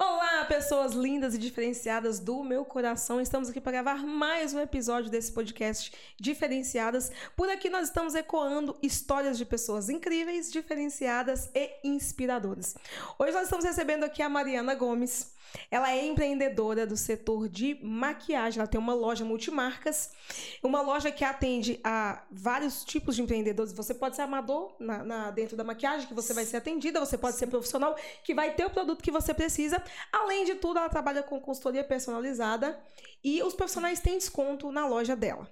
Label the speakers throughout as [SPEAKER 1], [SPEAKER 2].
[SPEAKER 1] Olá, pessoas lindas e diferenciadas do meu coração. Estamos aqui para gravar mais um episódio desse podcast Diferenciadas. Por aqui nós estamos ecoando histórias de pessoas incríveis, diferenciadas e inspiradoras. Hoje nós estamos recebendo aqui a Mariana Gomes. Ela é empreendedora do setor de maquiagem. Ela tem uma loja multimarcas, uma loja que atende a vários tipos de empreendedores. Você pode ser amador na, na, dentro da maquiagem, que você vai ser atendida. Você pode ser profissional, que vai ter o produto que você precisa. Além de tudo, ela trabalha com consultoria personalizada e os profissionais têm desconto na loja dela.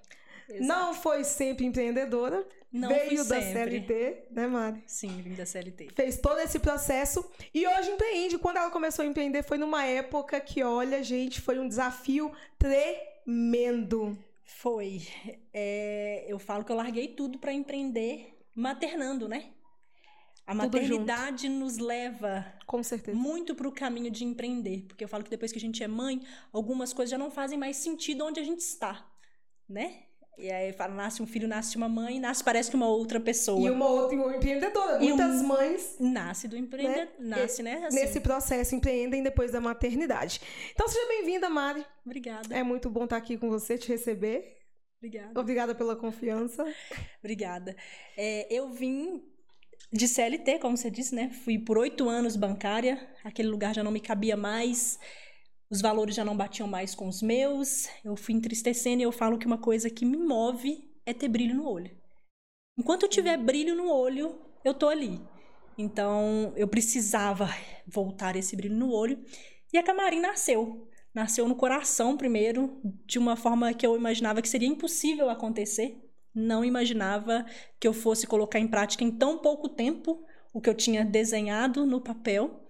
[SPEAKER 1] Exato. Não foi sempre empreendedora.
[SPEAKER 2] Não
[SPEAKER 1] veio
[SPEAKER 2] da
[SPEAKER 1] sempre. CLT, né, Mari?
[SPEAKER 2] Sim, vim da CLT.
[SPEAKER 1] Fez todo esse processo e hoje empreende. Quando ela começou a empreender, foi numa época que, olha, gente, foi um desafio tremendo.
[SPEAKER 2] Foi. É, eu falo que eu larguei tudo para empreender maternando, né? A maternidade nos leva
[SPEAKER 1] Com certeza.
[SPEAKER 2] muito para o caminho de empreender. Porque eu falo que depois que a gente é mãe, algumas coisas já não fazem mais sentido onde a gente está, né? E aí fala, nasce um filho, nasce uma mãe, nasce parece que uma outra pessoa.
[SPEAKER 1] E uma outra empreendedora. E Muitas um, mães.
[SPEAKER 2] Nasce do empreendedor. Né? Nasce, né?
[SPEAKER 1] Assim. Nesse processo, empreendem depois da maternidade. Então seja bem-vinda, Mari.
[SPEAKER 2] Obrigada.
[SPEAKER 1] É muito bom estar aqui com você, te receber.
[SPEAKER 2] Obrigada.
[SPEAKER 1] Obrigada pela confiança.
[SPEAKER 2] Obrigada. É, eu vim de CLT, como você disse, né? Fui por oito anos bancária, aquele lugar já não me cabia mais os valores já não batiam mais com os meus, eu fui entristecendo e eu falo que uma coisa que me move é ter brilho no olho. Enquanto eu tiver brilho no olho, eu tô ali. Então, eu precisava voltar esse brilho no olho. E a Camarim nasceu. Nasceu no coração primeiro, de uma forma que eu imaginava que seria impossível acontecer. Não imaginava que eu fosse colocar em prática em tão pouco tempo o que eu tinha desenhado no papel.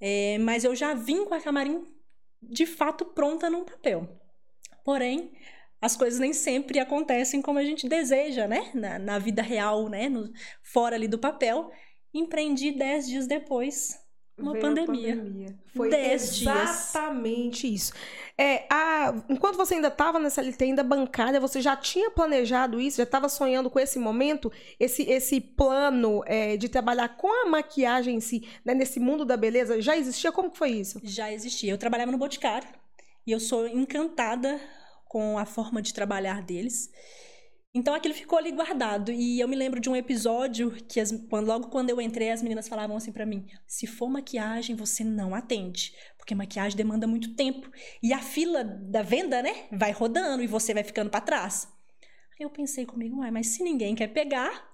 [SPEAKER 2] É, mas eu já vim com a Camarim de fato pronta num papel. Porém, as coisas nem sempre acontecem como a gente deseja, né? Na, na vida real, né? No, fora ali do papel. Empreendi dez dias depois uma pandemia. pandemia.
[SPEAKER 1] Foi exatamente dias. isso. É, a, enquanto você ainda estava nessa LT ainda bancária, você já tinha planejado isso? Já estava sonhando com esse momento? Esse, esse plano é, de trabalhar com a maquiagem em si, né, nesse mundo da beleza, já existia? Como que foi isso?
[SPEAKER 2] Já existia. Eu trabalhava no Boticário e eu sou encantada com a forma de trabalhar deles. Então aquilo ficou ali guardado. E eu me lembro de um episódio que as, quando, logo quando eu entrei, as meninas falavam assim para mim: se for maquiagem, você não atende. Porque maquiagem demanda muito tempo. E a fila da venda, né, vai rodando e você vai ficando para trás. Aí eu pensei comigo, mas se ninguém quer pegar,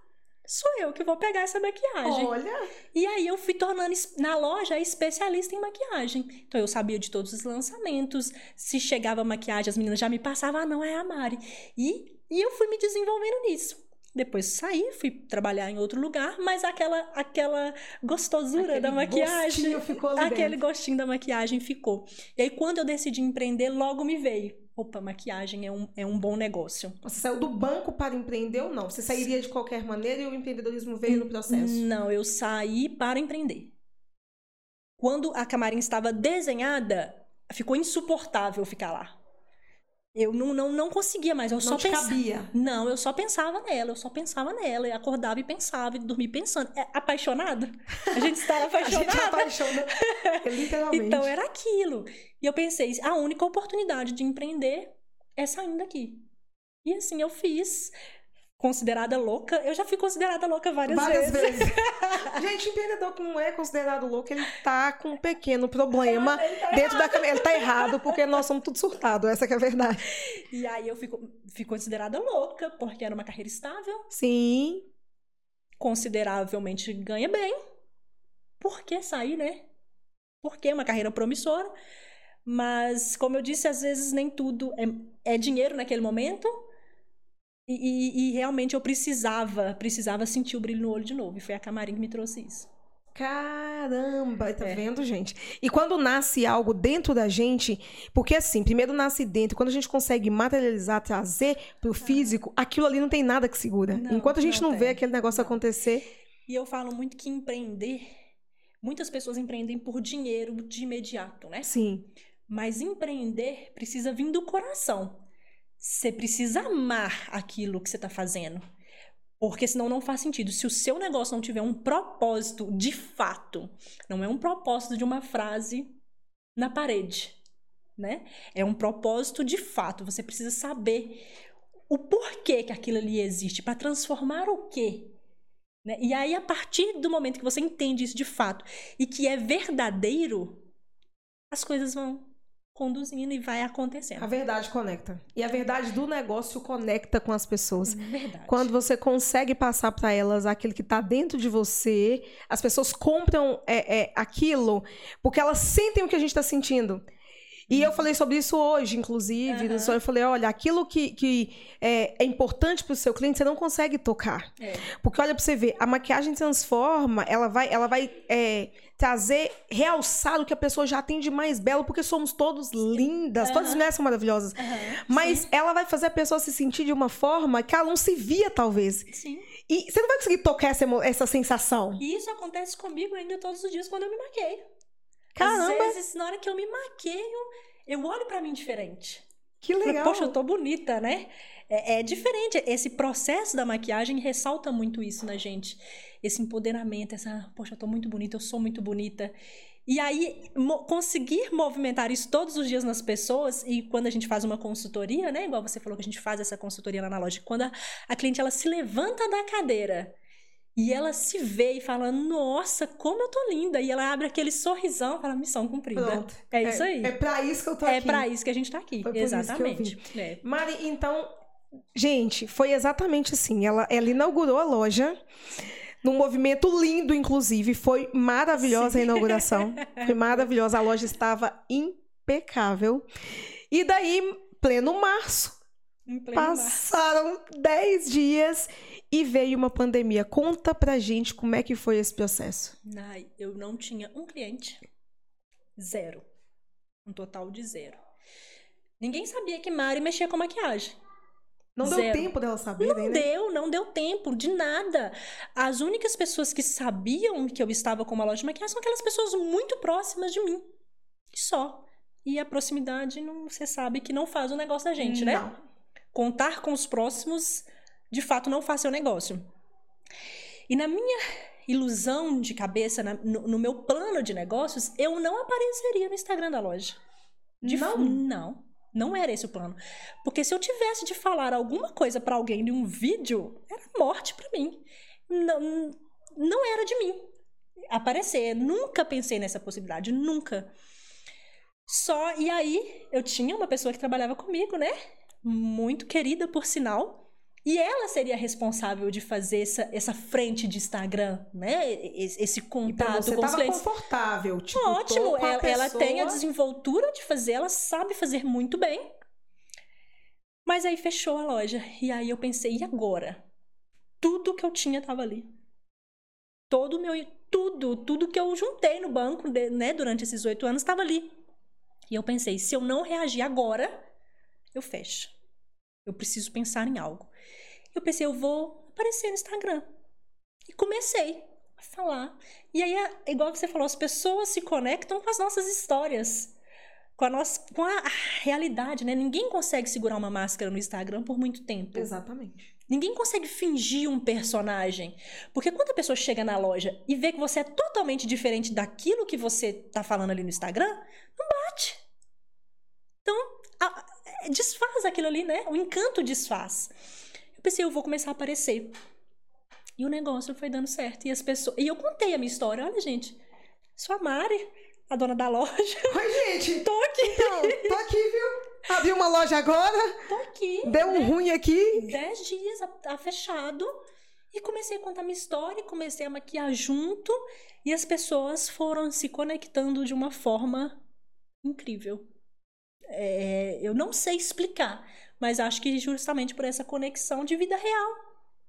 [SPEAKER 2] sou eu que vou pegar essa maquiagem.
[SPEAKER 1] Olha!
[SPEAKER 2] E aí eu fui tornando na loja especialista em maquiagem. Então eu sabia de todos os lançamentos. Se chegava maquiagem, as meninas já me passavam, ah, não, é a Mari. E e eu fui me desenvolvendo nisso. Depois saí, fui trabalhar em outro lugar, mas aquela aquela gostosura aquele da maquiagem, aquele
[SPEAKER 1] dentro.
[SPEAKER 2] gostinho da maquiagem ficou. E aí quando eu decidi empreender, logo me veio. Opa, maquiagem é um, é um bom negócio.
[SPEAKER 1] Você saiu do banco para empreender ou não? Você sairia de qualquer maneira e o empreendedorismo veio no processo?
[SPEAKER 2] Não, eu saí para empreender. Quando a camarim estava desenhada, ficou insuportável ficar lá. Eu não, não, não conseguia mais, eu
[SPEAKER 1] não
[SPEAKER 2] só pensava.
[SPEAKER 1] Cabia.
[SPEAKER 2] Não, eu só pensava nela, eu só pensava nela. Eu acordava e pensava, e dormia pensando. É, apaixonado? A gente estava apaixonado.
[SPEAKER 1] a gente apaixona, literalmente.
[SPEAKER 2] então era aquilo. E eu pensei, a única oportunidade de empreender é saindo daqui. E assim eu fiz considerada louca. Eu já fui considerada louca várias,
[SPEAKER 1] várias
[SPEAKER 2] vezes.
[SPEAKER 1] vezes. Gente, empreendedor que não é considerado louco, ele tá com um pequeno problema tá dentro errado. da Ele tá errado, porque nós somos tudo surtado, essa é a verdade.
[SPEAKER 2] E aí eu fico, fico considerada louca, porque era uma carreira estável.
[SPEAKER 1] Sim.
[SPEAKER 2] Consideravelmente ganha bem. Por que sair, né? Porque é uma carreira promissora. Mas, como eu disse, às vezes nem tudo é, é dinheiro naquele momento e, e, e, realmente eu precisava, precisava sentir o brilho no olho de novo. E foi a Camarim que me trouxe isso.
[SPEAKER 1] Caramba, tá é. vendo, gente? E quando nasce algo dentro da gente, porque assim, primeiro nasce dentro, quando a gente consegue materializar, trazer pro ah. físico, aquilo ali não tem nada que segura. Não, Enquanto a gente não, não vê aquele negócio não. acontecer.
[SPEAKER 2] E eu falo muito que empreender, muitas pessoas empreendem por dinheiro de imediato, né?
[SPEAKER 1] Sim.
[SPEAKER 2] Mas empreender precisa vir do coração. Você precisa amar aquilo que você está fazendo. Porque senão não faz sentido. Se o seu negócio não tiver um propósito de fato, não é um propósito de uma frase na parede, né? É um propósito de fato. Você precisa saber o porquê que aquilo ali existe para transformar o quê. Né? E aí, a partir do momento que você entende isso de fato e que é verdadeiro, as coisas vão conduzindo e vai acontecendo.
[SPEAKER 1] A verdade conecta. E a verdade do negócio conecta com as pessoas.
[SPEAKER 2] Verdade.
[SPEAKER 1] Quando você consegue passar para elas aquilo que está dentro de você, as pessoas compram é, é, aquilo porque elas sentem o que a gente está sentindo. E eu falei sobre isso hoje, inclusive.
[SPEAKER 2] Aham.
[SPEAKER 1] Eu falei, olha, aquilo que, que é, é importante para o seu cliente, você não consegue tocar.
[SPEAKER 2] É.
[SPEAKER 1] Porque olha para você ver, a maquiagem transforma, ela vai, ela vai é, trazer, realçar o que a pessoa já tem de mais belo, porque somos todos lindas, todas as mulheres são maravilhosas.
[SPEAKER 2] Aham.
[SPEAKER 1] Mas
[SPEAKER 2] Sim.
[SPEAKER 1] ela vai fazer a pessoa se sentir de uma forma que ela não se via, talvez.
[SPEAKER 2] Sim.
[SPEAKER 1] E você não vai conseguir tocar essa, essa sensação.
[SPEAKER 2] E isso acontece comigo ainda todos os dias quando eu me maqueio.
[SPEAKER 1] Caramba,
[SPEAKER 2] Às vezes, na hora que eu me maqueio, eu olho pra mim diferente.
[SPEAKER 1] que legal.
[SPEAKER 2] Poxa, eu tô bonita, né? É, é diferente. Esse processo da maquiagem ressalta muito isso na gente. Esse empoderamento, essa, poxa, eu tô muito bonita, eu sou muito bonita. E aí, mo- conseguir movimentar isso todos os dias nas pessoas, e quando a gente faz uma consultoria, né? Igual você falou que a gente faz essa consultoria lá na loja, quando a, a cliente ela se levanta da cadeira e ela se vê e fala, nossa, como eu tô linda. E ela abre aquele sorrisão e fala, missão cumprida.
[SPEAKER 1] Pronto.
[SPEAKER 2] É isso aí.
[SPEAKER 1] É pra isso que eu tô
[SPEAKER 2] É
[SPEAKER 1] aqui.
[SPEAKER 2] pra isso que a gente tá aqui.
[SPEAKER 1] Foi
[SPEAKER 2] Exatamente. É.
[SPEAKER 1] Mari, então, gente, foi exatamente assim. Ela, ela inaugurou a loja num movimento lindo, inclusive. Foi maravilhosa a inauguração. Foi maravilhosa. A loja estava impecável. E daí, pleno março,
[SPEAKER 2] Em pleno
[SPEAKER 1] passaram 10 dias e veio uma pandemia. Conta pra gente como é que foi esse processo.
[SPEAKER 2] Ai, eu não tinha um cliente. Zero. Um total de zero. Ninguém sabia que Mari mexia com maquiagem.
[SPEAKER 1] Não deu
[SPEAKER 2] Zero.
[SPEAKER 1] tempo dela saber,
[SPEAKER 2] Não
[SPEAKER 1] né?
[SPEAKER 2] deu, não deu tempo de nada. As únicas pessoas que sabiam que eu estava com uma loja de maquiagem são aquelas pessoas muito próximas de mim. E só. E a proximidade, não, você sabe que não faz o negócio da gente, né?
[SPEAKER 1] Não.
[SPEAKER 2] contar com os próximos, de fato, não faz seu negócio. E na minha ilusão de cabeça, na- no, no meu plano de negócios, eu não apareceria no Instagram da loja. De
[SPEAKER 1] Não?
[SPEAKER 2] f- Não. Não era esse o plano. Porque se eu tivesse de falar alguma coisa pra alguém em um vídeo, era morte pra mim. Não, não era de mim aparecer. Nunca pensei nessa possibilidade, nunca. Só, e aí, eu tinha uma pessoa que trabalhava comigo, né? Muito querida, por sinal. E ela seria responsável de fazer essa, essa frente de Instagram, né? Esse, esse
[SPEAKER 1] E
[SPEAKER 2] contato
[SPEAKER 1] você
[SPEAKER 2] com os clientes.
[SPEAKER 1] confortável. Tipo,
[SPEAKER 2] Ótimo,
[SPEAKER 1] com a
[SPEAKER 2] ela, ela tem a
[SPEAKER 1] pessoa-
[SPEAKER 2] desenvoltura de fazer, ela sabe fazer muito bem. Mas aí fechou a loja. E aí eu pensei, e agora? Tudo que eu tinha tava ali. Todo o meu. Tudo, tudo que eu juntei no banco, né, durante esses oito anos, estava ali. E eu pensei, se eu não reagir agora, eu fecho. Eu preciso pensar em algo. Eu pensei, eu vou aparecer no Instagram. E comecei a falar. E aí, é- igual você falou, as pessoas se conectam com as nossas histórias. Com a, nossa, com a realidade, né? Ninguém consegue segurar uma máscara no Instagram por muito tempo.
[SPEAKER 1] Exatamente.
[SPEAKER 2] Ninguém consegue fingir um personagem. Porque quando a pessoa chega na loja e vê que você é totalmente diferente daquilo que você tá falando ali no Instagram, não bate. Então, a- é, desfaz aquilo ali, né? O encanto desfaz. Pensei, eu vou começar a aparecer. E o negócio foi dando certo. E as pessoas. E eu contei a minha história. Olha, gente, sou a Mari, a dona da loja.
[SPEAKER 1] Oi, gente.
[SPEAKER 2] Tô aqui,
[SPEAKER 1] Então, tô aqui, viu? Abri uma loja agora,
[SPEAKER 2] tô aqui.
[SPEAKER 1] deu um ruim aqui.
[SPEAKER 2] dez dias a, a fechado e comecei a contar minha história, comecei a maquiar junto e as pessoas foram se conectando de uma forma incrível. É, eu não sei explicar, mas acho que justamente por essa conexão de vida real,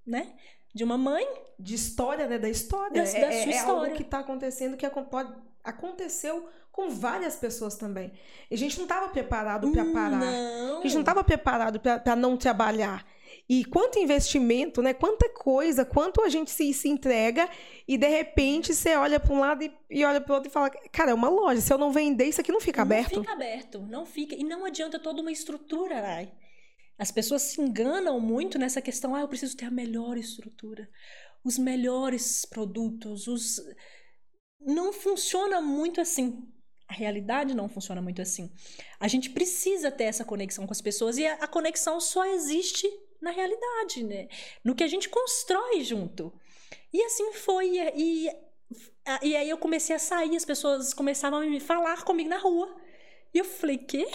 [SPEAKER 2] né? De uma mãe
[SPEAKER 1] De história, né? Da história.
[SPEAKER 2] Da-
[SPEAKER 1] é,
[SPEAKER 2] da
[SPEAKER 1] é-
[SPEAKER 2] sua
[SPEAKER 1] é algo
[SPEAKER 2] história.
[SPEAKER 1] que tá acontecendo, que pode- aconteceu com várias pessoas também. E a gente não tava preparado pra parar.
[SPEAKER 2] Não.
[SPEAKER 1] A gente não estava preparado para não trabalhar. E quanto investimento, né? Quanta coisa, quanto a gente se, se entrega e de repente você olha para um lado e, e olha para o outro e fala: Cara, é uma loja, se eu não vender, isso aqui não fica aberto.
[SPEAKER 2] Não fica aberto, não fica. E não adianta toda uma estrutura, Arai. As pessoas se enganam muito nessa questão, ah, eu preciso ter a melhor estrutura, os melhores produtos, os... Não funciona muito assim. A realidade não funciona muito assim. A gente precisa ter essa conexão com as pessoas e a, conexão só existe na realidade, né? No que a gente constrói junto. E assim foi. E, e aí eu comecei a sair, as pessoas começavam a me falar comigo na rua. E eu falei, quê?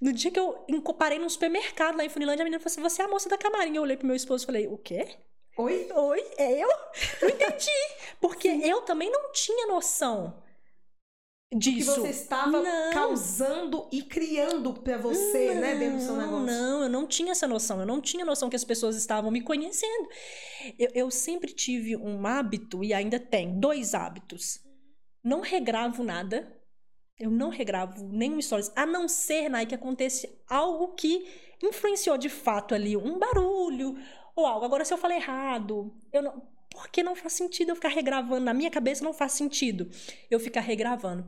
[SPEAKER 2] No dia que eu parei num supermercado lá em Funilândia, a menina falou assim: Você é a moça da camarim. Eu olhei pro meu esposo e falei: O quê?
[SPEAKER 1] Oi?
[SPEAKER 2] Oi? É eu? Não entendi. Porque Sim. eu também não tinha noção disso.
[SPEAKER 1] Que você estava não. causando e criando para você, não, né, dentro do seu negócio.
[SPEAKER 2] Não, eu não tinha essa noção. Eu não tinha noção que as pessoas estavam me conhecendo. Eu, eu sempre tive um hábito, e ainda tenho, dois hábitos. Não regravo nada. Eu não regravo nenhum stories, a não ser, Nai, que acontece algo que influenciou de fato ali, um barulho ou algo. Agora, se eu falei errado, eu não porque não faz sentido eu ficar regravando. Na minha cabeça não faz sentido eu ficar regravando.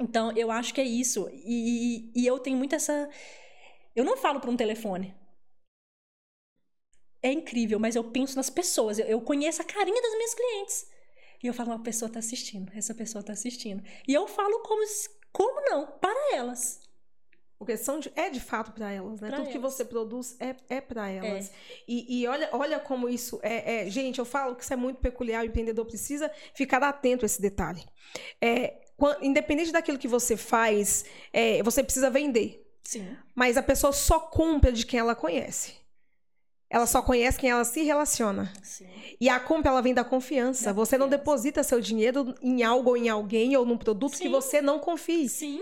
[SPEAKER 2] Então, eu acho que é isso. E, e eu tenho muito essa. Eu não falo para um telefone. É incrível, mas eu penso nas pessoas. Eu, eu conheço a carinha das minhas clientes. E eu falo, uma pessoa está assistindo, essa pessoa está assistindo. E eu falo como, como não, para elas.
[SPEAKER 1] Porque são de, é de fato para elas, né? Pra Tudo elas. que você produz é, é para elas. É. E, e, olha, olha como isso é, é, Gente, eu falo que isso é muito peculiar, o empreendedor precisa ficar atento a esse detalhe. É, quando, independente daquilo que você faz, é, você precisa vender.
[SPEAKER 2] Sim.
[SPEAKER 1] Mas a pessoa só compra de quem ela conhece. Ela só conhece quem ela se relaciona.
[SPEAKER 2] Sim.
[SPEAKER 1] E a compra, ela vem da confiança. Da você confiança. não deposita seu dinheiro em algo ou em alguém ou num produto Sim. que você não confie.
[SPEAKER 2] Sim.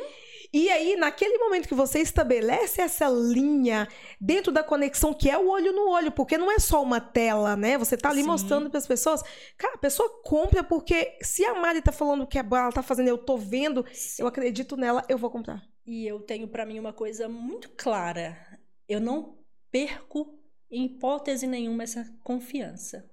[SPEAKER 1] E aí, naquele momento que você estabelece essa linha dentro da conexão, que é o olho no olho, porque não é só uma tela, né? Você tá ali Sim. mostrando para as pessoas. Cara, a pessoa compra porque se a Mari tá falando que ela tá fazendo, eu tô vendo, Sim. eu acredito nela, eu vou comprar.
[SPEAKER 2] E eu tenho para mim uma coisa muito clara. Eu não perco em hipótese nenhuma essa confiança.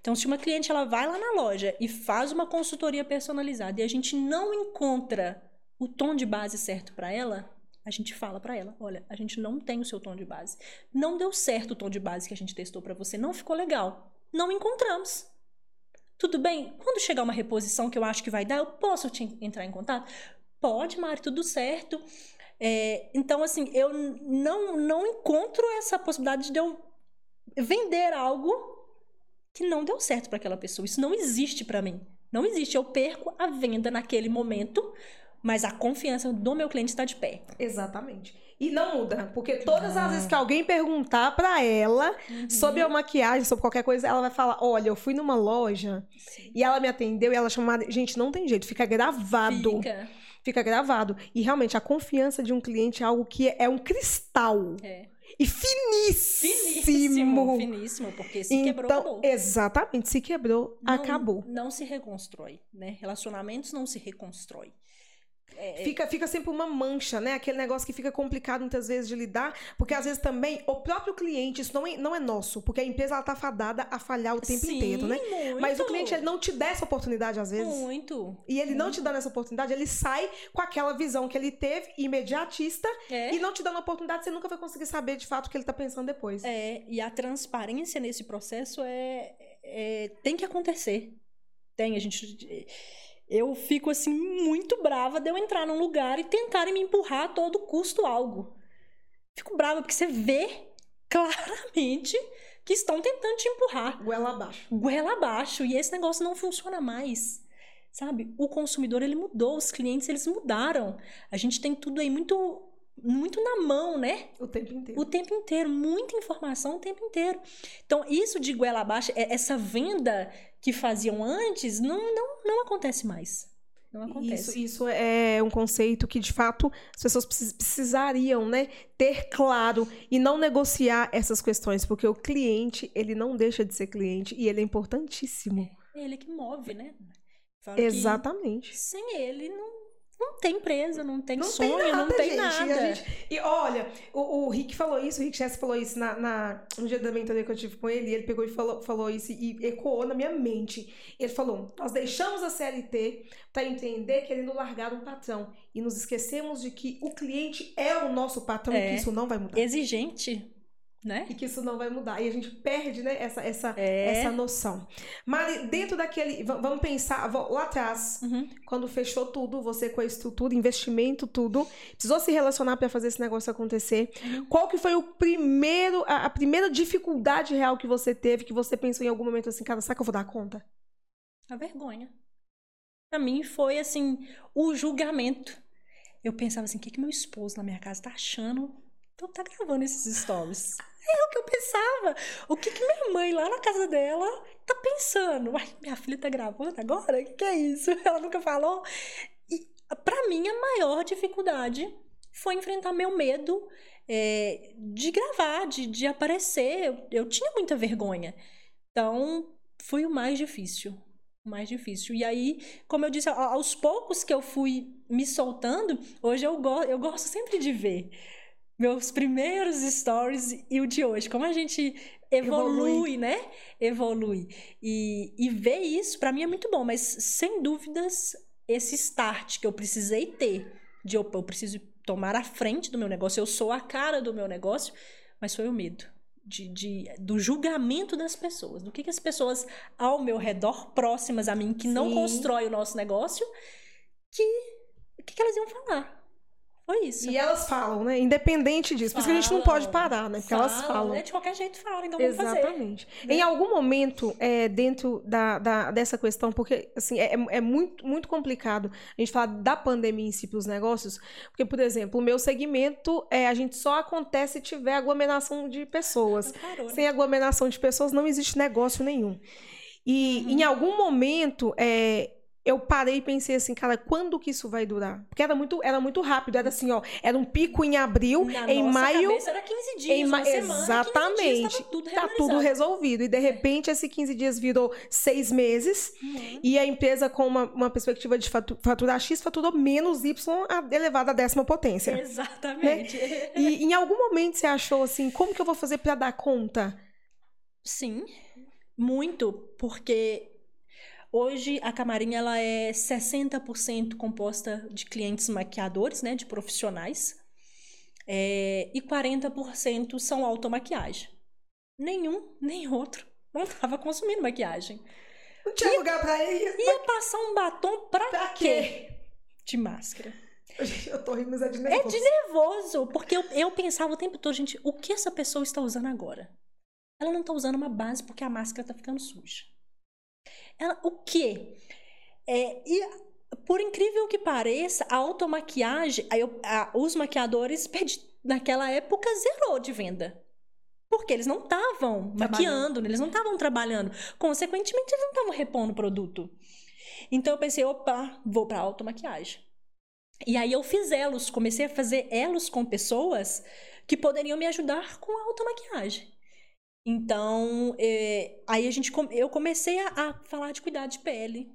[SPEAKER 2] Então, se uma cliente ela vai lá na loja e faz uma consultoria personalizada e a gente não encontra o tom de base certo para ela, a gente fala para ela, olha, a gente não tem o seu tom de base. Não deu certo o tom de base que a gente testou para você, não ficou legal. Não encontramos. Tudo bem? Quando chegar uma reposição que eu acho que vai dar, eu posso te entrar em contato? Pode, Mari, tudo certo. É, então, assim, eu não, não encontro essa possibilidade de eu vender algo que não deu certo para aquela pessoa. Isso não existe para mim. Não existe. Eu perco a venda naquele momento mas a confiança do meu cliente está de pé.
[SPEAKER 1] Exatamente. E não muda, porque todas ah. as vezes que alguém perguntar para ela uhum. sobre a maquiagem, sobre qualquer coisa, ela vai falar: Olha, eu fui numa loja Sim. e ela me atendeu e ela chamou. Gente, não tem jeito, fica gravado.
[SPEAKER 2] Fica.
[SPEAKER 1] Fica gravado. E realmente, a confiança de um cliente é algo que é um cristal.
[SPEAKER 2] É.
[SPEAKER 1] E finíssimo. Finíssimo,
[SPEAKER 2] finíssimo, porque se então, quebrou, acabou.
[SPEAKER 1] Exatamente, se quebrou,
[SPEAKER 2] não,
[SPEAKER 1] acabou.
[SPEAKER 2] Não se reconstrói, né? Relacionamentos não se reconstrói.
[SPEAKER 1] É, é, fica, fica sempre uma mancha, né? Aquele negócio que fica complicado muitas vezes de lidar, porque às vezes também o próprio cliente, isso não é, não é nosso, porque a empresa ela tá fadada a falhar o tempo
[SPEAKER 2] Sim,
[SPEAKER 1] inteiro, né?
[SPEAKER 2] Muito.
[SPEAKER 1] Mas o cliente ele não te dá essa oportunidade às vezes.
[SPEAKER 2] Muito.
[SPEAKER 1] E ele não te dá essa oportunidade, ele sai com aquela visão que ele teve, imediatista,
[SPEAKER 2] é.
[SPEAKER 1] e não te dando a oportunidade, você nunca vai conseguir saber de fato o que ele tá pensando depois.
[SPEAKER 2] É, e a transparência nesse processo é, é tem que acontecer. Tem, a gente eu fico assim muito brava de eu entrar num lugar e tentarem me empurrar a todo custo algo. Fico brava porque você vê claramente que estão tentando te empurrar.
[SPEAKER 1] Goela abaixo.
[SPEAKER 2] Goela abaixo. E esse negócio não funciona mais. Sabe? O consumidor, ele mudou. Os clientes, eles mudaram. A gente tem tudo aí muito muito na mão, né?
[SPEAKER 1] O tempo inteiro.
[SPEAKER 2] O tempo inteiro, muita informação o tempo inteiro. Então, isso de goela abaixo, é, essa venda que faziam antes, não, não, não acontece mais. Não acontece.
[SPEAKER 1] Isso, isso é um conceito que, de fato, as pessoas precisariam né, ter claro e não negociar essas questões, porque o cliente, ele não deixa de ser cliente e ele é importantíssimo.
[SPEAKER 2] É ele que move, né?
[SPEAKER 1] Falo Exatamente.
[SPEAKER 2] sem ele, não, não tem empresa, não tem não sonho, tem nada, não tem gente. nada.
[SPEAKER 1] Gente, e olha, o, o, Rick falou isso, o Rick Chess falou isso na, na, no dia da mentoria que eu tive com ele, e ele pegou e falou, falou isso e ecoou na minha mente. Ele falou: Nós deixamos a CLT para entender querendo largar um patrão. E nos esquecemos de que o cliente é o nosso patrão é. e que isso não vai mudar.
[SPEAKER 2] Exigente. Né?
[SPEAKER 1] E que isso não vai mudar. E a gente perde, né, essa, essa,
[SPEAKER 2] É.
[SPEAKER 1] essa noção. Mari, dentro daquele. Vamos pensar lá atrás,
[SPEAKER 2] Uhum.
[SPEAKER 1] quando fechou tudo, você com a estrutura, investimento, tudo, precisou se relacionar para fazer esse negócio acontecer.
[SPEAKER 2] Uhum.
[SPEAKER 1] Qual que foi o primeiro, a, a primeira dificuldade real que você teve, que você pensou em algum momento assim, cara, será que eu vou dar conta?
[SPEAKER 2] A vergonha. Pra mim foi assim, o julgamento. Eu pensava assim, o que, que meu esposo na minha casa tá achando? Então tá gravando esses stories. É o que eu pensava. O que, que minha mãe lá na casa dela tá pensando? Uai, minha filha tá gravando agora? O que, que é isso? Ela nunca falou. E pra mim a maior dificuldade foi enfrentar meu medo é, de gravar, de, de aparecer. Eu, eu tinha muita vergonha. Então, foi o mais difícil. O mais difícil. E aí, como eu disse, aos poucos que eu fui me soltando, hoje eu, go eu gosto sempre de ver meus primeiros stories e o de hoje. Como a gente evolui,
[SPEAKER 1] Evolui.
[SPEAKER 2] né? Evolui. E, e ver isso, pra mim, é muito bom. Mas, sem dúvidas, esse start que eu precisei ter, de opa, eu preciso tomar a frente do meu negócio, eu sou a cara do meu negócio, mas foi o medo. De, de- do julgamento das pessoas, do que, que as pessoas ao meu redor, próximas a mim, que não
[SPEAKER 1] Sim.
[SPEAKER 2] constrói o nosso negócio, que o que, que elas iam falar? Foi isso.
[SPEAKER 1] E elas falam, né? Independente disso. Por isso que a gente não pode
[SPEAKER 2] Falam,
[SPEAKER 1] parar, né? Porque elas falam.
[SPEAKER 2] né? De qualquer jeito falam, então vamos fazer.
[SPEAKER 1] Exatamente.
[SPEAKER 2] né?
[SPEAKER 1] Em algum momento, é, dentro da, da- dessa questão, porque assim, é, é muito, muito complicado a gente falar da pandemia em si para os negócios, porque, por exemplo, o meu segmento, é, a gente só acontece se tiver aglomeração de pessoas.
[SPEAKER 2] Parou, né?
[SPEAKER 1] Sem aglomeração de pessoas não existe negócio nenhum. E
[SPEAKER 2] Uhum.
[SPEAKER 1] em algum momento, é, eu parei e pensei assim, cara, quando que isso vai durar? Porque era muito, era muito rápido, era assim, ó, era um pico em abril,
[SPEAKER 2] Na
[SPEAKER 1] em maio,
[SPEAKER 2] era 15 dias,
[SPEAKER 1] em ma-
[SPEAKER 2] semana, 15 dias,
[SPEAKER 1] exatamente.
[SPEAKER 2] tava tudo
[SPEAKER 1] tá tudo resolvido. E de repente, esses 15 dias virou seis meses.
[SPEAKER 2] Uhum.
[SPEAKER 1] E a empresa, com uma, uma perspectiva de fatu- faturar X, faturou menos Y a- elevado à décima potência.
[SPEAKER 2] Exatamente.
[SPEAKER 1] E em algum momento você achou assim, como que eu vou fazer pra dar conta?
[SPEAKER 2] Sim, muito, porque hoje a Camarim ela é 60% composta de clientes maquiadores, né, de profissionais, é, e 40% são automaquiagem. Nenhum, nem outro não estava consumindo maquiagem.
[SPEAKER 1] Não tinha lugar pra ir.
[SPEAKER 2] Ia passar um batom pra,
[SPEAKER 1] Pra
[SPEAKER 2] quê? De máscara.
[SPEAKER 1] Eu tô rindo, mas é de
[SPEAKER 2] É
[SPEAKER 1] nervoso.
[SPEAKER 2] de nervoso, porque eu, eu pensava o tempo todo, gente, o que essa pessoa está usando agora? Ela não está usando uma base porque a máscara está ficando suja. Ela, o quê? É, e por incrível que pareça, a automaquiagem, eu- a- os maquiadores naquela época zerou de venda. Porque eles não estavam maquiando, eles não estavam trabalhando. Consequentemente, eles não estavam repondo o produto. Então eu pensei, opa, vou para automaquiagem. E aí eu fiz elos, comecei a fazer elos com pessoas que poderiam me ajudar com a automaquiagem. Então, é, aí a gente, eu comecei a, a falar de cuidado de pele.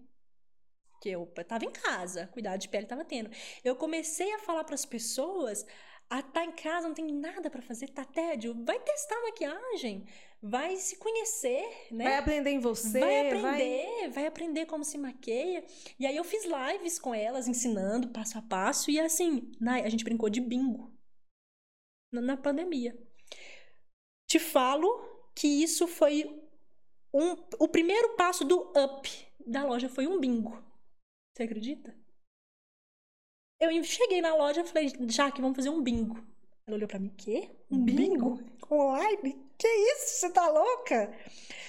[SPEAKER 2] Que eu estava em casa, cuidado de pele estava tendo. Eu comecei a falar para as pessoas, ah, tá em casa, não tem nada para fazer, tá tédio, vai testar a maquiagem, vai se conhecer, né?
[SPEAKER 1] Vai aprender em você,
[SPEAKER 2] vai
[SPEAKER 1] vai...
[SPEAKER 2] aprender, vai... aprender como se maqueia. E aí eu fiz lives com elas, ensinando passo a passo. E assim, na- a gente brincou de bingo na, na pandemia. Te falo que isso foi um, o primeiro passo do up da loja foi um bingo. Você acredita? Eu cheguei na loja e falei, Jaque, vamos fazer um bingo. Ela olhou pra mim, quê? Um bingo? Online? Que isso? Você tá louca?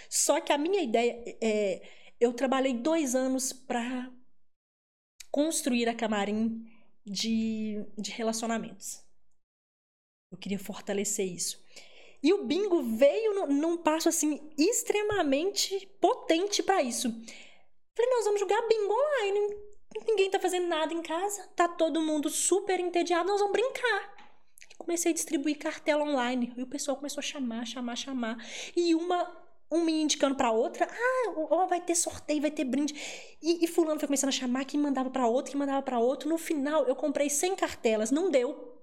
[SPEAKER 2] Só que a minha ideia é. Eu trabalhei dois anos pra construir a Camarim de, de relacionamentos. Eu queria fortalecer isso. E o bingo veio no- num passo assim extremamente potente pra isso. Falei, nós vamos jogar bingo online. Ninguém tá fazendo nada em casa, tá todo mundo super entediado, nós vamos brincar. Comecei a distribuir cartela online. E o pessoal começou a chamar, chamar, chamar. E uma, um me indicando pra outra. Ah, ó, vai ter sorteio, vai ter brinde. E, e fulano foi começando a chamar, que mandava pra outro, que mandava pra outro. No final, eu comprei 100 cartelas. Não deu.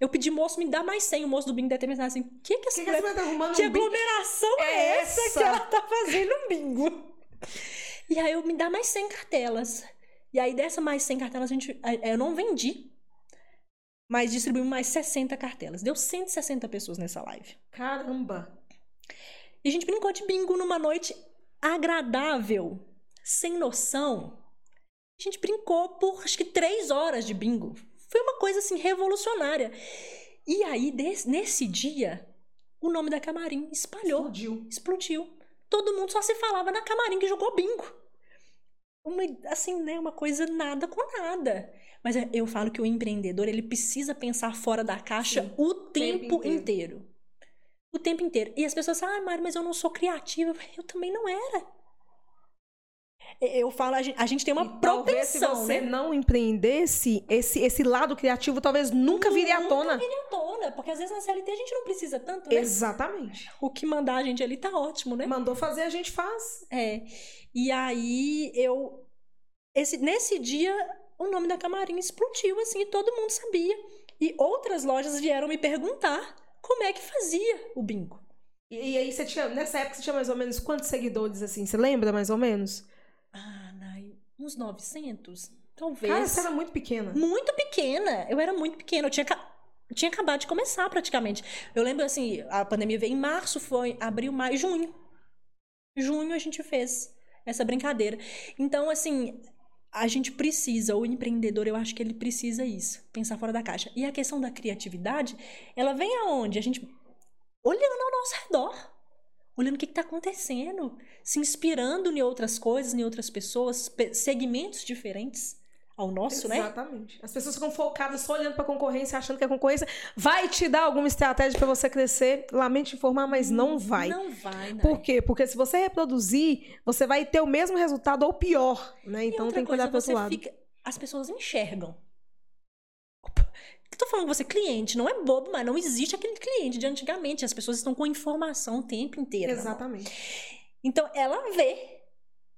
[SPEAKER 2] Eu pedi, moço, me dá mais 100. O moço do bingo deve ter pensado assim, o que que essa
[SPEAKER 1] Que que
[SPEAKER 2] mulher
[SPEAKER 1] você tá arrumando
[SPEAKER 2] que
[SPEAKER 1] um
[SPEAKER 2] aglomeração é essa,
[SPEAKER 1] essa?
[SPEAKER 2] que ela tá fazendo um bingo? E aí eu me dá mais 100 cartelas. E aí dessa mais 100 cartelas a gente, eu não vendi. mas distribuímos mais 60 cartelas. Deu 160 pessoas nessa live.
[SPEAKER 1] Caramba!
[SPEAKER 2] E a gente brincou de bingo numa noite agradável, sem noção. A gente brincou por acho que três horas de bingo. Foi uma coisa assim revolucionária. E aí, nesse dia, o nome da camarim espalhou.
[SPEAKER 1] Explodiu.
[SPEAKER 2] Explodiu. Todo mundo só se falava na camarim que jogou bingo. Uma, assim, né? Uma coisa nada com nada. Mas é, eu falo que o empreendedor, ele precisa pensar fora da caixa
[SPEAKER 1] Sim,
[SPEAKER 2] o tempo,
[SPEAKER 1] inteiro.
[SPEAKER 2] inteiro. O tempo inteiro. E as pessoas falam, ah, Mari, mas eu não sou criativa. Eu também não era. Eu falo, a gente, a gente tem uma
[SPEAKER 1] E talvez se você
[SPEAKER 2] né?
[SPEAKER 1] não empreendesse, esse, esse lado criativo talvez nunca viria à tona.
[SPEAKER 2] Nunca viria à tona, porque às vezes na CLT a gente não precisa tanto, né?
[SPEAKER 1] Exatamente.
[SPEAKER 2] O que mandar a gente ali tá ótimo, né?
[SPEAKER 1] Mandou fazer, a gente faz.
[SPEAKER 2] É. E aí eu. Esse, nesse dia, o nome da camarim explodiu, assim, e todo mundo sabia. E outras lojas vieram me perguntar como é que fazia o bingo.
[SPEAKER 1] E, e aí você tinha, nessa época você tinha mais ou menos quantos seguidores assim? Você lembra mais ou menos?
[SPEAKER 2] Ah, Nai, uns 900? Talvez.
[SPEAKER 1] Cara, você era muito pequena.
[SPEAKER 2] Muito pequena. Eu era muito pequena. Eu tinha, tinha acabado de começar praticamente. Eu lembro assim, a pandemia veio em março, foi abril, maio, junho. Junho a gente fez essa brincadeira. Então, assim, a gente precisa, o empreendedor, eu acho que ele precisa isso, pensar fora da caixa. E a questão da criatividade, ela vem aonde? A gente olhando ao nosso redor. Olhando o que está acontecendo, se inspirando em outras coisas, em outras pessoas, pe- segmentos diferentes ao nosso, né?
[SPEAKER 1] Exatamente. As pessoas ficam focadas só olhando pra concorrência, achando que a concorrência vai te dar alguma estratégia pra você crescer. Lamento informar, mas não vai.
[SPEAKER 2] Não vai, né?
[SPEAKER 1] Por quê? Porque se você reproduzir, você vai ter o mesmo resultado ou pior, né? Então tem que olhar pro outro lado.
[SPEAKER 2] fica- As pessoas enxergam. Eu tô falando que você cliente, não é bobo, mas não existe aquele cliente de antigamente. As pessoas estão com informação o tempo inteiro.
[SPEAKER 1] Exatamente.
[SPEAKER 2] Então, ela vê,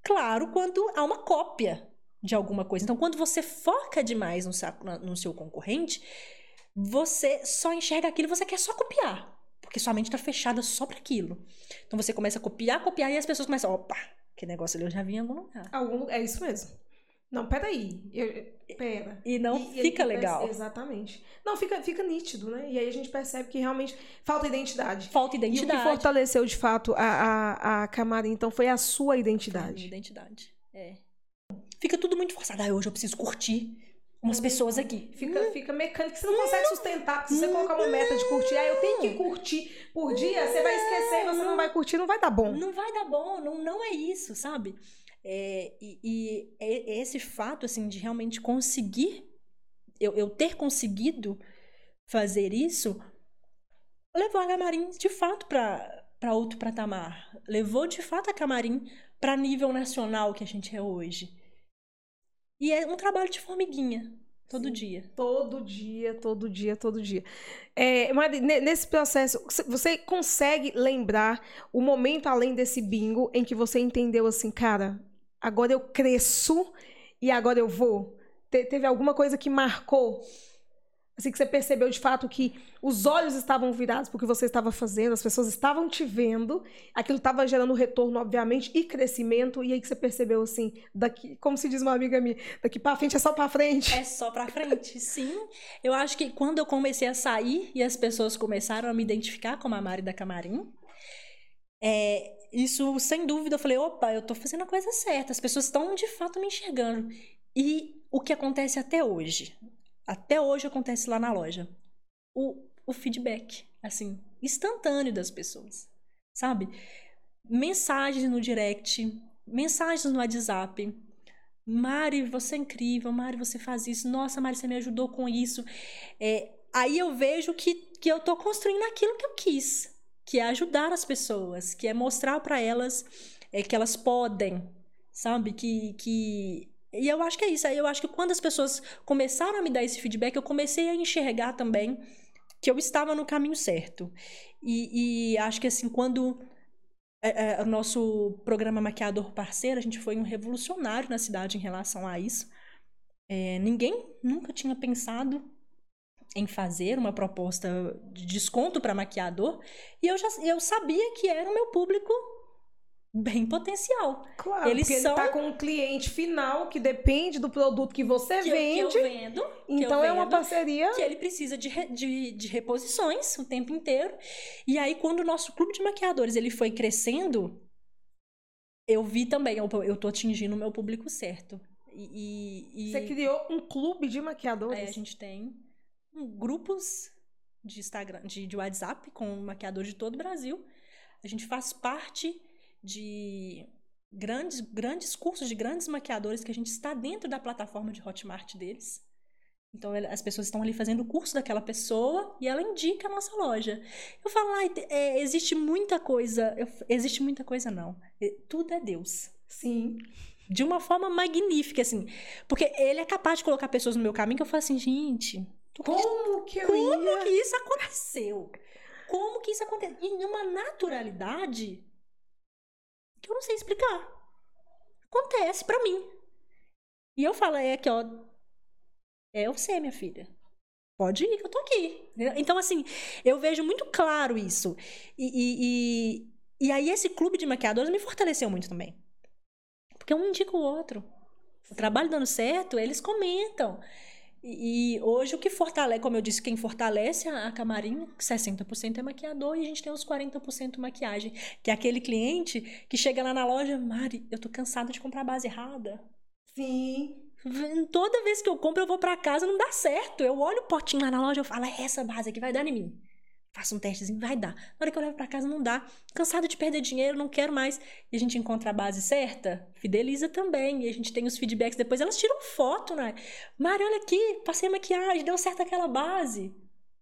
[SPEAKER 2] claro, quando há uma cópia de alguma coisa. Então, quando você foca demais no, na- no seu concorrente, você só enxerga aquilo e você quer só copiar. Porque sua mente está fechada só para aquilo. Então, você começa a copiar, copiar, e as pessoas começam, opa, que negócio ali eu já vi em algum lugar.
[SPEAKER 1] Algum É isso mesmo. Não, peraí. Eu, pera.
[SPEAKER 2] E não
[SPEAKER 1] E- e
[SPEAKER 2] fica
[SPEAKER 1] aí
[SPEAKER 2] legal.
[SPEAKER 1] perce- Exatamente. Não, fica, fica nítido, né? E aí a gente percebe que realmente falta identidade.
[SPEAKER 2] Falta
[SPEAKER 1] E o que
[SPEAKER 2] identidade.
[SPEAKER 1] fortaleceu de fato a, a, a Camarim, então, foi a sua identidade.
[SPEAKER 2] identidade. É. Fica tudo muito forçado. Ah, hoje eu preciso curtir umas pessoas aqui.
[SPEAKER 1] Fica, fica mecânico, você não consegue sustentar. Se você colocar uma meta de curtir, ah, eu tenho que curtir por dia, você vai esquecer, você não vai curtir, não vai dar bom.
[SPEAKER 2] Não vai dar bom, não, não é isso, sabe? É, e, e é- esse fato, assim, de realmente conseguir, eu, eu ter conseguido fazer isso, levou a Camarim, de fato, para outro patamar. Levou, de fato, a Camarim para nível nacional que a gente é hoje. E é um trabalho de formiguinha, todo dia.
[SPEAKER 1] Todo dia, todo dia, todo dia. É, Mari, ne- nesse processo, você consegue lembrar o momento além desse bingo em que você entendeu assim, cara, agora eu cresço e agora eu vou? Te- teve alguma coisa que marcou? Assim, que você percebeu de fato que os olhos estavam virados porque você estava fazendo, as pessoas estavam te vendo, aquilo estava gerando retorno, obviamente, e crescimento, e aí que você percebeu assim, daqui, como se diz uma amiga minha, daqui pra frente é só pra frente.
[SPEAKER 2] É só pra frente, sim. Eu acho que quando eu comecei a sair e as pessoas começaram a me identificar como a Mari da Camarim, é, isso, sem dúvida, eu falei, opa, eu tô fazendo a coisa certa. As pessoas estão, de fato, me enxergando. E o que acontece até hoje? Até hoje acontece lá na loja. O, o feedback, assim, instantâneo das pessoas, sabe? Mensagens no direct, mensagens no WhatsApp. Mari, você é incrível. Mari, você faz isso. Nossa, Mari, você me ajudou com isso. É, aí eu vejo que, que eu tô construindo aquilo que eu quis, que é ajudar as pessoas, que é mostrar para elas é, que elas podem, sabe? Que, que e eu acho que é isso. Eu acho que quando as pessoas começaram a me dar esse feedback, eu comecei a enxergar também que eu estava no caminho certo. E, e acho que assim, quando é, é, o nosso programa Maquiador Parceiro, a gente foi um revolucionário na cidade em relação a isso. É, ninguém nunca tinha pensado em fazer uma proposta de desconto para maquiador e eu já eu sabia que era o meu público bem potencial.
[SPEAKER 1] Claro,
[SPEAKER 2] Eles são-
[SPEAKER 1] ele tá com um cliente final que depende do produto que você
[SPEAKER 2] Que eu, que eu
[SPEAKER 1] vende.
[SPEAKER 2] vendo.
[SPEAKER 1] então
[SPEAKER 2] eu
[SPEAKER 1] é uma
[SPEAKER 2] vendo,
[SPEAKER 1] parceria.
[SPEAKER 2] que ele precisa de, de, de reposições o tempo inteiro. E aí, quando o nosso clube de maquiadores ele foi crescendo, eu vi também, eu, eu tô atingindo o meu público certo. E, e- e
[SPEAKER 1] Você criou um clube de maquiadores.
[SPEAKER 2] aí a gente tem grupos de Instagram, de, de WhatsApp com maquiadores de todo o Brasil. A gente faz parte de grandes, grandes cursos de grandes maquiadores que a gente está dentro da plataforma de Hotmart deles. Então, as pessoas estão ali fazendo o curso daquela pessoa e ela indica a nossa loja. Eu falo, "Ai, te- é, existe muita coisa. Eu existe muita coisa, não. Tudo é Deus.
[SPEAKER 1] Sim.
[SPEAKER 2] De uma forma magnífica, assim. Porque ele é capaz de colocar pessoas no meu caminho que eu falo assim, gente,
[SPEAKER 1] Como que eu
[SPEAKER 2] como
[SPEAKER 1] ia?
[SPEAKER 2] que isso aconteceu? Como que isso aconteceu? Em uma naturalidade que eu não sei explicar. Acontece pra mim. E eu falo, é aqui, ó. É você, minha filha. Pode ir, que eu tô aqui. Então, assim, eu vejo muito claro isso. E, e, e, e aí, esse clube de maquiadores me fortaleceu muito também. Porque um indica o outro. O trabalho dando certo, eles comentam. E, e hoje o que fortalece, como eu disse, quem fortalece a, a camarim, 60% é maquiador e a gente tem os 40% maquiagem. Que é aquele cliente que chega lá na loja, Mari, eu tô cansada de comprar base errada.
[SPEAKER 1] Sim.
[SPEAKER 2] Toda vez que eu compro, eu vou pra casa, não dá certo. Eu olho o potinho lá na loja, eu falo, é essa base aqui, vai dar em mim. Faço um testezinho, vai dar. Na hora que eu levo pra casa, não dá. Cansada de perder dinheiro, não quero mais. E a gente encontra a base certa, fideliza também. E a gente tem os feedbacks depois. Elas tiram foto, né? Mari, olha aqui, passei maquiagem, deu certo aquela base.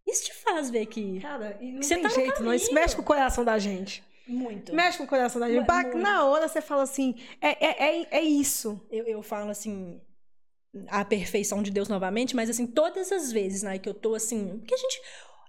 [SPEAKER 2] Isso te faz ver que.
[SPEAKER 1] Cara, e não
[SPEAKER 2] Você
[SPEAKER 1] tem
[SPEAKER 2] tá
[SPEAKER 1] jeito, não. Isso mexe com o coração da gente.
[SPEAKER 2] Muito.
[SPEAKER 1] Mexe com o coração da gente.
[SPEAKER 2] Muito.
[SPEAKER 1] Na hora você fala assim, é, é, é, é isso.
[SPEAKER 2] Eu, eu falo assim, a perfeição de Deus novamente, mas assim, todas as vezes, né, que eu tô assim. Porque a gente.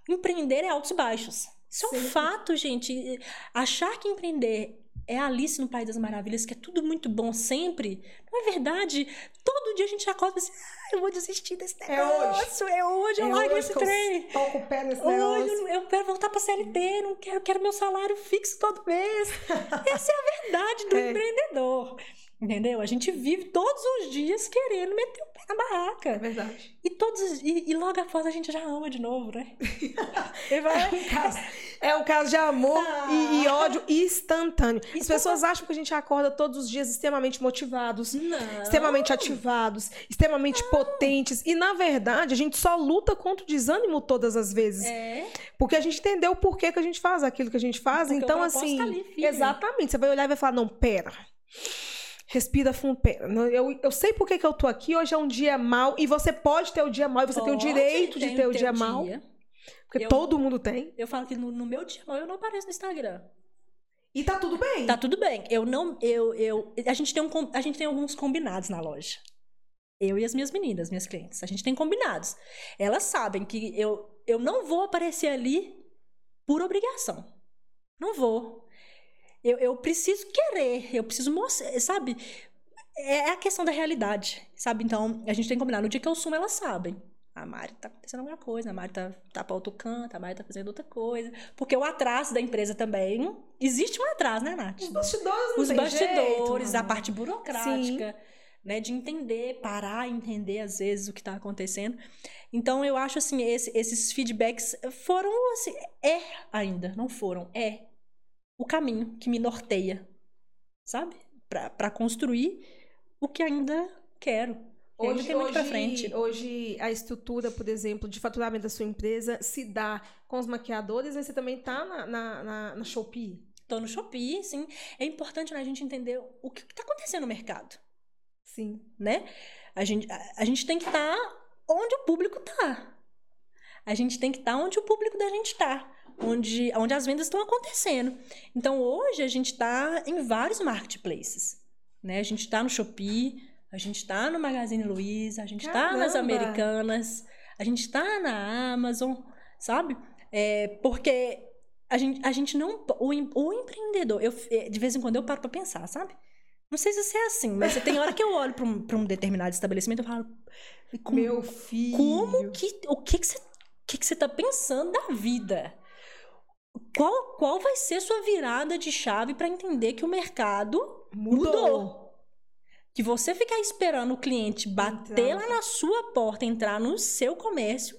[SPEAKER 2] Empreender é altos e baixos. Isso é um fato, gente. E Achar que empreender é Alice no País das Maravilhas, que é tudo muito bom sempre, não é verdade. Todo dia a gente acorda assim, ah, eu vou desistir desse
[SPEAKER 1] É
[SPEAKER 2] negócio. É hoje, eu largo esse
[SPEAKER 1] eu
[SPEAKER 2] trem.
[SPEAKER 1] o pé nesse
[SPEAKER 2] Hoje
[SPEAKER 1] negócio.
[SPEAKER 2] eu, eu quero voltar pra CLT, não quero, quero meu salário fixo todo mês. Essa é a verdade do
[SPEAKER 1] É.
[SPEAKER 2] empreendedor. Entendeu? A gente vive todos os dias querendo meter o pé na
[SPEAKER 1] É
[SPEAKER 2] barraca.
[SPEAKER 1] verdade.
[SPEAKER 2] E, todos, os- e, e logo após a gente já ama de novo, né? Vai-
[SPEAKER 1] É um caso, é um caso de amor
[SPEAKER 2] Ah.
[SPEAKER 1] e, e ódio instantâneo. As
[SPEAKER 2] Isso é
[SPEAKER 1] pessoas acham que a gente acorda todos os dias extremamente motivados,
[SPEAKER 2] Não.
[SPEAKER 1] extremamente ativados, extremamente potentes. E, na verdade, a gente só luta contra o desânimo todas as vezes.
[SPEAKER 2] É.
[SPEAKER 1] Porque a gente entendeu o porquê que a gente faz aquilo que a gente faz.
[SPEAKER 2] Porque
[SPEAKER 1] então,
[SPEAKER 2] propósito
[SPEAKER 1] assim.
[SPEAKER 2] tá ali,
[SPEAKER 1] exatamente. Você vai olhar e vai falar: não, pera. Respira fundo, Eu, eu sei por que, que eu tô aqui. Hoje é um dia mau. E você pode ter o dia mau. E você tem o
[SPEAKER 2] Pode,
[SPEAKER 1] direito de ter o dia mau.
[SPEAKER 2] dia.
[SPEAKER 1] Porque
[SPEAKER 2] Eu-
[SPEAKER 1] todo mundo tem.
[SPEAKER 2] Eu falo que no, no meu dia mal eu não apareço no Instagram.
[SPEAKER 1] E tá tudo bem.
[SPEAKER 2] Tá tudo bem. Eu não. Eu, eu, a, gente tem um, a gente tem alguns combinados na loja. Eu e as minhas meninas, minhas clientes. A gente tem combinados. Elas sabem que eu, eu não vou aparecer ali por obrigação. Não vou. Eu, eu preciso querer, eu preciso mostrar, sabe? É a questão da realidade, sabe? Então, a gente tem combinado. No dia que eu sumo, elas sabem. A Mari tá acontecendo alguma coisa, a Mari tá, tá pra outro canto, a Mari tá fazendo outra coisa. Porque o atraso da empresa também. Existe um atraso, né, Nath?
[SPEAKER 1] Os bastidores não
[SPEAKER 2] Os bastidores,
[SPEAKER 1] jeito,
[SPEAKER 2] a parte burocrática, né, de entender, parar entender às vezes o que está acontecendo. Então eu acho assim, esse- esses feedbacks foram assim, é ainda, não foram, é o caminho que me norteia, sabe? Para construir o que ainda quero. Ainda
[SPEAKER 1] Hoje,
[SPEAKER 2] tem muito pra
[SPEAKER 1] hoje,
[SPEAKER 2] frente.
[SPEAKER 1] hoje, a estrutura, por exemplo, de faturamento da sua empresa se dá com os maquiadores, mas você também tá na, na, na, na Shopee.
[SPEAKER 2] Tô no Shopee, sim. É importante né, a gente entender o que está acontecendo no mercado.
[SPEAKER 1] Sim.
[SPEAKER 2] né? A gente, a, a gente tem que estar onde o público tá. A gente tem que estar onde o público da gente tá. Onde, onde as vendas estão acontecendo. Então, hoje, a gente está em vários marketplaces. Né? A gente está no Shopee, a gente está no Magazine Luiza, a gente está nas! Americanas, a gente está na Amazon, sabe? É, porque a gente, a gente não... O, o empreendedor, eu, eh, de vez em quando eu paro para pensar, sabe? Não sei se você é assim, mas tem hora que eu olho para um, pra um determinado estabelecimento e falo... Como,
[SPEAKER 1] Meu filho.
[SPEAKER 2] como que... O que que você... O que que você tá pensando da vida? Qual, qual vai ser sua virada de chave para entender que o mercado mudou?
[SPEAKER 1] Mudou.
[SPEAKER 2] Que você ficar esperando o cliente bater lá na sua porta, entrar no seu comércio,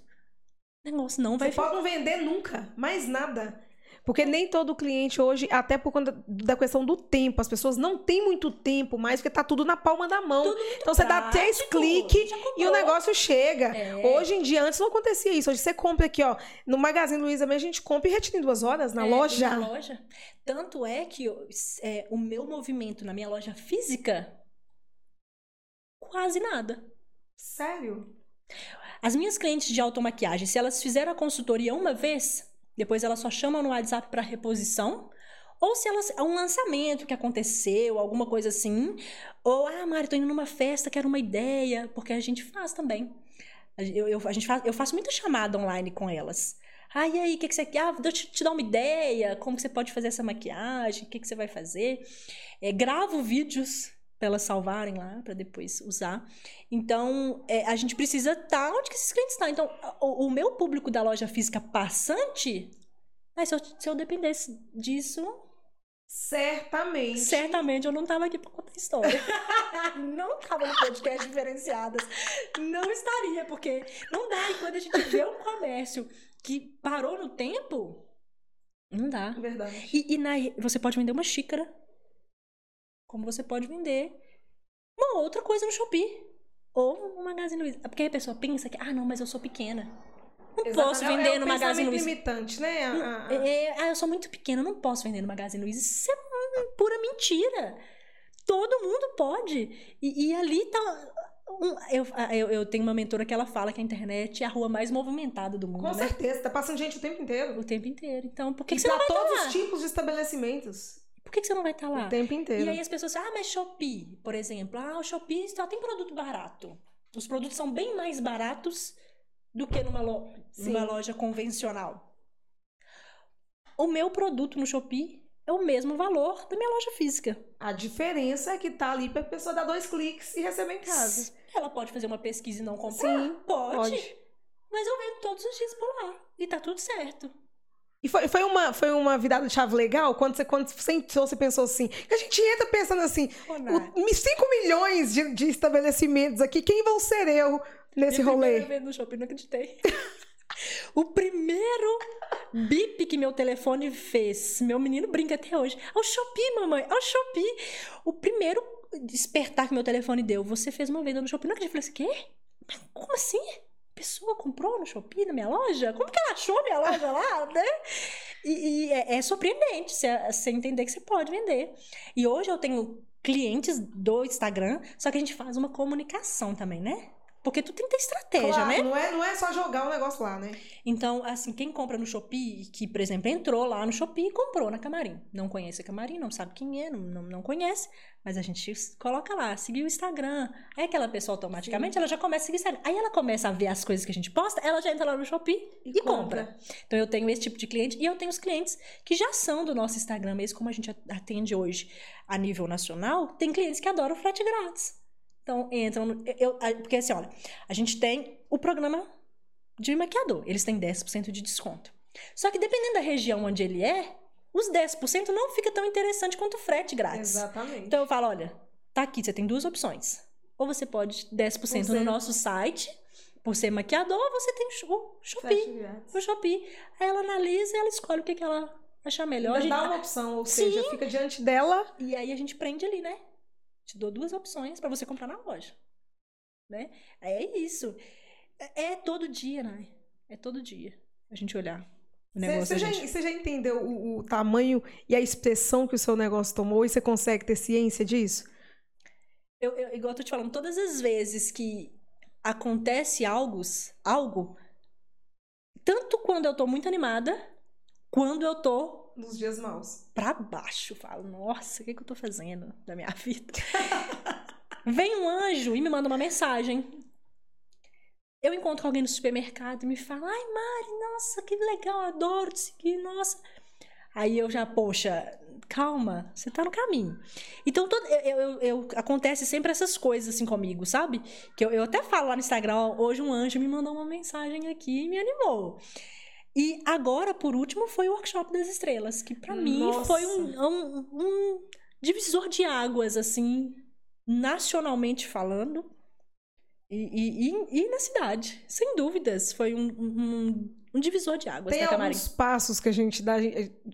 [SPEAKER 2] o negócio não vai
[SPEAKER 1] Você pode não vender nunca, mais nada. Porque nem todo cliente hoje, até por conta da questão do tempo, as pessoas não têm muito tempo mais, porque tá tudo na palma da mão. Então você dá três
[SPEAKER 2] prático,
[SPEAKER 1] cliques e o negócio chega.
[SPEAKER 2] É.
[SPEAKER 1] Hoje em dia, antes não acontecia isso. Hoje você compra aqui, ó, no Magazine Luiza mesmo, a gente compra e retira em duas horas na
[SPEAKER 2] É,
[SPEAKER 1] loja.
[SPEAKER 2] Na loja. Tanto é que é, o meu movimento na minha loja física, quase nada.
[SPEAKER 1] Sério?
[SPEAKER 2] As minhas clientes de automaquiagem, se elas fizeram a consultoria uma vez, depois elas só chamam no WhatsApp para reposição. Ou se elas. É um lançamento que aconteceu, alguma coisa assim. Ou, ah, Mari, tô indo numa festa, quero uma ideia. Porque a gente faz também. Eu, eu, a gente faz, eu faço muita chamada online com elas. Ah, e aí, o que, que você quer? Ah, deixa eu te dar uma ideia. Como que você pode fazer essa maquiagem? O que, que você vai fazer? É, gravo vídeos para elas salvarem lá, para depois usar. Então, é, a gente precisa estar onde que esses clientes estão. Então, o, o meu público da loja física passante, ah, se, eu, se eu dependesse disso,
[SPEAKER 1] Certamente.
[SPEAKER 2] certamente eu não estava aqui para contar história. não estava no podcast diferenciadas. Não estaria, porque não dá. E quando a gente vê um comércio que parou no tempo, não dá.
[SPEAKER 1] Verdade.
[SPEAKER 2] E, e na, você pode vender uma xícara, como você pode vender uma outra coisa no Shopee. Ou no Magazine Luiza. Porque aí a pessoa pensa que, ah, não, mas eu sou pequena. Não posso
[SPEAKER 1] Exatamente.
[SPEAKER 2] vender
[SPEAKER 1] é, é
[SPEAKER 2] no Magazine Luiza.
[SPEAKER 1] limitante, né? A- a- a-
[SPEAKER 2] É, ah, eu sou muito pequena, não posso vender no Magazine Luiza. Isso é pura mentira. Todo mundo pode. E, e ali tá. um- eu, ah, eu, eu tenho uma mentora que ela fala que a internet é a rua mais movimentada do mundo,
[SPEAKER 1] Com
[SPEAKER 2] né?
[SPEAKER 1] certeza, tá passando gente o tempo inteiro.
[SPEAKER 2] O tempo inteiro. Então, por que,
[SPEAKER 1] e
[SPEAKER 2] que você não vai
[SPEAKER 1] todos os tipos de estabelecimentos.
[SPEAKER 2] Por que, que você não vai estar lá?
[SPEAKER 1] O tempo inteiro.
[SPEAKER 2] E aí as pessoas ah, mas Shopee, por exemplo. Ah, o Shopee só tem produto barato. Os produtos são bem mais baratos do que numa, lo- numa loja convencional. O meu produto no Shopee é o mesmo valor da minha loja física.
[SPEAKER 1] A diferença é que tá ali pra pessoa dar dois cliques e receber em casa.
[SPEAKER 2] Ela pode fazer uma pesquisa e não comprar?
[SPEAKER 1] Sim,
[SPEAKER 2] pode.
[SPEAKER 1] Pode.
[SPEAKER 2] Mas eu vendo todos os dias por lá. E tá tudo certo.
[SPEAKER 1] E foi, foi, uma, foi uma virada de chave legal quando você, quando você entrou, você pensou assim. A gente entra pensando assim:
[SPEAKER 2] Ô, Nath,
[SPEAKER 1] 5 milhões de, de estabelecimentos aqui, quem vão ser eu nesse
[SPEAKER 2] minha
[SPEAKER 1] rolê?
[SPEAKER 2] vez no shopping, não acreditei. o primeiro bip que meu telefone fez, meu menino brinca até hoje. Ao Shopee, mamãe, ao Shopee. O primeiro despertar que meu telefone deu, você fez uma venda no Shopee. Não acredito. Eu falei assim, quê? Como assim? Pessoa comprou no Shopee, na minha loja? Como que ela achou minha loja lá, né? E, e é, é surpreendente você entender que você pode vender. E hoje eu tenho clientes do Instagram, só que a gente faz uma comunicação também, né? Porque tu tem que ter estratégia,
[SPEAKER 1] Claro,
[SPEAKER 2] né?
[SPEAKER 1] não, é, não é só jogar o negócio lá, né?
[SPEAKER 2] Então, assim, quem compra no Shopee, que, por exemplo, entrou lá no Shopee e comprou na Camarim. Não conhece a Camarim, não sabe quem é, não, não, não conhece, mas a gente coloca lá, seguir o Instagram. Aí aquela pessoa automaticamente, ela já começa a seguir o Instagram. Aí ela começa a ver as coisas que a gente posta, ela já entra lá no Shopee e, compra. Então eu tenho esse tipo de cliente e eu tenho os clientes que já são do nosso Instagram, mesmo como a gente atende hoje a nível nacional, tem clientes que adoram frete grátis. Então entram, no, eu, porque assim, olha, a gente tem o programa de maquiador, eles têm 10% de desconto. Só que dependendo da região onde ele é, os 10% não fica tão interessante quanto o frete grátis.
[SPEAKER 1] Exatamente.
[SPEAKER 2] Então eu falo, olha, tá aqui, você tem duas opções. Ou você pode 10% no
[SPEAKER 1] Você-
[SPEAKER 2] nosso site, por ser maquiador, ou você tem o Shopee no Shopee. Aí ela analisa e ela escolhe o que, que ela achar melhor. A
[SPEAKER 1] Ainda
[SPEAKER 2] gente-
[SPEAKER 1] dá uma opção, ou
[SPEAKER 2] Sim.
[SPEAKER 1] seja, fica diante dela.
[SPEAKER 2] E aí a gente prende ali, né? Te dou duas opções pra você comprar na loja. Né? É isso. É, é todo dia, né? É todo dia. A gente olhar o negócio.
[SPEAKER 1] Você já,
[SPEAKER 2] gente.
[SPEAKER 1] você já entendeu o, o tamanho e a expressão que o seu negócio tomou e você consegue ter ciência disso?
[SPEAKER 2] Eu, eu, igual eu tô te falando, todas as vezes que acontece algo, algo, tanto quando eu tô muito animada, quando eu tô
[SPEAKER 1] Nos dias maus.
[SPEAKER 2] pra baixo. Falo, nossa, o que, que eu tô fazendo da minha vida? Vem um anjo e me manda uma mensagem. Eu encontro alguém no supermercado e me fala, ai, Mari, nossa, que legal, adoro te seguir, nossa. Aí eu já, poxa, calma, você tá no caminho. Então, todo, eu, eu- eu- acontece sempre essas coisas assim comigo, sabe? Que eu, eu até falo lá no Instagram, hoje um anjo me mandou uma mensagem aqui e me animou. E agora, por último, foi o Workshop das Estrelas, que para mim foi um, um, um divisor de águas, assim, nacionalmente falando. E, e, e, na cidade, sem dúvidas. Foi um, um, um divisor de águas.
[SPEAKER 1] Tem alguns passos que a gente dá.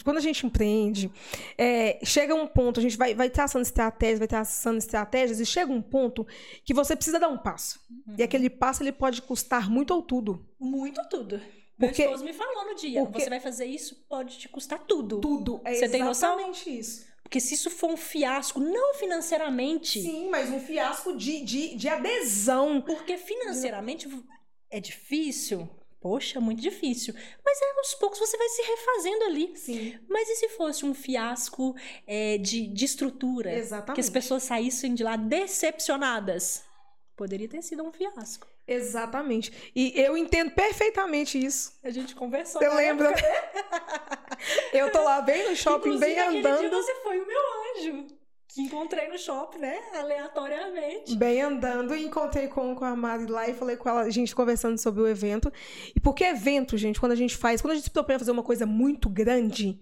[SPEAKER 1] Quando a gente empreende, é, chega um ponto, a gente vai, vai traçando estratégias, vai traçando estratégias, e chega um ponto que você precisa dar um passo. Uhum. E aquele passo ele pode custar muito ou tudo.
[SPEAKER 2] Muito ou tudo. Porque, Meu esposo me falou no dia, porque, você vai fazer isso, pode te custar tudo.
[SPEAKER 1] Tudo. É você tem noção? isso.
[SPEAKER 2] Porque se isso for um fiasco, não financeiramente.
[SPEAKER 1] Sim, mas um fiasco de, de, de adesão.
[SPEAKER 2] Porque financeiramente é difícil. Poxa, muito difícil. Mas é, aos poucos você vai se refazendo ali.
[SPEAKER 1] Sim.
[SPEAKER 2] Mas e se fosse um fiasco é, de, de estrutura?
[SPEAKER 1] Exatamente.
[SPEAKER 2] Que as pessoas saíssem de lá decepcionadas? Poderia ter sido um fiasco.
[SPEAKER 1] Exatamente. E eu entendo perfeitamente isso.
[SPEAKER 2] A gente conversou.
[SPEAKER 1] Você lembra? eu tô lá bem no shopping,
[SPEAKER 2] Inclusive,
[SPEAKER 1] bem andando. Dia
[SPEAKER 2] você foi o meu anjo. Que encontrei no shopping, né? Aleatoriamente.
[SPEAKER 1] Bem andando, e encontrei com, com a Mari lá e falei com ela, a gente conversando sobre o evento. E porque evento, gente, quando a gente faz, quando a gente se propõe a fazer uma coisa muito grande,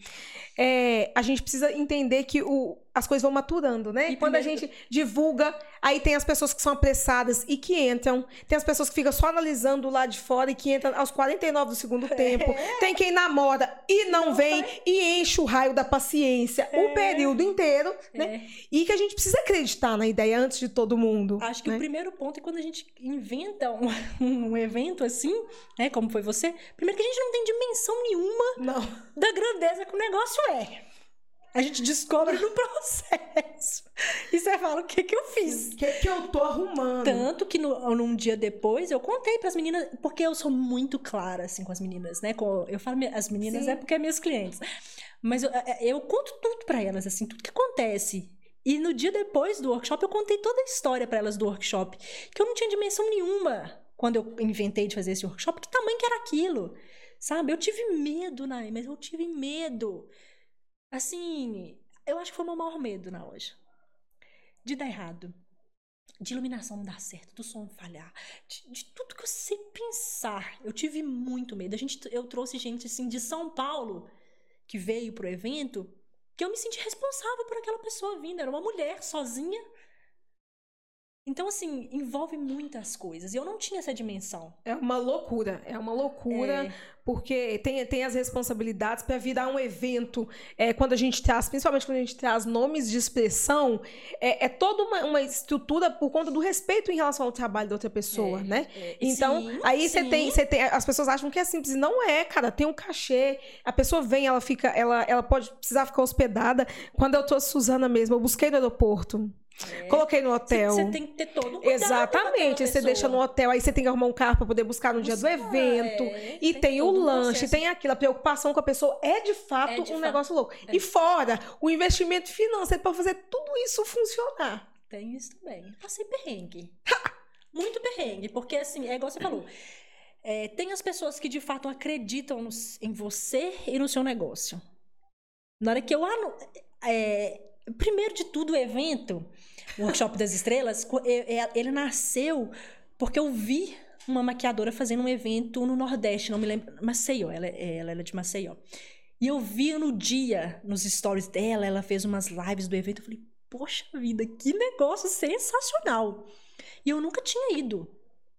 [SPEAKER 1] é, a gente precisa entender que o, as coisas vão maturando, né? E quando primeiro... a gente divulga, aí tem as pessoas que são apressadas e que entram, tem as pessoas que ficam só analisando lá de fora e que entram aos 49 do segundo é. tempo, tem quem namora e não, não vem vai. e enche o raio da paciência é. o período inteiro, é. né? E que a gente precisa acreditar na ideia antes de todo mundo.
[SPEAKER 2] Acho que
[SPEAKER 1] né?
[SPEAKER 2] o primeiro ponto é quando a gente inventa um, um evento assim, né? Como foi você, primeiro que a gente não tem dimensão nenhuma
[SPEAKER 1] não.
[SPEAKER 2] da grandeza que o negócio é. A gente descobre no processo. E você fala, o que que eu fiz?
[SPEAKER 1] O que que eu tô arrumando?
[SPEAKER 2] Tanto que no, num dia depois, eu contei para as meninas, porque eu sou muito clara, assim, com as meninas, né? Com, eu falo as meninas Sim. é porque é minhas clientes. Mas eu, é, é, eu conto tudo para elas, assim, tudo que acontece. E no dia depois do workshop, eu contei toda a história para elas do workshop. Que eu não tinha dimensão nenhuma quando eu inventei de fazer esse workshop. Que tamanho que era aquilo? Sabe? Eu tive medo, Nai, mas eu tive medo. Assim, eu acho que foi o meu maior medo na loja. De dar errado. De iluminação não dar certo, do som falhar, de, de, tudo que eu sei pensar. Eu tive muito medo. A gente, eu trouxe gente assim de São Paulo que veio pro evento, que eu me senti responsável por aquela pessoa vindo. Era uma mulher sozinha. Então, assim, envolve muitas coisas. E eu não tinha essa dimensão.
[SPEAKER 1] É uma loucura. É uma loucura. É porque tem, tem as responsabilidades para virar um evento. É, quando a gente traz, principalmente quando a gente traz nomes de expressão, é, é toda uma, uma, estrutura por conta do respeito em relação ao trabalho da outra pessoa, é, né? É. Então, sim, aí você tem, você tem. As pessoas acham que é simples. Não é, cara. Tem um cachê. A pessoa vem, ela fica. Ela, ela pode precisar ficar hospedada. Quando eu trouxe Suzana mesmo, eu busquei no aeroporto. É. Coloquei no hotel.
[SPEAKER 2] Você tem que ter todo um cuidado
[SPEAKER 1] Exatamente. Você deixa no hotel, aí você tem que arrumar um carro para poder buscar no dia do evento. É, e tem, tem o lanche, tem aquilo. A preocupação com a pessoa é de fato é de um fato. negócio louco. É. E fora, o investimento financeiro para fazer tudo isso funcionar.
[SPEAKER 2] Tem isso também. Passei perrengue. Muito perrengue, porque assim, é igual você falou. É, tem as pessoas que de fato acreditam no, em você e no seu negócio. Na hora que eu. É, primeiro de tudo, o evento, o Workshop das Estrelas, ele nasceu porque eu vi uma maquiadora fazendo um evento no Nordeste, não me lembro, Maceió, ela, é, ela era de Maceió. E eu vi no dia, nos stories dela, ela fez umas lives do evento, eu falei, poxa vida, que negócio sensacional. E eu nunca tinha ido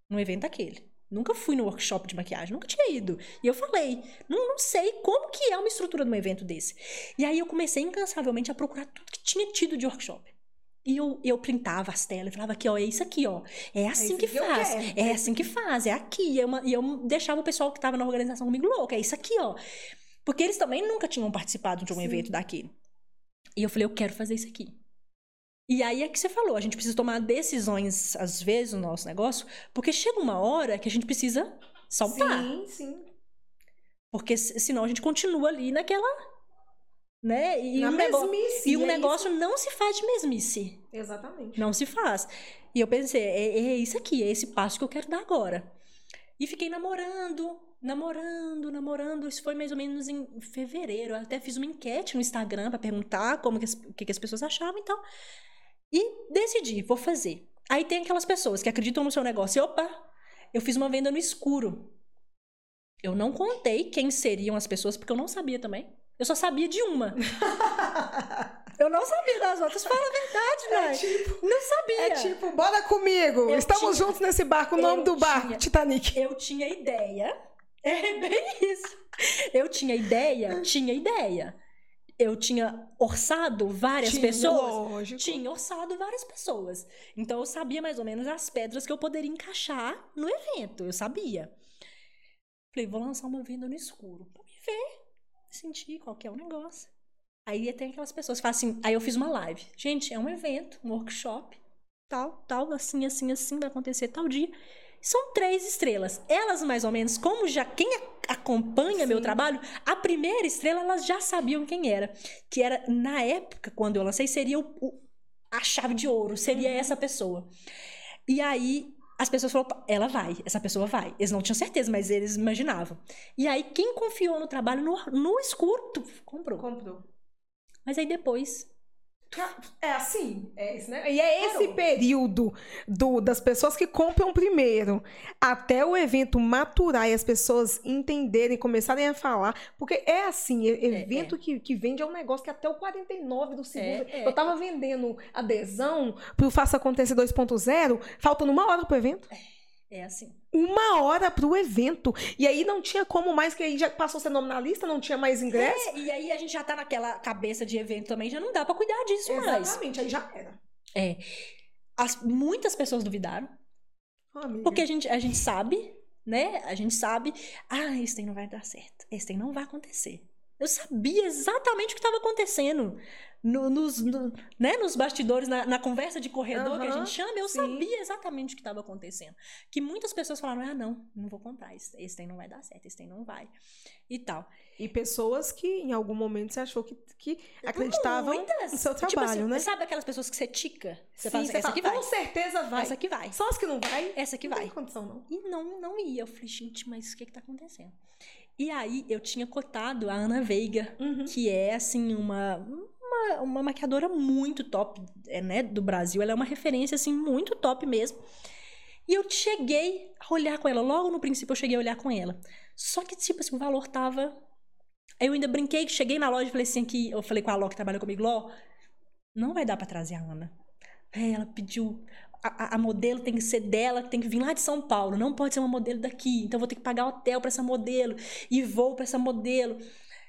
[SPEAKER 2] no evento aquele. Nunca fui no workshop de maquiagem, nunca tinha ido. E eu falei, não, não sei como que é uma estrutura de um evento desse. E aí eu comecei incansavelmente a procurar tudo que tinha tido de workshop. E eu, eu printava as telas, falava aqui, ó, é isso aqui, ó. É assim é que, que faz. É assim que faz, é aqui. E eu, e eu deixava o pessoal que estava na organização comigo louco, é isso aqui, ó. Porque eles também nunca tinham participado de um Sim. evento daquele. E eu falei, eu quero fazer isso aqui. E aí é que você falou, a gente precisa tomar decisões, às vezes, no nosso negócio, porque chega uma hora que a gente precisa saltar.
[SPEAKER 1] Sim, sim.
[SPEAKER 2] Porque senão a gente continua ali naquela né?
[SPEAKER 1] E Na um mesmice.
[SPEAKER 2] E um é negócio isso. não se faz de mesmice.
[SPEAKER 1] Exatamente.
[SPEAKER 2] Não se faz. E eu pensei, é, é isso aqui, é esse passo que eu quero dar agora. E fiquei namorando, namorando, namorando. Isso foi mais ou menos em fevereiro. Eu até fiz uma enquete no Instagram para perguntar como que as, que, que as pessoas achavam e tal. E decidi, vou fazer. Aí tem aquelas pessoas que acreditam no seu negócio. E, opa, eu fiz uma venda no escuro. Eu não contei quem seriam as pessoas, porque eu não sabia também. Eu só sabia de uma. eu não sabia das outras. Fala a verdade, né?
[SPEAKER 1] É tipo,
[SPEAKER 2] não sabia.
[SPEAKER 1] é tipo, bora comigo.
[SPEAKER 2] Eu
[SPEAKER 1] Estamos
[SPEAKER 2] tinha-
[SPEAKER 1] juntos nesse barco. O nome do barco,
[SPEAKER 2] tinha-
[SPEAKER 1] Titanic.
[SPEAKER 2] Eu tinha ideia. É bem isso. Eu tinha ideia, tinha ideia. Eu tinha orçado várias
[SPEAKER 1] Tinha,
[SPEAKER 2] pessoas.
[SPEAKER 1] Lógico.
[SPEAKER 2] Tinha orçado várias pessoas. Então eu sabia mais ou menos as pedras que eu poderia encaixar no evento. Eu sabia. Falei, vou lançar uma venda no escuro. Pra me ver. Sentir qual que é o negócio. Aí tem aquelas pessoas que falam assim. Aí eu fiz uma live. Gente, é um evento, um workshop. Tal, tal, assim, assim, assim, vai acontecer tal dia. São três estrelas. Elas, mais ou menos, como já quem acompanha meu
[SPEAKER 1] Sim.
[SPEAKER 2] trabalho, a primeira estrela elas já sabiam quem era. Que era, na época, quando eu lancei, seria o- o- a chave de ouro, seria
[SPEAKER 1] Uhum.
[SPEAKER 2] essa pessoa. E aí as pessoas falaram, "Opa, ela vai, essa pessoa vai. Eles não tinham certeza, mas eles imaginavam. E aí quem confiou no trabalho no, no escuro, comprou.
[SPEAKER 1] Comprou.
[SPEAKER 2] Mas aí depois,
[SPEAKER 1] É assim, é esse, né? E é esse
[SPEAKER 2] Parou.
[SPEAKER 1] período do, das pessoas que compram primeiro até o evento maturar e as pessoas entenderem, começarem a falar. Porque é assim, e- evento Que, que vende é um negócio que até o 49 do segundo.
[SPEAKER 2] É, é.
[SPEAKER 1] Eu tava vendendo adesão pro Faça Acontecer 2.0, faltando uma hora pro evento.
[SPEAKER 2] é assim.
[SPEAKER 1] Uma hora pro evento. E aí não tinha como mais, que aí já passou seu nome na lista, não tinha mais ingresso.
[SPEAKER 2] É, e aí a gente já tá naquela cabeça de evento também, já não dá pra cuidar disso mais.
[SPEAKER 1] Exatamente, aí já era.
[SPEAKER 2] É. As- muitas pessoas duvidaram.
[SPEAKER 1] Amiga.
[SPEAKER 2] Porque a gente, a gente sabe, né? A gente sabe, ah, esse tem não vai dar certo. Esse tem não vai acontecer. Eu sabia exatamente o que estava acontecendo. No- nos, no- né, nos bastidores, na, na conversa de corredor que a gente chama, eu
[SPEAKER 1] sim.
[SPEAKER 2] sabia exatamente o que estava acontecendo. Que muitas pessoas falaram, ah, não, não vou comprar, esse, esse tem não vai dar certo, esse tem não vai. E tal.
[SPEAKER 1] E pessoas que em algum momento você achou que, que acreditavam
[SPEAKER 2] Muitas.
[SPEAKER 1] no seu
[SPEAKER 2] Tipo
[SPEAKER 1] trabalho,
[SPEAKER 2] assim,
[SPEAKER 1] né?
[SPEAKER 2] Sabe aquelas pessoas que você tica? Você
[SPEAKER 1] Sim,
[SPEAKER 2] fala assim,
[SPEAKER 1] você
[SPEAKER 2] essa
[SPEAKER 1] fala,
[SPEAKER 2] aqui vai.
[SPEAKER 1] Com certeza vai.
[SPEAKER 2] Essa aqui vai.
[SPEAKER 1] Só as que não vai,
[SPEAKER 2] Essa aqui
[SPEAKER 1] não
[SPEAKER 2] vai.
[SPEAKER 1] tem condição, não.
[SPEAKER 2] E não, não ia. Eu falei, gente, mas o que que tá acontecendo? E aí eu tinha cotado a Ana Veiga,
[SPEAKER 1] Uhum.
[SPEAKER 2] que é assim uma uma, uma maquiadora muito top, é, né, do Brasil. Ela é uma referência assim muito top mesmo. E eu cheguei a olhar com ela, logo no princípio eu cheguei a olhar com ela. Só que tipo assim, o valor tava Aí eu ainda brinquei, cheguei na loja e falei assim que eu falei com a Ló que trabalha comigo, Ló, não vai dar pra trazer a Ana. Aí ela pediu a, a- modelo tem que ser dela, tem que vir lá de São Paulo, não pode ser uma modelo daqui. Então vou ter que pagar hotel pra essa modelo e voo pra essa modelo.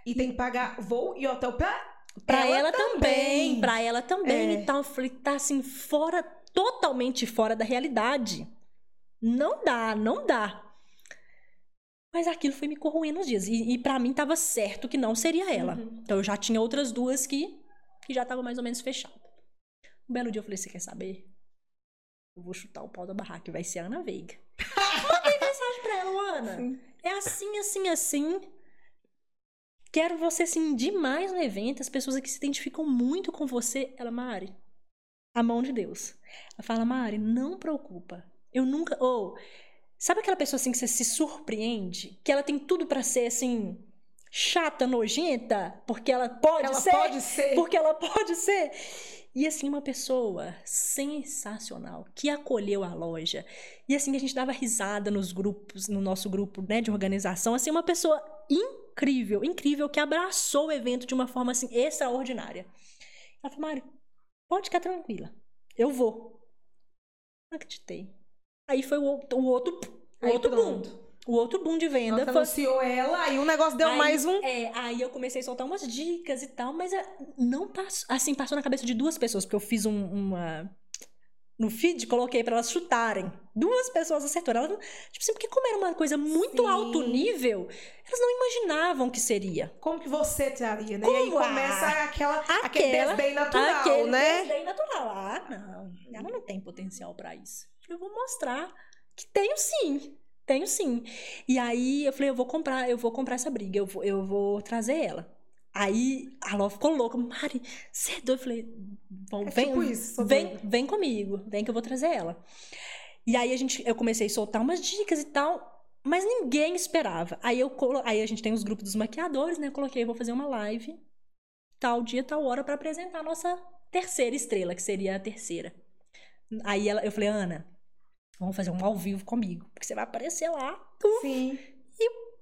[SPEAKER 1] E tem que pagar voo e hotel pra,
[SPEAKER 2] Pra
[SPEAKER 1] ela
[SPEAKER 2] ela, também, pra ela também
[SPEAKER 1] É.
[SPEAKER 2] e tal. Eu falei, tá assim, fora, totalmente fora da realidade. Não dá, não dá. Mas aquilo foi me corroendo os dias. E, e para mim tava certo que não seria ela.
[SPEAKER 1] Uhum.
[SPEAKER 2] Então eu já tinha outras duas que, que já tava mais ou menos fechado. Um belo dia eu falei, você quer saber? Eu vou chutar o pau da barraca, vai ser a Ana Veiga. Mandei mensagem pra ela, Ana.
[SPEAKER 1] Sim.
[SPEAKER 2] É assim, assim, assim. Quero você, assim, demais no evento. As pessoas aqui se identificam muito com você. Ela, Mari, a mão de Deus. Ela fala, Mari, não preocupa. Eu nunca. Ou, sabe aquela pessoa assim que você se surpreende? Que ela tem tudo pra ser, assim, chata, nojenta? Porque ela pode
[SPEAKER 1] Ela
[SPEAKER 2] ser.
[SPEAKER 1] pode ser.
[SPEAKER 2] Porque ela pode ser. E assim, uma pessoa sensacional que acolheu a loja. E assim, a gente dava risada nos grupos, no nosso grupo né, de organização. Assim, uma pessoa incrível, incrível, que abraçou o evento de uma forma assim extraordinária. Ela falou, Mário, pode ficar tranquila. Eu vou. Não acreditei. Aí foi o, outro- o outro, o outro boom. O outro boom de venda
[SPEAKER 1] Ela
[SPEAKER 2] foi
[SPEAKER 1] anunciou ela e o negócio deu
[SPEAKER 2] Aí-
[SPEAKER 1] mais um.
[SPEAKER 2] É, aí eu comecei a soltar umas dicas e tal, mas é, não passou. Assim, passou na cabeça de duas pessoas, porque eu fiz um- uma. No feed, coloquei pra elas chutarem. Duas pessoas acertaram. Elas, tipo assim, porque como era uma coisa muito
[SPEAKER 1] Sim.
[SPEAKER 2] alto nível, elas não imaginavam que seria.
[SPEAKER 1] Como que você traria, né? E aí
[SPEAKER 2] Como
[SPEAKER 1] começa aquela, aquele
[SPEAKER 2] aquela-
[SPEAKER 1] desdém natural,
[SPEAKER 2] Aquele
[SPEAKER 1] né?
[SPEAKER 2] desdém natural. Ah, não. Ela não tem potencial pra isso. Eu vou mostrar que tenho sim. Tenho sim. E aí eu falei, eu vou comprar, eu vou comprar essa briga, eu vou, eu vou trazer ela. Aí a Ló ficou louca. Mari, você é doido? Eu falei, bom,
[SPEAKER 1] É
[SPEAKER 2] vem,
[SPEAKER 1] tipo isso,
[SPEAKER 2] vem, vem comigo, vem que eu vou trazer ela. E aí a gente, eu comecei a soltar umas dicas e tal, mas ninguém esperava. Aí eu aí a gente tem os grupos dos maquiadores, né? Eu coloquei, eu vou fazer uma live tal dia, tal hora pra apresentar a nossa terceira estrela, que seria a terceira. Aí ela, eu falei, Ana, vamos fazer um ao vivo comigo, porque você vai aparecer lá.
[SPEAKER 1] Sim.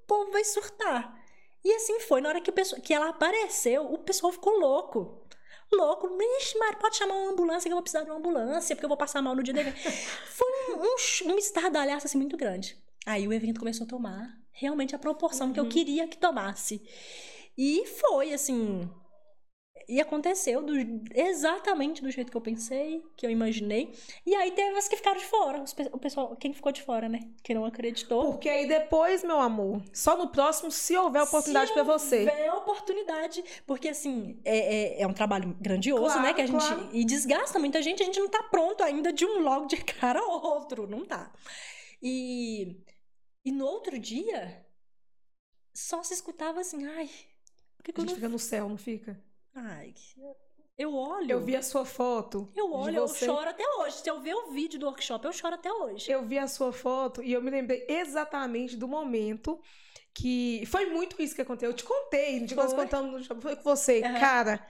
[SPEAKER 2] povo vai surtar. E assim foi. Na hora que, o pessoal, que ela apareceu, o pessoal ficou louco. Louco. Ixi, Mari, pode chamar uma ambulância que eu vou precisar de uma ambulância, porque eu vou passar mal no dia dele. foi um, um, um estardalhaço assim muito grande. Aí o evento começou a tomar realmente a proporção que eu queria que tomasse. E foi assim. E aconteceu do- exatamente do jeito que eu pensei, que eu imaginei. E aí teve as que ficaram de fora. os o pessoal, quem ficou de fora, né? Quem não acreditou.
[SPEAKER 1] Porque aí depois, meu amor, só no próximo, se houver oportunidade
[SPEAKER 2] Se
[SPEAKER 1] pra você.
[SPEAKER 2] houver oportunidade, porque assim, é, é, é um trabalho grandioso,
[SPEAKER 1] Claro,
[SPEAKER 2] né? Que a gente.
[SPEAKER 1] claro.
[SPEAKER 2] E desgasta muita gente, a gente não tá pronto ainda de um logo de cara ao outro, não tá. E, e no outro dia, só se escutava assim, ai, por que, que
[SPEAKER 1] A gente
[SPEAKER 2] não.
[SPEAKER 1] fica no céu, não fica?
[SPEAKER 2] Ai, eu olho.
[SPEAKER 1] Eu vi a sua foto.
[SPEAKER 2] Eu olho, eu choro até hoje. Se eu ver o vídeo do workshop, eu choro até hoje.
[SPEAKER 1] Eu vi a sua foto e eu me lembrei exatamente do momento que. Foi muito isso que aconteceu. Eu te contei, de nós contando no shopping, foi com você.
[SPEAKER 2] Aham.
[SPEAKER 1] Cara,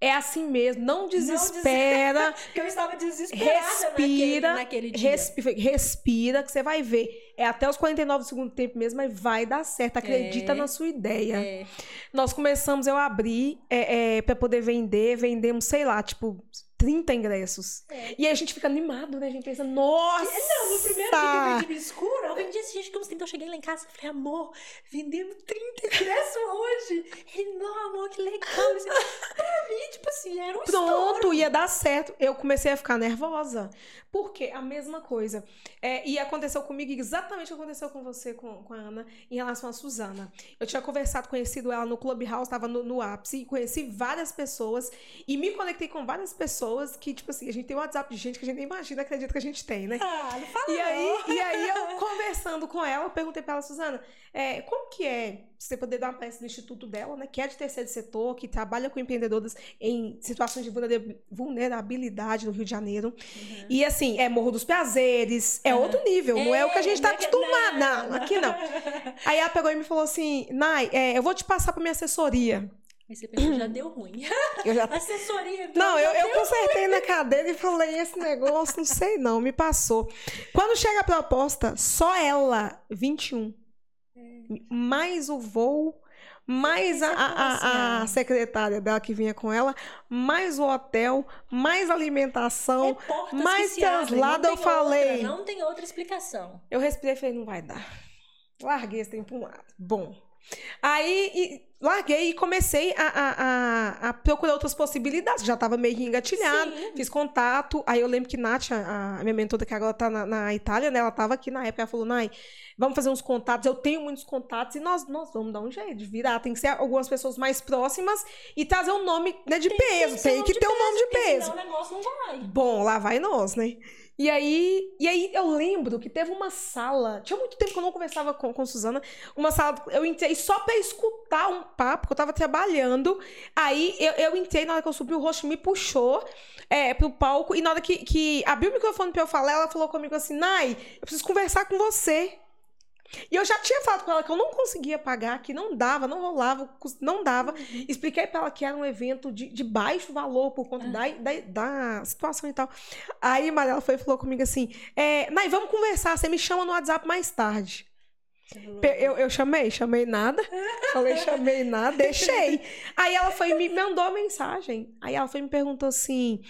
[SPEAKER 1] é assim mesmo. Não desespera.
[SPEAKER 2] Porque eu estava desesperada
[SPEAKER 1] Respira,
[SPEAKER 2] naquele, naquele dia.
[SPEAKER 1] Respi- respira, que você vai ver. É até os 49 do segundo tempo mesmo, mas vai dar certo. Acredita
[SPEAKER 2] É.
[SPEAKER 1] na sua ideia.
[SPEAKER 2] É.
[SPEAKER 1] Nós começamos, eu abri é, é, para poder vender, vendemos, sei lá, tipo, 30 ingressos.
[SPEAKER 2] É.
[SPEAKER 1] E aí a gente fica animado, né? A gente pensa, nossa!
[SPEAKER 2] Não, no primeiro dia que eu vendi escuro, eu vendi esse gente que uns 30. Eu cheguei lá em casa e falei, amor, vendemos 30 ingressos hoje. Ele, não, amor, que legal. Isso- Pra mim, tipo assim, era um
[SPEAKER 1] Pronto,
[SPEAKER 2] estouro.
[SPEAKER 1] ia dar certo. Eu comecei a ficar nervosa. Porque a mesma coisa. É, e aconteceu comigo exatamente o que aconteceu com você, com, com a Ana, em relação a Suzana. Eu tinha conversado, conhecido ela no Clubhouse, estava no, no ápice, conheci várias pessoas e me conectei com várias pessoas que, tipo assim, a gente tem um WhatsApp de gente que a gente nem imagina, acredita que a gente tem, né?
[SPEAKER 2] Ah, não fala
[SPEAKER 1] E aí, e aí eu conversando com ela, eu perguntei pra ela, Suzana, é, como que é você poder dar uma peça no instituto dela, né? Que é de terceiro setor, que trabalha com empreendedoras em situações de vulnera- vulnerabilidade no Rio de Janeiro. E assim, é Morro dos Prazeres, é
[SPEAKER 2] Uhum.
[SPEAKER 1] outro nível, não é o que a gente tá
[SPEAKER 2] não é que-
[SPEAKER 1] acostumado. Não, aqui não. Aí ela pegou e me falou assim, Nai, é, eu vou te passar pra minha assessoria.
[SPEAKER 2] Aí você pensou, já deu ruim.
[SPEAKER 1] Eu já
[SPEAKER 2] Assessoria, então,
[SPEAKER 1] Não, eu,
[SPEAKER 2] já
[SPEAKER 1] eu
[SPEAKER 2] deu
[SPEAKER 1] consertei na cadeira e falei, esse negócio, não sei não, me passou. Quando chega a proposta, só ela, 21. Mais o voo, mais a, a- a- a secretária dela que vinha com ela, mais o hotel, mais alimentação.
[SPEAKER 2] É
[SPEAKER 1] mais
[SPEAKER 2] que não
[SPEAKER 1] eu falei.
[SPEAKER 2] Outra, não tem outra explicação.
[SPEAKER 1] Eu respirei e falei, não vai dar. Larguei esse tempo um lado. Bom. Aí larguei e comecei a, a, a, a procurar outras possibilidades. Já estava meio engatilhado,
[SPEAKER 2] Sim.
[SPEAKER 1] fiz contato. Aí eu lembro que Nath, a, a minha mentora, que agora tá na, na Itália, né? Ela estava aqui na época, ela falou, Nai, vamos fazer uns contatos. Eu tenho muitos contatos e nós, nós vamos dar um jeito de virar. Tem que ser algumas pessoas mais próximas e trazer um nome né, de peso.
[SPEAKER 2] ser
[SPEAKER 1] Tem que ter um nome de peso.
[SPEAKER 2] Senão o negócio não vai.
[SPEAKER 1] Bom, lá vai nós, né? E aí, e aí eu lembro que teve uma sala, tinha muito tempo que eu não conversava com, com Suzana, uma sala, eu entrei só pra escutar um papo, que eu tava trabalhando, aí eu, eu entrei, na hora que eu subi, o rosto me puxou é, pro palco, e na hora que, que abriu o microfone pra eu falar, ela falou comigo assim, Nai, eu preciso conversar com você. E eu já tinha falado com ela que eu não conseguia pagar, que não dava, não rolava, não dava. Expliquei pra ela que era um evento de, de baixo valor por conta da, da, da situação e tal. Aí Mariela foi e falou comigo assim: é, Nai, vamos conversar, você me chama no WhatsApp mais tarde. Pe- Eu, eu chamei, chamei nada. Falei, chamei nada, deixei. Aí ela foi e me mandou a mensagem. Aí ela foi e me perguntou assim.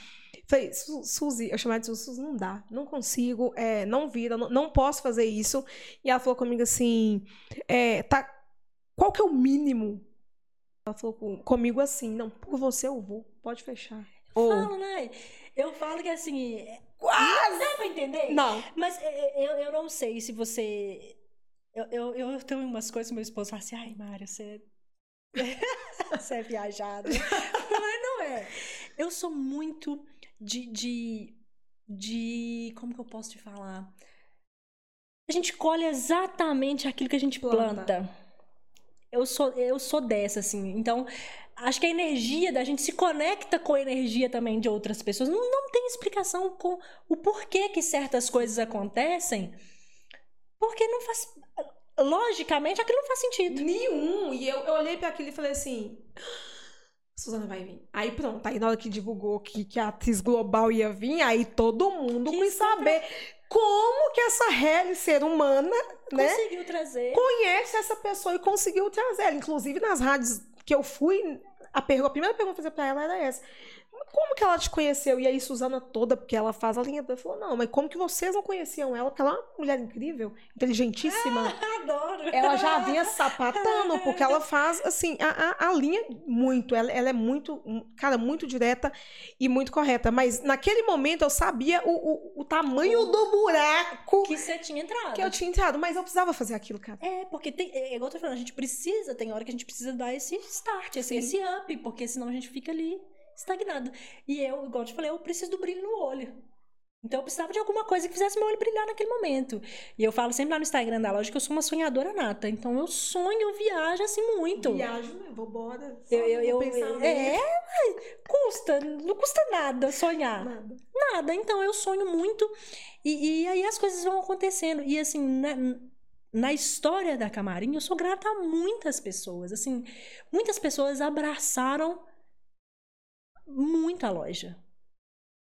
[SPEAKER 1] Falei, "Su- Suzy, eu chamei de Suzy, Suzy, não dá, não consigo, é, não vira, não, não posso fazer isso. E ela falou comigo assim, é, tá, qual que é o mínimo? Ela falou com- comigo assim, não, por você eu vou, pode fechar. Ou,
[SPEAKER 2] Falo, né? Eu falo que assim.
[SPEAKER 1] quase!
[SPEAKER 2] Dá pra entender?
[SPEAKER 1] Não,
[SPEAKER 2] Mas é, é, eu, eu não sei se você. Eu, eu, eu tenho umas coisas que meu esposo fala assim, ai, Mário, você. você é viajada. Mas não é. Eu sou muito de, de. de. Como que eu posso te falar? A gente colhe exatamente aquilo que a gente
[SPEAKER 1] Planta.
[SPEAKER 2] planta. Eu sou, eu sou dessa, assim. Então, acho que a energia da gente se conecta com a energia também de outras pessoas. Não, não tem explicação com o porquê que certas coisas acontecem. Porque não faz. Logicamente, aquilo não faz sentido.
[SPEAKER 1] nenhum. E eu, eu olhei pra aquilo e falei assim, Suzana vai vir. Aí pronto, aí na hora que divulgou que, que a atriz global ia vir, aí todo mundo quis saber como que essa Helly, ser humana, né?
[SPEAKER 2] Conseguiu trazer.
[SPEAKER 1] Conhece essa pessoa e conseguiu trazer ela. Inclusive, nas rádios que eu fui, a, pergu- a primeira pergunta que eu fiz pra ela era essa. Como que ela te conheceu? E aí, Suzana toda, porque ela faz a linha falou: Não, mas como que vocês não conheciam ela? Porque ela é uma mulher incrível, inteligentíssima.
[SPEAKER 2] Adoro.
[SPEAKER 1] Ela já vinha sapatando, porque ela faz, assim, a, a, a linha muito. Ela, ela é muito, cara, muito direta e muito correta. Mas naquele momento eu sabia o, o, o tamanho do buraco
[SPEAKER 2] Que você tinha entrado.
[SPEAKER 1] que eu tinha entrado, mas eu precisava fazer aquilo, cara.
[SPEAKER 2] É, porque tem, é igual eu tô falando, a gente precisa, tem hora que a gente precisa dar esse start, esse,
[SPEAKER 1] Sim.
[SPEAKER 2] esse up, porque senão a gente fica ali estagnado. E eu, igual eu te falei, eu preciso do brilho no olho. Então eu precisava de alguma coisa que fizesse meu olho brilhar naquele momento. E eu falo sempre lá no Instagram da loja que eu sou uma sonhadora nata. Então eu sonho, eu viajo assim muito.
[SPEAKER 1] Viajo, né? Vou embora.
[SPEAKER 2] Eu, eu, eu, é, custa, não custa nada sonhar.
[SPEAKER 1] Nada.
[SPEAKER 2] Nada. Então eu sonho muito e, e aí as coisas vão acontecendo. E assim, na, na história da Camarim, eu sou grata a muitas pessoas. Assim, muitas pessoas abraçaram muito a loja.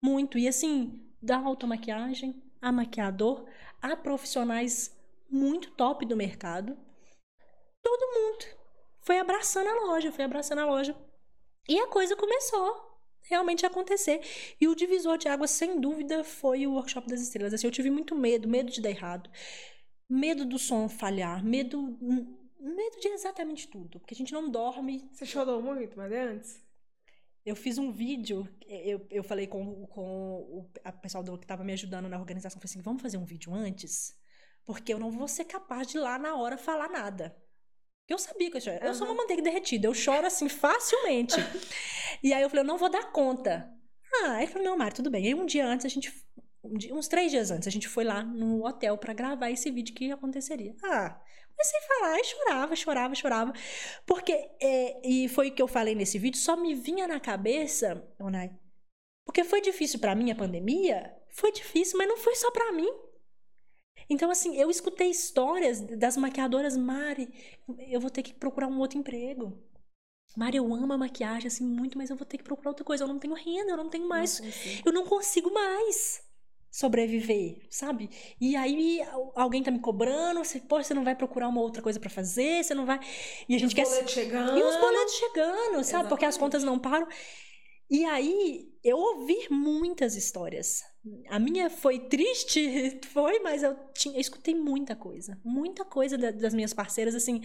[SPEAKER 2] Muito. E assim, da automaquiagem, a maquiador, a profissionais muito top do mercado. Todo mundo foi abraçando a loja, foi abraçando a loja. E a coisa começou realmente a acontecer. E o divisor de água, sem dúvida, foi o Workshop das Estrelas. Assim, eu tive muito medo, medo de dar errado. Medo do som falhar, medo, medo de exatamente tudo. Porque a gente não dorme.
[SPEAKER 1] Você chorou muito, mas é antes?
[SPEAKER 2] Eu fiz um vídeo, eu, eu falei com, com o a pessoal do, que estava me ajudando na organização, falei assim, vamos fazer um vídeo antes? Porque eu não vou ser capaz de lá na hora falar nada. Porque eu sabia que eu choro. Eu sou uma manteiga derretida, eu choro assim facilmente. e aí eu falei, eu não vou dar conta. Ah, aí ele falou, não, Mari, tudo bem. Aí um dia antes, a gente. Uns três dias antes, a gente foi lá no hotel pra gravar esse vídeo que aconteceria. Ah, comecei a falar e chorava, chorava, chorava. Porque, é, e foi o que eu falei nesse vídeo, só me vinha na cabeça, Onai, porque foi difícil pra mim a pandemia, foi difícil, mas não foi só pra mim. Então, assim, eu escutei histórias das maquiadoras, Mari, eu vou ter que procurar um outro emprego. Mari, eu amo a maquiagem, assim, muito, mas eu vou ter que procurar outra coisa. Eu não tenho renda, eu não tenho mais.
[SPEAKER 1] Não.
[SPEAKER 2] Eu não consigo mais sobreviver, sabe? E aí al- alguém tá me cobrando, você, pô, você não vai procurar uma outra coisa pra fazer, você não vai. E a gente
[SPEAKER 1] Os
[SPEAKER 2] quer.
[SPEAKER 1] boletos chegando.
[SPEAKER 2] E os boletos chegando, sabe? Porque as
[SPEAKER 1] Exatamente.
[SPEAKER 2] contas não param. E aí, eu ouvi muitas histórias. A minha foi triste, foi, mas eu, tinha, eu escutei muita coisa. Muita coisa da- das minhas parceiras, assim.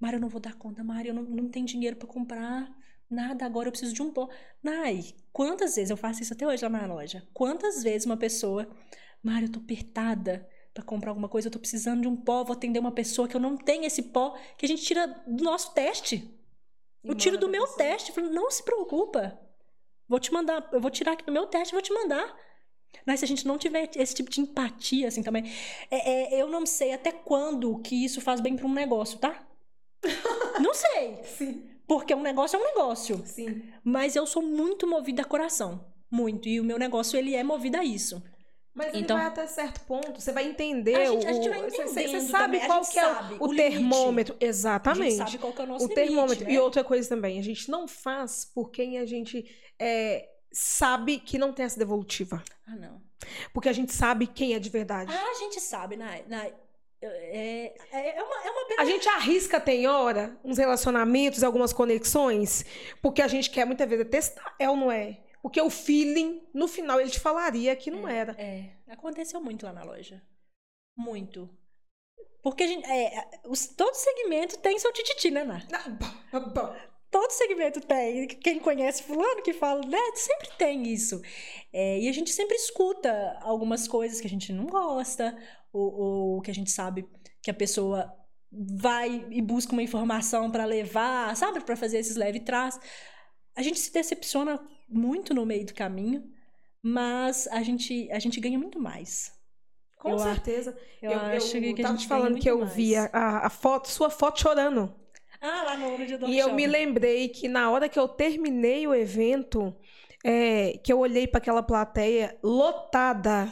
[SPEAKER 2] Mário, eu não vou dar conta, Mário, eu não, não tenho dinheiro pra comprar nada, agora eu preciso de um pó. Nai, quantas vezes, eu faço isso até hoje lá na loja, quantas vezes uma pessoa, Mário, eu tô apertada pra comprar alguma coisa, eu tô precisando de um pó, vou atender uma pessoa que eu não tenho esse pó, que a gente tira do nosso teste. Eu
[SPEAKER 1] E
[SPEAKER 2] tiro
[SPEAKER 1] manda
[SPEAKER 2] do meu
[SPEAKER 1] pessoa.
[SPEAKER 2] teste. Eu falo, não se preocupa. Vou te mandar, eu vou tirar aqui do meu teste vou te mandar. Mas se a gente não tiver esse tipo de empatia, assim, também. é- é, eu não sei até quando que isso faz bem para um negócio, tá? não sei.
[SPEAKER 1] Sim,
[SPEAKER 2] Porque um negócio é um negócio.
[SPEAKER 1] sim.
[SPEAKER 2] Mas eu sou muito movida a coração. Muito. E o meu negócio, ele é movido a isso.
[SPEAKER 1] Mas
[SPEAKER 2] Então-
[SPEAKER 1] vai até certo ponto, você vai entender.
[SPEAKER 2] A gente- a gente vai
[SPEAKER 1] você- você- Você
[SPEAKER 2] entendendo
[SPEAKER 1] sabe
[SPEAKER 2] também, a
[SPEAKER 1] qual que é o-
[SPEAKER 2] limite.
[SPEAKER 1] termômetro.
[SPEAKER 2] A
[SPEAKER 1] Exatamente.
[SPEAKER 2] gente sabe qual que é o nosso
[SPEAKER 1] o
[SPEAKER 2] limite,
[SPEAKER 1] termômetro.
[SPEAKER 2] né?
[SPEAKER 1] E outra coisa também, a gente não faz por quem a gente é, sabe que não tem essa devolutiva.
[SPEAKER 2] Ah, não.
[SPEAKER 1] Porque a gente sabe quem é de verdade.
[SPEAKER 2] Ah, a gente sabe, Nai. Nai, é, é, é uma, é uma
[SPEAKER 1] A gente arrisca, tem hora, uns relacionamentos, algumas conexões, porque a gente quer muitas vezes testar, é ou não é? Porque o feeling, no final, ele te falaria que não era.
[SPEAKER 2] É, aconteceu muito lá na loja. Muito. Porque a gente, é, os, todo segmento tem seu tititi, né, Ná?
[SPEAKER 1] Ah, bom.
[SPEAKER 2] Todo segmento tem. Quem conhece fulano que fala, né? Sempre tem isso. É, e a gente sempre escuta algumas coisas que a gente não gosta, ou, ou que a gente sabe que a pessoa vai e busca uma informação pra levar, sabe? Pra fazer esses leve trás. A gente se decepciona muito no meio do caminho, mas a gente, a gente ganha muito mais.
[SPEAKER 1] Com
[SPEAKER 2] Eu a-
[SPEAKER 1] certeza.
[SPEAKER 2] Eu, acho que a
[SPEAKER 1] tava
[SPEAKER 2] gente
[SPEAKER 1] te falando que eu
[SPEAKER 2] mais.
[SPEAKER 1] vi a, a foto, sua foto chorando.
[SPEAKER 2] Ah, lá no dia do
[SPEAKER 1] E eu me lembrei que na hora que eu terminei o evento, é, que eu olhei para aquela plateia lotada,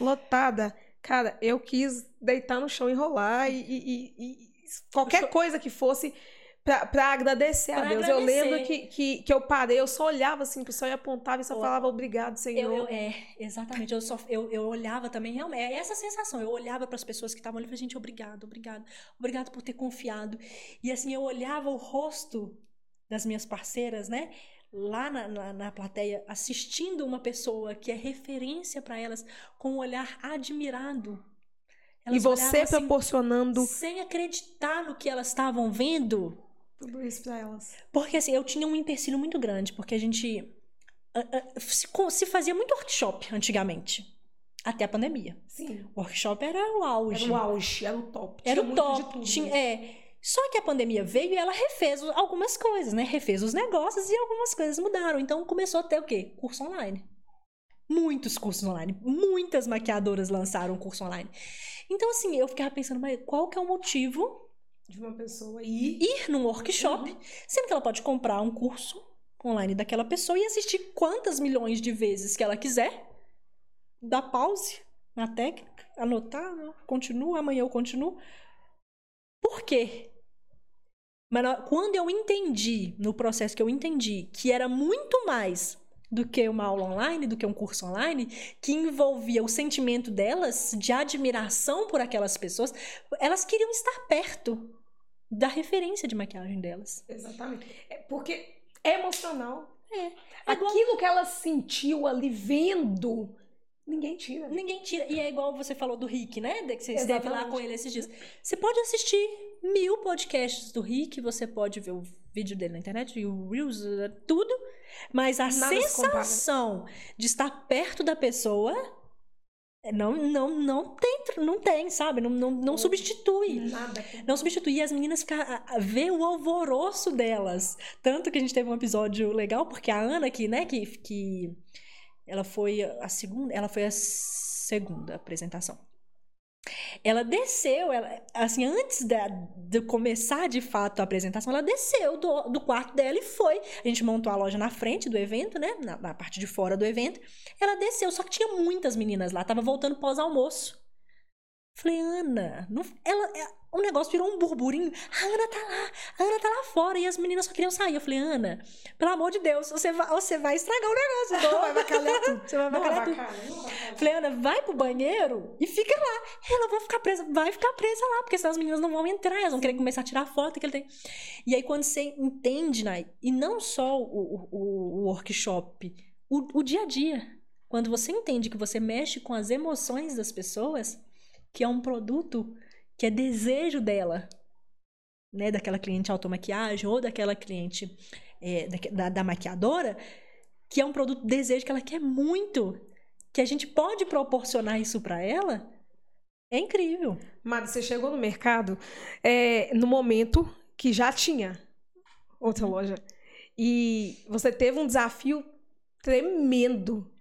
[SPEAKER 1] lotada, cara, eu quis deitar no chão e enrolar e, e- e- e qualquer coisa que fosse Pra, pra agradecer
[SPEAKER 2] Pra
[SPEAKER 1] a Deus. Eu
[SPEAKER 2] agradecer.
[SPEAKER 1] lembro que, que, que eu parei, eu só olhava assim pro céu e apontava e só falava obrigado, Senhor.
[SPEAKER 2] Eu, eu- é, exatamente. Eu, só, eu, eu olhava também, realmente, é essa sensação. Eu olhava para as pessoas que estavam ali e falei, gente, obrigado, obrigado. Obrigado por ter confiado. E assim, eu olhava o rosto das minhas parceiras, né? Lá na, na, na plateia, assistindo uma pessoa que é referência para elas, com um olhar admirado.
[SPEAKER 1] e
[SPEAKER 2] Elas
[SPEAKER 1] você
[SPEAKER 2] olhavam assim,
[SPEAKER 1] proporcionando
[SPEAKER 2] sem acreditar no que elas estavam vendo.
[SPEAKER 1] tudo isso pra elas.
[SPEAKER 2] Porque assim, eu tinha um empecilho muito grande, porque a gente se, fazia muito workshop antigamente. Até a pandemia.
[SPEAKER 1] Sim.
[SPEAKER 2] O workshop era o auge.
[SPEAKER 1] Era o auge, era o top.
[SPEAKER 2] Era
[SPEAKER 1] Tinha
[SPEAKER 2] o
[SPEAKER 1] muito de
[SPEAKER 2] top.
[SPEAKER 1] tudo,
[SPEAKER 2] tinha- é. Só que a pandemia veio e ela refez algumas coisas, né? Refez os negócios e algumas coisas mudaram. Então começou a ter o quê? Curso online. Muitos cursos online. Muitas maquiadoras lançaram curso online. Então, assim, eu ficava pensando, mas qual que é o motivo
[SPEAKER 1] De uma pessoa ir.
[SPEAKER 2] ir num workshop,
[SPEAKER 1] Uhum.
[SPEAKER 2] sendo que ela pode comprar um curso online daquela pessoa e assistir quantas milhões de vezes que ela quiser, dar pause na técnica, anotar, continua, amanhã eu continuo. Por quê? Mas quando eu entendi, no processo que eu entendi, que era muito mais do que uma aula online, do que um curso online, que envolvia o sentimento delas de admiração por aquelas pessoas, elas queriam estar perto da referência de maquiagem delas.
[SPEAKER 1] Exatamente. É porque é emocional.
[SPEAKER 2] É. É
[SPEAKER 1] Aquilo que ela sentiu ali vendo, ninguém tira.
[SPEAKER 2] Ninguém tira. E é igual você falou do Rick, né? De Que você esteve lá com ele esses dias. Você pode assistir mil podcasts do Rick, você pode ver o vídeo dele na internet, o Reels, eh, tudo. Mas a
[SPEAKER 1] Nada se
[SPEAKER 2] sensação de estar perto da pessoa eh, não, não, não tem, não tem, sabe? Não, não, não substitui.
[SPEAKER 1] Nada.
[SPEAKER 2] Não substituir as meninas a ver o alvoroço delas. Tanto que a gente teve um episódio legal, porque a Ana que, né, que, que ela foi a segunda, ela foi a segunda apresentação. Ela desceu, ela, assim, antes da, de começar de fato a apresentação, ela desceu do, do quarto dela e foi. A gente montou a loja na frente do evento, né? Na, na parte de fora do evento. Ela desceu, só que tinha muitas meninas lá, tava voltando pós-almoço. Falei, Ana, não- ela, é- o negócio virou um burburinho. A Ana tá lá, a Ana tá lá fora e as meninas só queriam sair. Eu falei, Ana, pelo amor de Deus, você vai, você vai estragar o negócio. todo.
[SPEAKER 1] Vai avacalhar tudo.
[SPEAKER 2] Você vai
[SPEAKER 1] Não
[SPEAKER 2] avacalhar tudo.
[SPEAKER 1] não.
[SPEAKER 2] Falei, Ana, vai pro banheiro e fica lá. Ela vai ficar presa, vai ficar presa lá, porque senão as meninas não vão entrar, elas vão querer começar a tirar foto que ele tem. E aí, quando você entende, Nai, e não só o, o, o- o workshop, o, o dia a dia. Quando você entende que você mexe com as emoções das pessoas, que é um produto que é desejo dela, né? Daquela cliente automaquiagem ou daquela cliente é, da, da, maquiadora, que é um produto desejo que ela quer muito, que a gente pode proporcionar isso pra ela, é incrível.
[SPEAKER 1] Mari, você chegou no mercado é, no momento que já tinha outra loja. E você teve um desafio tremendo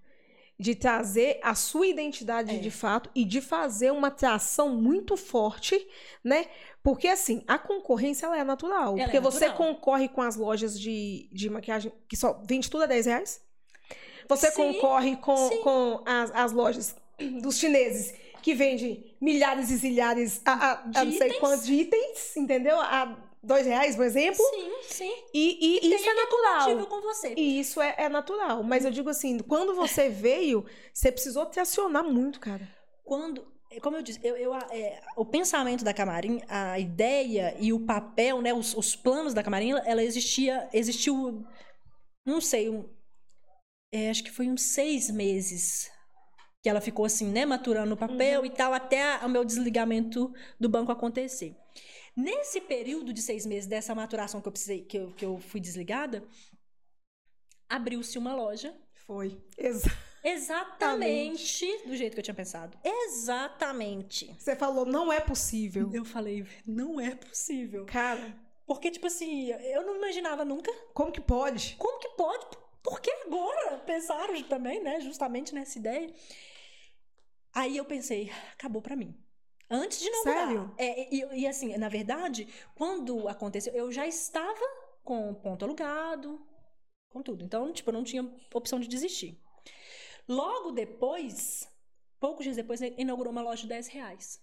[SPEAKER 1] de trazer a sua identidade
[SPEAKER 2] É.
[SPEAKER 1] de fato e de fazer uma atração muito forte, né? Porque assim, a concorrência ela é natural.
[SPEAKER 2] Ela é
[SPEAKER 1] porque você
[SPEAKER 2] natural.
[SPEAKER 1] concorre com as lojas de, de maquiagem que só vende tudo a 10 reais. Você
[SPEAKER 2] Sim,
[SPEAKER 1] concorre com,
[SPEAKER 2] sim.
[SPEAKER 1] com as, as lojas dos chineses que vendem milhares e zilhares a, a, a
[SPEAKER 2] De
[SPEAKER 1] não sei
[SPEAKER 2] itens.
[SPEAKER 1] quantos de itens, entendeu? A dois reais, por exemplo.
[SPEAKER 2] Sim, sim.
[SPEAKER 1] E, e isso é natural.
[SPEAKER 2] Com você.
[SPEAKER 1] E isso é, é natural. Mas eu digo assim, quando você veio, você precisou tracionar muito, cara.
[SPEAKER 2] Quando, como eu disse, eu, eu, é, o pensamento da Camarim, a ideia e o papel, né, os, os planos da Camarim, ela, existia, existiu, não sei, um, é, acho que foi uns seis meses que ela ficou assim, né, maturando o papel e tal, até o meu desligamento do banco acontecer. Nesse período de seis meses dessa maturação que eu precisei, que eu, que eu fui desligada, abriu-se uma loja
[SPEAKER 1] Foi. Exa-
[SPEAKER 2] Exatamente do jeito que eu tinha pensado. Exatamente.
[SPEAKER 1] Você falou, não é possível.
[SPEAKER 2] Eu falei, não é possível.
[SPEAKER 1] Cara,
[SPEAKER 2] Porque, tipo assim, eu não imaginava nunca.
[SPEAKER 1] como que pode?
[SPEAKER 2] Como que pode? Por que agora? Pensaram também, né? Justamente nessa ideia. Aí eu pensei, acabou pra mim. Antes de não
[SPEAKER 1] Sério?
[SPEAKER 2] É, e, e assim, na verdade, quando aconteceu, eu já estava com ponto alugado, com tudo. Então, tipo, eu não tinha opção de desistir. Logo depois, poucos dias depois, inaugurou uma loja de 10 reais.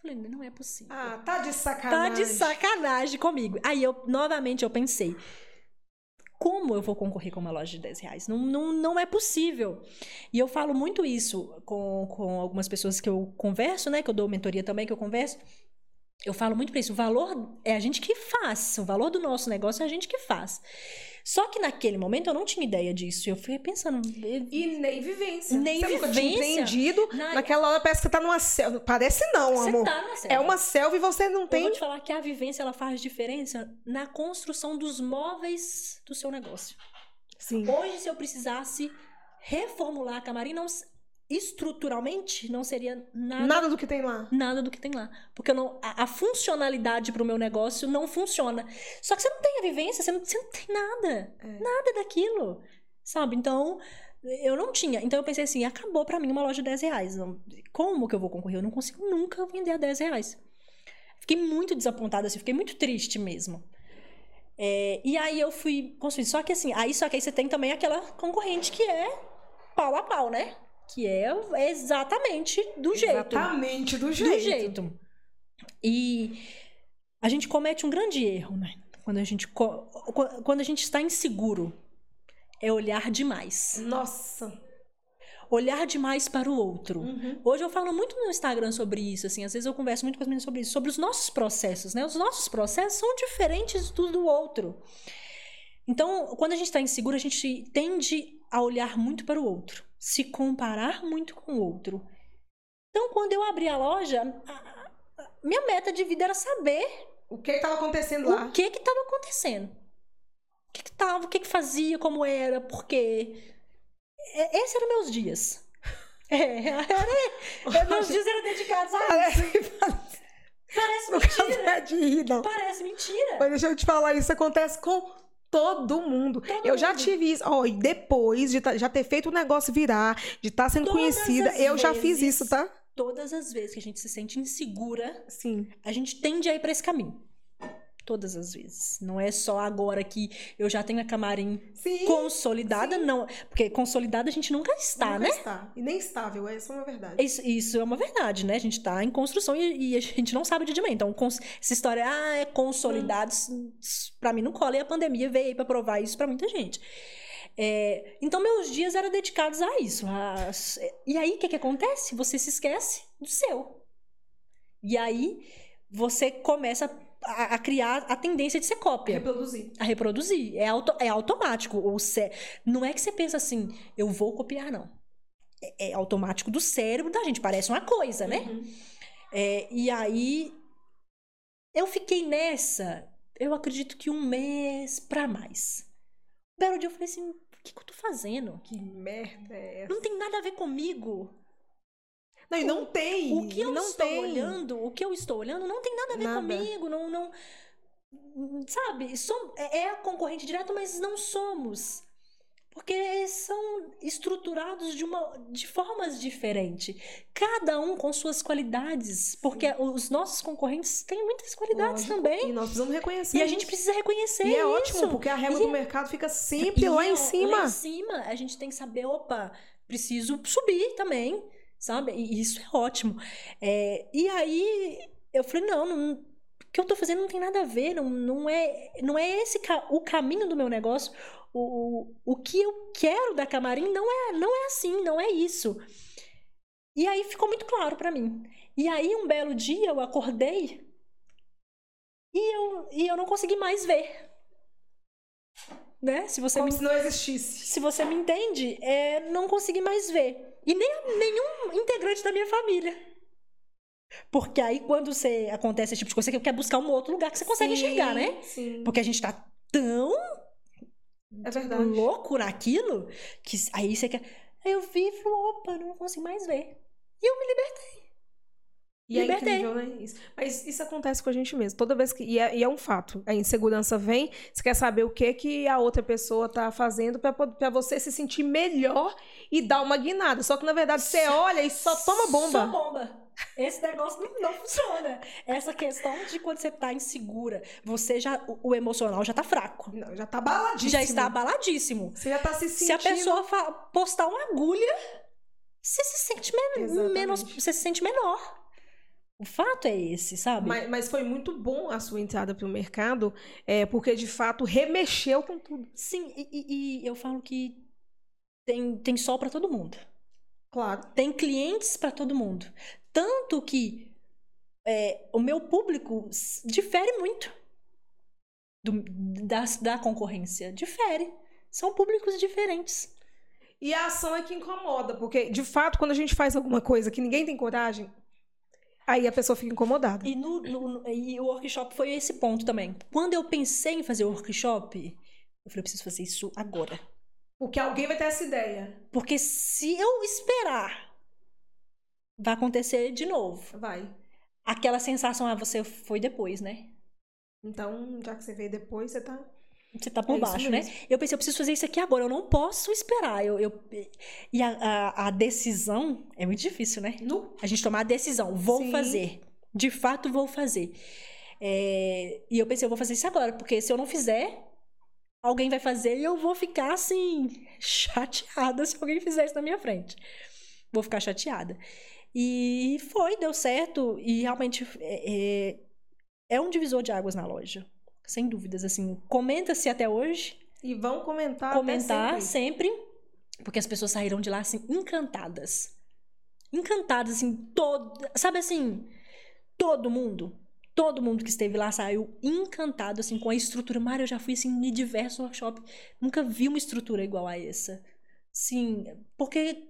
[SPEAKER 2] Falei, não é possível.
[SPEAKER 1] Ah, tá de
[SPEAKER 2] Tá
[SPEAKER 1] sacanagem.
[SPEAKER 2] de sacanagem comigo. Aí eu, novamente, eu pensei, como eu vou concorrer com uma loja de 10 reais? Não, não, não é possível. E eu falo muito isso com, com algumas pessoas que eu converso, né? Que eu dou mentoria também, que eu converso. Eu falo muito pra isso. O valor é a gente que faz. O valor do nosso negócio é a gente que faz. Só que naquele momento eu não tinha ideia disso. Eu fui pensando.
[SPEAKER 1] E nem vivência.
[SPEAKER 2] Nem
[SPEAKER 1] Você nunca tinha
[SPEAKER 2] vivência.
[SPEAKER 1] empreendido.
[SPEAKER 2] Na-
[SPEAKER 1] Naquela hora parece que você tá numa selva. Parece não,
[SPEAKER 2] Você
[SPEAKER 1] amor.
[SPEAKER 2] tá numa selva.
[SPEAKER 1] É uma selva e você não
[SPEAKER 2] Eu
[SPEAKER 1] tem.
[SPEAKER 2] vou te falar que a vivência ela faz diferença na construção dos móveis do seu negócio.
[SPEAKER 1] Sim.
[SPEAKER 2] Hoje, se eu precisasse reformular a camarim, não, estruturalmente, não seria nada,
[SPEAKER 1] Nada do que tem lá.
[SPEAKER 2] nada do que tem lá. Porque não, a, a funcionalidade para o meu negócio não funciona. Só que você não tem a vivência, você não, você não tem nada.
[SPEAKER 1] É.
[SPEAKER 2] Nada daquilo. Sabe? Então, eu não tinha. Então, eu pensei assim: acabou para mim uma loja de 10 reais. Não- Como que eu vou concorrer? Eu não consigo nunca vender a 10 reais. Fiquei muito desapontada, assim, fiquei muito triste mesmo. É, e aí eu fui construir. Só que assim, aí só que aí você tem também aquela concorrente que é pau a pau, né? Que é exatamente do jeito.
[SPEAKER 1] Exatamente, do
[SPEAKER 2] Do
[SPEAKER 1] jeito.
[SPEAKER 2] jeito. E a gente comete um grande erro, né? Quando a gente, quando a gente está inseguro. É olhar demais.
[SPEAKER 1] Nossa.
[SPEAKER 2] Olhar demais para o outro.
[SPEAKER 1] Uhum.
[SPEAKER 2] Hoje eu falo muito no Instagram sobre isso, assim, às vezes eu converso muito com as meninas sobre isso, sobre os nossos processos, né? Os nossos processos são diferentes do do outro. Então, quando a gente está inseguro, a gente tende a olhar muito para o outro, se comparar muito com o outro. Então, quando eu abri a loja, a- a- minha meta de vida era saber
[SPEAKER 1] O que estava acontecendo lá?
[SPEAKER 2] o que que estava acontecendo. O que que tava, o que que fazia, como era, por quê. É, Esses eram meus dias. É, era, meus dias eram dedicados a isso.
[SPEAKER 1] Parece,
[SPEAKER 2] Parece mentira.
[SPEAKER 1] é de rir, não.
[SPEAKER 2] Parece mentira.
[SPEAKER 1] Mas deixa eu te falar, isso acontece com todo mundo.
[SPEAKER 2] Todo
[SPEAKER 1] eu já
[SPEAKER 2] mundo.
[SPEAKER 1] tive isso. Ó, e depois de tá- já ter feito o negócio virar, de estar sendo
[SPEAKER 2] Todas
[SPEAKER 1] conhecida, eu já fiz
[SPEAKER 2] vezes.
[SPEAKER 1] isso, tá?
[SPEAKER 2] Todas as vezes que a gente se sente insegura,
[SPEAKER 1] Sim.
[SPEAKER 2] a gente tende a ir para esse caminho. Todas as vezes. Não é só agora que eu já tenho a camarim
[SPEAKER 1] Sim.
[SPEAKER 2] consolidada, não. Porque consolidada a gente nunca está,
[SPEAKER 1] Nunca
[SPEAKER 2] né?
[SPEAKER 1] está. E nem estável, essa é uma verdade.
[SPEAKER 2] Isso, isso é uma verdade, né? A gente tá em construção e, e a gente não sabe de dia. Então, essa história, ah, é consolidado, isso pra mim não cola. E a pandemia veio aí pra provar isso pra muita gente. É, então, meus dias eram dedicados a isso. a- e aí, o que, que acontece? Você se esquece do seu. E aí, você começa a, a criar a tendência de ser cópia
[SPEAKER 1] Reproduzir.
[SPEAKER 2] a reproduzir. É, auto, é automático. O cé... Não é que você pensa assim, eu vou copiar, não. É, é automático do cérebro da gente. Parece uma coisa, né?
[SPEAKER 1] Uhum.
[SPEAKER 2] É, e aí, eu fiquei nessa, eu acredito que um mês pra mais. Um belo dia eu falei assim, o que, que eu tô fazendo?
[SPEAKER 1] Que merda é essa?
[SPEAKER 2] Não tem nada a ver comigo.
[SPEAKER 1] Não, e não tem.
[SPEAKER 2] O que eu
[SPEAKER 1] não
[SPEAKER 2] estou
[SPEAKER 1] tem.
[SPEAKER 2] olhando, o que eu estou olhando não tem nada a ver
[SPEAKER 1] Nada.
[SPEAKER 2] comigo, não, não sabe, som- é é a concorrente direta, mas não somos. Porque são estruturados de, uma, de formas diferentes. Cada um com suas qualidades. Porque os nossos concorrentes têm muitas qualidades
[SPEAKER 1] Lógico.
[SPEAKER 2] também.
[SPEAKER 1] E nós precisamos reconhecer.
[SPEAKER 2] E a gente precisa reconhecer
[SPEAKER 1] E é
[SPEAKER 2] isso.
[SPEAKER 1] ótimo, porque a régua
[SPEAKER 2] E
[SPEAKER 1] do
[SPEAKER 2] é-
[SPEAKER 1] mercado fica sempre lá
[SPEAKER 2] é-
[SPEAKER 1] em cima.
[SPEAKER 2] Lá em cima, a gente tem que saber, opa, preciso subir também, sabe? E isso é ótimo. É, e aí eu falei, não, não, o que eu tô fazendo não tem nada a ver, não, não é, não é esse o caminho do meu negócio. O, o, o que eu quero da Camarim não é, não é assim, não é isso. E aí ficou muito claro pra mim. E aí um belo dia eu acordei e eu, e eu não consegui mais ver. Né? Se você
[SPEAKER 1] Como
[SPEAKER 2] me
[SPEAKER 1] se não existisse.
[SPEAKER 2] se você me entende, é não consegui mais ver. E nem nenhum integrante da minha família. Porque aí, quando você acontece esse tipo de coisa, você quer buscar um outro lugar que você consegue
[SPEAKER 1] Sim,
[SPEAKER 2] enxergar, né?
[SPEAKER 1] Sim.
[SPEAKER 2] Porque a gente tá tão
[SPEAKER 1] É verdade.
[SPEAKER 2] louco naquilo que aí você quer. Eu vi e opa, não consigo mais ver. E eu me libertei.
[SPEAKER 1] E é
[SPEAKER 2] Libertei.
[SPEAKER 1] incrível, né? Isso. Mas isso acontece com a gente mesmo. Toda vez que. E é, e é um fato. A insegurança vem, você quer saber o que que a outra pessoa tá fazendo pra você se sentir melhor e dar uma guinada. Só que, na verdade, você olha e só toma bomba.
[SPEAKER 2] Só bomba. Esse negócio não, não funciona. Essa questão de quando você tá insegura, você já. O, o emocional já tá fraco.
[SPEAKER 1] Não, já tá baladíssimo.
[SPEAKER 2] Já está abaladíssimo.
[SPEAKER 1] Você já tá se
[SPEAKER 2] Se a
[SPEAKER 1] sentindo.
[SPEAKER 2] pessoa postar uma agulha, você se sente men-
[SPEAKER 1] Exatamente.
[SPEAKER 2] menos, você se sente menor. O fato é esse, sabe?
[SPEAKER 1] Mas, mas foi muito bom a sua entrada para o mercado, é, porque de fato remexeu com tudo.
[SPEAKER 2] Sim, e, e- eu falo que tem, tem sol para todo mundo.
[SPEAKER 1] Claro.
[SPEAKER 2] Tem clientes para todo mundo. Tanto que é, o meu público difere muito do- da, da concorrência. Difere. São públicos diferentes.
[SPEAKER 1] E a ação é que incomoda, porque de fato, quando a gente faz alguma coisa que ninguém tem coragem, aí a pessoa fica incomodada.
[SPEAKER 2] E, no, no- e o workshop foi esse ponto também. Quando eu pensei em fazer o workshop, eu falei, eu preciso fazer isso agora.
[SPEAKER 1] Porque alguém vai ter essa ideia.
[SPEAKER 2] Porque se eu esperar, vai acontecer de novo.
[SPEAKER 1] Vai.
[SPEAKER 2] Aquela sensação, ah, você foi depois, né?
[SPEAKER 1] Então, já que você veio depois, você tá.
[SPEAKER 2] Você tá por
[SPEAKER 1] É
[SPEAKER 2] baixo, né? Eu pensei, eu preciso fazer isso aqui agora, eu não posso esperar. Eu, eu... E a, a, a decisão é muito difícil, né?
[SPEAKER 1] Nu.
[SPEAKER 2] A gente tomar a decisão, vou
[SPEAKER 1] Sim.
[SPEAKER 2] fazer. De fato, vou fazer. É, E eu pensei, eu vou fazer isso agora, porque se eu não fizer, alguém vai fazer e eu vou ficar assim, chateada se alguém fizer isso na minha frente. Vou ficar chateada. E foi, deu certo, e realmente é, é- é um divisor de águas na loja. Sem dúvidas, assim. Comenta-se até hoje,
[SPEAKER 1] E vão comentar.
[SPEAKER 2] comentar
[SPEAKER 1] sempre.
[SPEAKER 2] sempre, porque as pessoas saíram de lá assim encantadas. Encantadas assim, todo, sabe assim, todo mundo, todo mundo que esteve lá saiu encantado assim com a estrutura. Mário, eu já fui assim em diversos workshops, nunca vi uma estrutura igual a essa. Sim, porque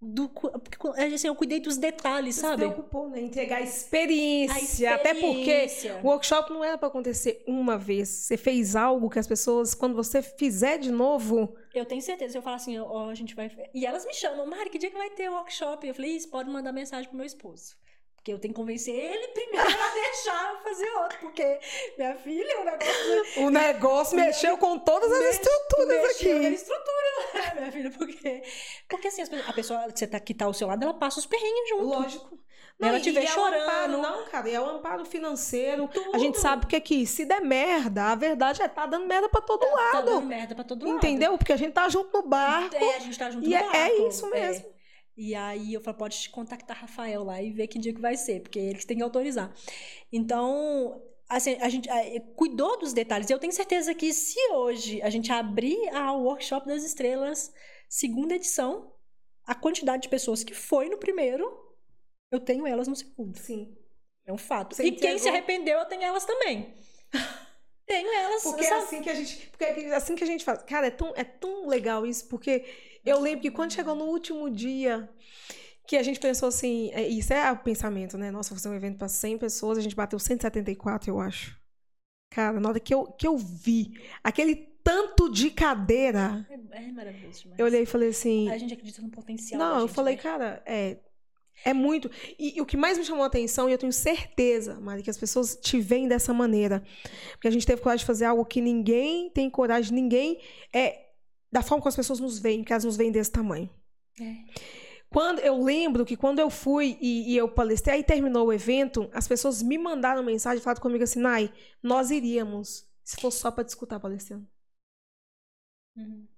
[SPEAKER 2] do, porque, assim, eu cuidei dos detalhes,
[SPEAKER 1] Você
[SPEAKER 2] sabe?
[SPEAKER 1] se preocupou, né? Entregar experiência.
[SPEAKER 2] A
[SPEAKER 1] Até porque
[SPEAKER 2] experiência.
[SPEAKER 1] o workshop não era para acontecer uma vez. Você fez algo que as pessoas, quando você fizer de novo,
[SPEAKER 2] Eu tenho certeza. Se eu falar assim, ó, a gente vai. E elas me chamam, Mari, que dia que vai ter workshop? Eu falei, isso, pode mandar mensagem pro meu esposo. Porque eu tenho que convencer ele primeiro a deixar eu fazer outro. Porque, minha filha, o negócio.
[SPEAKER 1] o negócio mexeu com todas as estruturas
[SPEAKER 2] mexeu na
[SPEAKER 1] aqui.
[SPEAKER 2] estrutura, né, minha filha? Porque, porque assim, a pessoa que, você tá, que tá ao seu lado, ela passa os perrengues junto.
[SPEAKER 1] Lógico.
[SPEAKER 2] Ela
[SPEAKER 1] e-
[SPEAKER 2] te vê
[SPEAKER 1] e é
[SPEAKER 2] chorando.
[SPEAKER 1] amparo, não, cara, e é o amparo financeiro.
[SPEAKER 2] Tudo.
[SPEAKER 1] A gente sabe que aqui, se der merda, a verdade é tá dando merda pra todo
[SPEAKER 2] Tá
[SPEAKER 1] lado.
[SPEAKER 2] dando merda pra todo lado.
[SPEAKER 1] Entendeu? Porque a gente tá junto no barco.
[SPEAKER 2] É, a gente tá junto
[SPEAKER 1] E
[SPEAKER 2] no
[SPEAKER 1] é- é
[SPEAKER 2] barco.
[SPEAKER 1] isso mesmo.
[SPEAKER 2] E aí eu falo, pode contactar Rafael lá e ver que dia que vai ser, porque eles têm que autorizar. Então, assim, a gente eh, cuidou dos detalhes. Eu tenho certeza que se hoje a gente abrir a Workshop das Estrelas, segunda edição, a quantidade de pessoas que foi no primeiro, eu tenho elas no segundo.
[SPEAKER 1] Sim.
[SPEAKER 2] É um fato.
[SPEAKER 1] Você
[SPEAKER 2] e quem
[SPEAKER 1] entregou-
[SPEAKER 2] se arrependeu, eu tenho elas também. tenho elas.
[SPEAKER 1] Porque é assim que a gente. Porque é assim que a gente faz. Cara, é tão, é tão legal isso, porque eu lembro que quando chegou no último dia. Que a gente pensou assim, é, isso é o pensamento, né? Nossa, vou fazer um evento para 100 pessoas, a gente bateu 174, eu acho. Cara, na hora que eu, que eu vi aquele tanto de cadeira,
[SPEAKER 2] É, é maravilhoso demais.
[SPEAKER 1] eu olhei e falei assim:
[SPEAKER 2] A gente acredita no potencial.
[SPEAKER 1] Não, eu falei,
[SPEAKER 2] né?
[SPEAKER 1] cara, é, é muito. E, e o que mais me chamou a atenção, e eu tenho certeza, Mari, que as pessoas te veem dessa maneira. Porque a gente teve coragem de fazer algo que ninguém tem coragem, ninguém. É, da forma como as pessoas nos veem, que elas nos veem desse tamanho.
[SPEAKER 2] É.
[SPEAKER 1] Quando eu lembro que quando eu fui e, e eu palestrei, aí terminou o evento, as pessoas me mandaram mensagem, falaram comigo assim, Nai, nós iríamos, se fosse só para te escutar palestrando.
[SPEAKER 2] Uhum.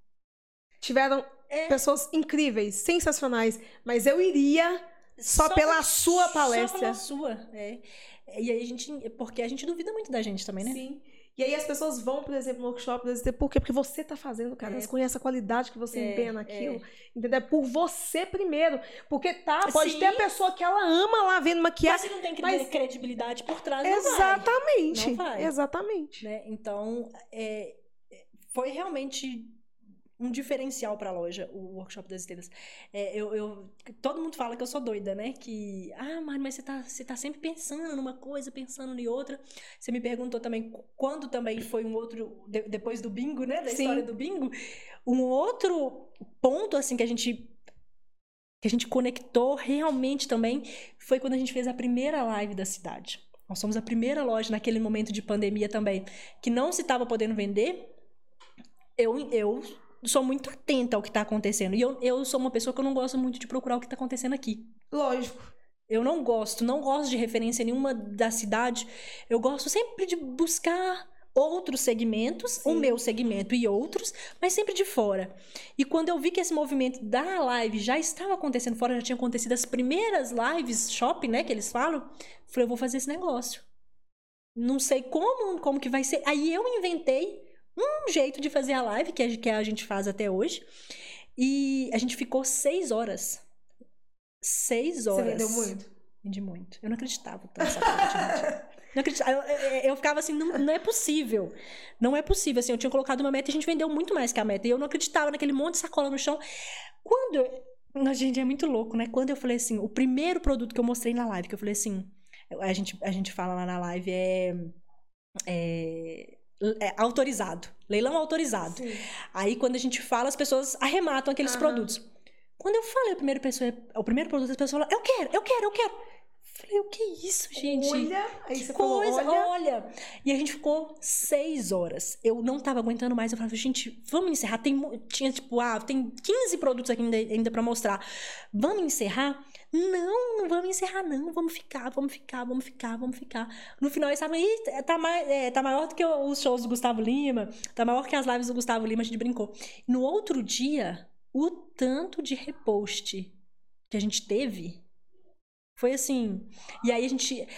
[SPEAKER 1] Tiveram
[SPEAKER 2] É.
[SPEAKER 1] pessoas incríveis, sensacionais, mas eu iria só, pela sua palestra.
[SPEAKER 2] Só pela sua, é. E aí a gente, porque a gente duvida muito da gente também, né?
[SPEAKER 1] Sim. E aí as pessoas vão, por exemplo, no workshop, elas dizem, por quê? Porque você tá fazendo, cara.
[SPEAKER 2] É.
[SPEAKER 1] Elas conhecem a qualidade que você
[SPEAKER 2] É,
[SPEAKER 1] empenha naquilo. Entendeu? É por você primeiro. Porque tá, pode
[SPEAKER 2] Sim.
[SPEAKER 1] ter a pessoa que ela ama lá vendo
[SPEAKER 2] Mas
[SPEAKER 1] maquiagem.
[SPEAKER 2] se não tem
[SPEAKER 1] mas-
[SPEAKER 2] credibilidade por trás, não vai,
[SPEAKER 1] Exatamente.
[SPEAKER 2] Não vai.
[SPEAKER 1] Exatamente.
[SPEAKER 2] né? Então, é, é, foi realmente um diferencial para a loja, o Workshop das Estrelas. É, eu, eu- todo mundo fala que eu sou doida, né? Que, ah, Mari, mas você tá, você tá sempre pensando numa coisa, pensando em outra. Você me perguntou também qu- quando também foi um outro, de- depois do bingo, né? Da
[SPEAKER 1] Sim.
[SPEAKER 2] história do bingo. Um outro ponto, assim, que a gente que a gente conectou realmente também foi quando a gente fez a primeira live da cidade. Nós somos a primeira loja naquele momento de pandemia também, que não se estava podendo vender. Eu, eu sou muito atenta ao que está acontecendo. E eu, eu sou uma pessoa que eu não gosto muito de procurar o que está acontecendo aqui.
[SPEAKER 1] Lógico.
[SPEAKER 2] Eu não gosto, não gosto de referência nenhuma da cidade. Eu gosto sempre de buscar outros segmentos, o
[SPEAKER 1] Sim.
[SPEAKER 2] meu segmento e outros, mas sempre de fora. E quando eu vi que esse movimento da live já estava acontecendo fora, já tinha acontecido as primeiras lives shopping, né, que eles falam, Falei, eu vou fazer esse negócio. Não sei como, como que vai ser. Aí eu inventei um jeito de fazer a live, que a, que a gente faz até hoje. E a gente ficou seis horas. Seis horas.
[SPEAKER 1] Você vendeu muito?
[SPEAKER 2] Vendi muito. Eu não acreditava tanto nessa parte, gente. Não acreditava. Eu, eu, eu ficava assim, não, não, é possível. Não é possível. Assim, eu tinha colocado uma meta e a gente vendeu muito mais que a meta. E eu não acreditava naquele monte de sacola no chão. Quando. Eu, gente, é muito louco, né? Quando eu falei assim, o primeiro produto que eu mostrei na live, que eu falei assim, a gente, a gente fala lá na live, é, é, é autorizado. Leilão autorizado. Sim. Aí, quando a gente fala, as pessoas arrematam aqueles produtos. Quando eu falei o primeiro, pessoa, o primeiro produto, as pessoas falaram, eu quero, eu quero, eu quero. Falei, o que é isso, gente?
[SPEAKER 1] Olha, aí
[SPEAKER 2] você
[SPEAKER 1] coisa,
[SPEAKER 2] falou, olha. olha. E a gente ficou seis horas. Eu não tava aguentando mais. Eu falei, gente, vamos encerrar. Tem, tinha, tipo, ah, tem 15 produtos aqui ainda, ainda pra mostrar. Vamos encerrar? Não, não vamos encerrar, não. Vamos ficar, vamos ficar, vamos ficar, vamos ficar. No final, eles estavam, Ih, tá, mais, é, tá maior do que os shows do Gustavo Lima, tá maior que as lives do Gustavo Lima, a gente brincou. No outro dia, o tanto de repost que a gente teve foi assim. E aí a gente.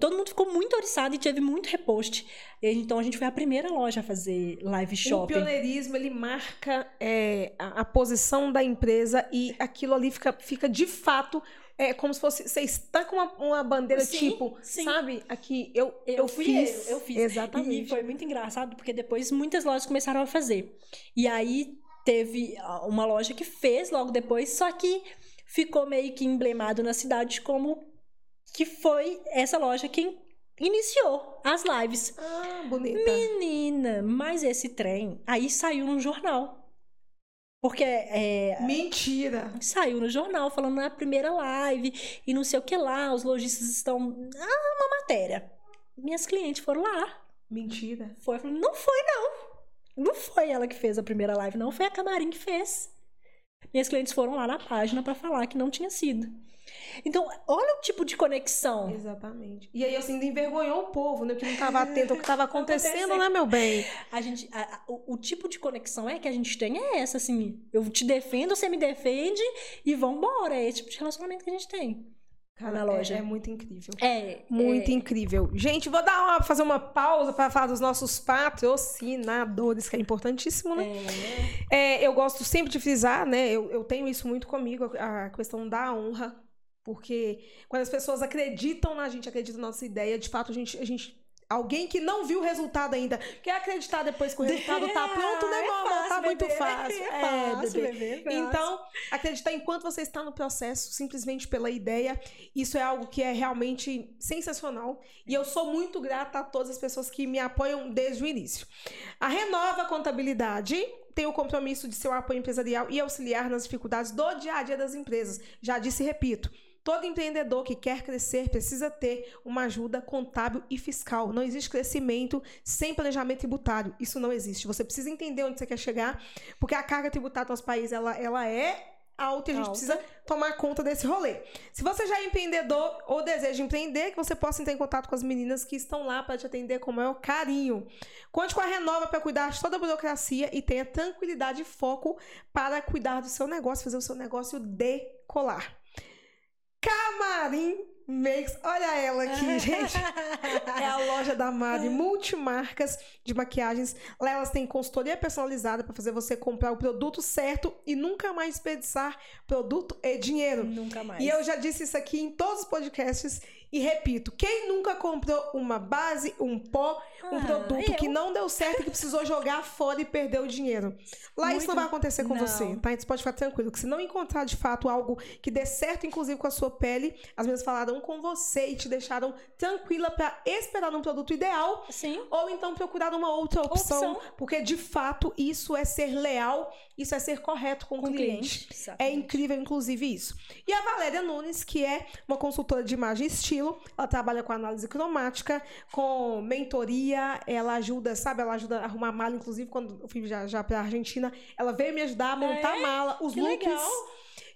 [SPEAKER 2] Todo mundo ficou muito oriçado e teve muito repost. Então a gente foi a primeira loja a fazer live shopping.
[SPEAKER 1] O pioneirismo ele marca é, a, a, posição da empresa e aquilo ali fica, fica de fato. É como se fosse. Você está com uma, uma bandeira
[SPEAKER 2] sim,
[SPEAKER 1] tipo,
[SPEAKER 2] sim.
[SPEAKER 1] sabe? Aqui, eu, eu, eu fiz.
[SPEAKER 2] Eu, eu fiz.
[SPEAKER 1] Exatamente.
[SPEAKER 2] E foi muito engraçado, porque depois muitas lojas começaram a fazer. E aí teve uma loja que fez logo depois, só que ficou meio que emblemado na cidade como que foi essa loja quem iniciou as lives.
[SPEAKER 1] Ah, bonita.
[SPEAKER 2] Menina, mas esse trem aí saiu no jornal. Porque é.
[SPEAKER 1] Mentira!
[SPEAKER 2] Saiu no jornal falando na primeira live e não sei o que lá, os lojistas estão. Ah, uma matéria. Minhas clientes foram lá.
[SPEAKER 1] Mentira.
[SPEAKER 2] Foi, falei, não foi, não. Não foi ela que fez a primeira live, não. Foi a Camarim que fez. Minhas clientes foram lá na página para falar que não tinha sido. Então, olha o tipo de conexão.
[SPEAKER 1] Exatamente. E aí, assim, envergonhou o povo, né? Que não estava atento ao que estava acontecendo, né, meu bem?
[SPEAKER 2] A gente, a, a, o, o, tipo de conexão é que a gente tem é essa, assim. Eu te defendo, você me defende e vambora. É esse tipo de relacionamento que a gente tem.
[SPEAKER 1] Cara, na loja. É, é, muito incrível.
[SPEAKER 2] É.
[SPEAKER 1] Muito
[SPEAKER 2] é...
[SPEAKER 1] incrível. Gente, vou dar uma, fazer uma pausa para falar dos nossos patrocinadores, que é importantíssimo, né? É. é. eu gosto sempre de frisar, né? Eu, eu tenho isso muito comigo, a questão da honra. Porque quando as pessoas acreditam na gente, acreditam na nossa ideia, de fato a gente, a gente Alguém que não viu o resultado ainda, quer acreditar depois que o resultado tá pronto, né, meu amor? Tá muito fácil.
[SPEAKER 2] É, é fácil, bebê. bebê
[SPEAKER 1] é então, acreditar enquanto você está no processo, simplesmente pela ideia, isso é algo que é realmente sensacional. E eu sou muito grata a todas as pessoas que me apoiam desde o início. A Renova Contabilidade tem o compromisso de ser o apoio empresarial e auxiliar nas dificuldades do dia a dia das empresas. Já disse e repito Todo empreendedor que quer crescer precisa ter uma ajuda contábil e fiscal. Não existe crescimento sem planejamento tributário. Isso não existe. Você precisa entender onde você quer chegar, porque a carga tributária do nosso país ela, ela é alta e a gente precisa tomar conta desse rolê. Se você já é empreendedor ou deseja empreender, que você possa entrar em contato com as meninas que estão lá para te atender com o maior carinho. Conte com a Renova para cuidar de toda a burocracia e tenha tranquilidade e foco para cuidar do seu negócio, fazer o seu negócio decolar. Camarim Makes. Olha ela aqui, gente. É a loja da Mari, multimarcas de maquiagens. Lá elas têm consultoria personalizada para fazer você comprar o produto certo e nunca mais desperdiçar produto e dinheiro.
[SPEAKER 2] Nunca mais.
[SPEAKER 1] E eu já disse isso aqui em todos os podcasts e repito, quem nunca comprou uma base, um pó, um ah, produto eu... que não deu certo e que precisou jogar fora e perdeu o dinheiro? Lá Muito... isso não vai acontecer com não. você, tá? Então você pode ficar tranquilo, que se não encontrar de fato algo que dê certo, inclusive com a sua pele, as meninas falaram com você e te deixaram tranquila para esperar um produto ideal.
[SPEAKER 2] Sim.
[SPEAKER 1] Ou então procurar uma outra opção, opção. porque de fato isso é ser leal, isso é ser correto com, com o cliente. cliente. É incrível, inclusive, isso. E a Valéria Nunes, que é uma consultora de imagem e estilo, estilo. Ela trabalha com análise cromática, com mentoria, ela ajuda, sabe? Ela ajuda a arrumar mala, inclusive quando eu fui já, já pra Argentina, ela veio me ajudar a montar a é? mala, os que looks.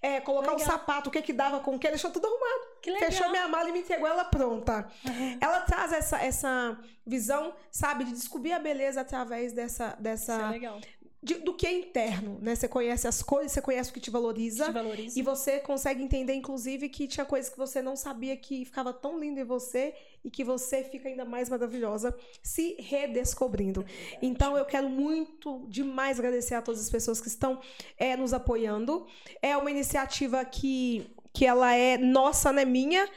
[SPEAKER 1] É, colocar legal. o sapato, o que que dava com o que, deixou tudo arrumado.
[SPEAKER 2] Que legal.
[SPEAKER 1] Fechou minha mala e me entregou ela pronta. Uhum. Ela traz essa, essa visão, sabe, de descobrir a beleza através dessa, dessa
[SPEAKER 2] é legal
[SPEAKER 1] de- do que é interno, né? Você conhece as coisas, você conhece o que te valoriza.
[SPEAKER 2] Te valoriza.
[SPEAKER 1] E você consegue entender, inclusive, que tinha coisas que você não sabia que ficava tão lindo em você e que você fica ainda mais maravilhosa se redescobrindo. Então, eu quero muito, demais agradecer a todas as pessoas que estão é, nos apoiando. É uma iniciativa que, que ela é nossa, né? Minha.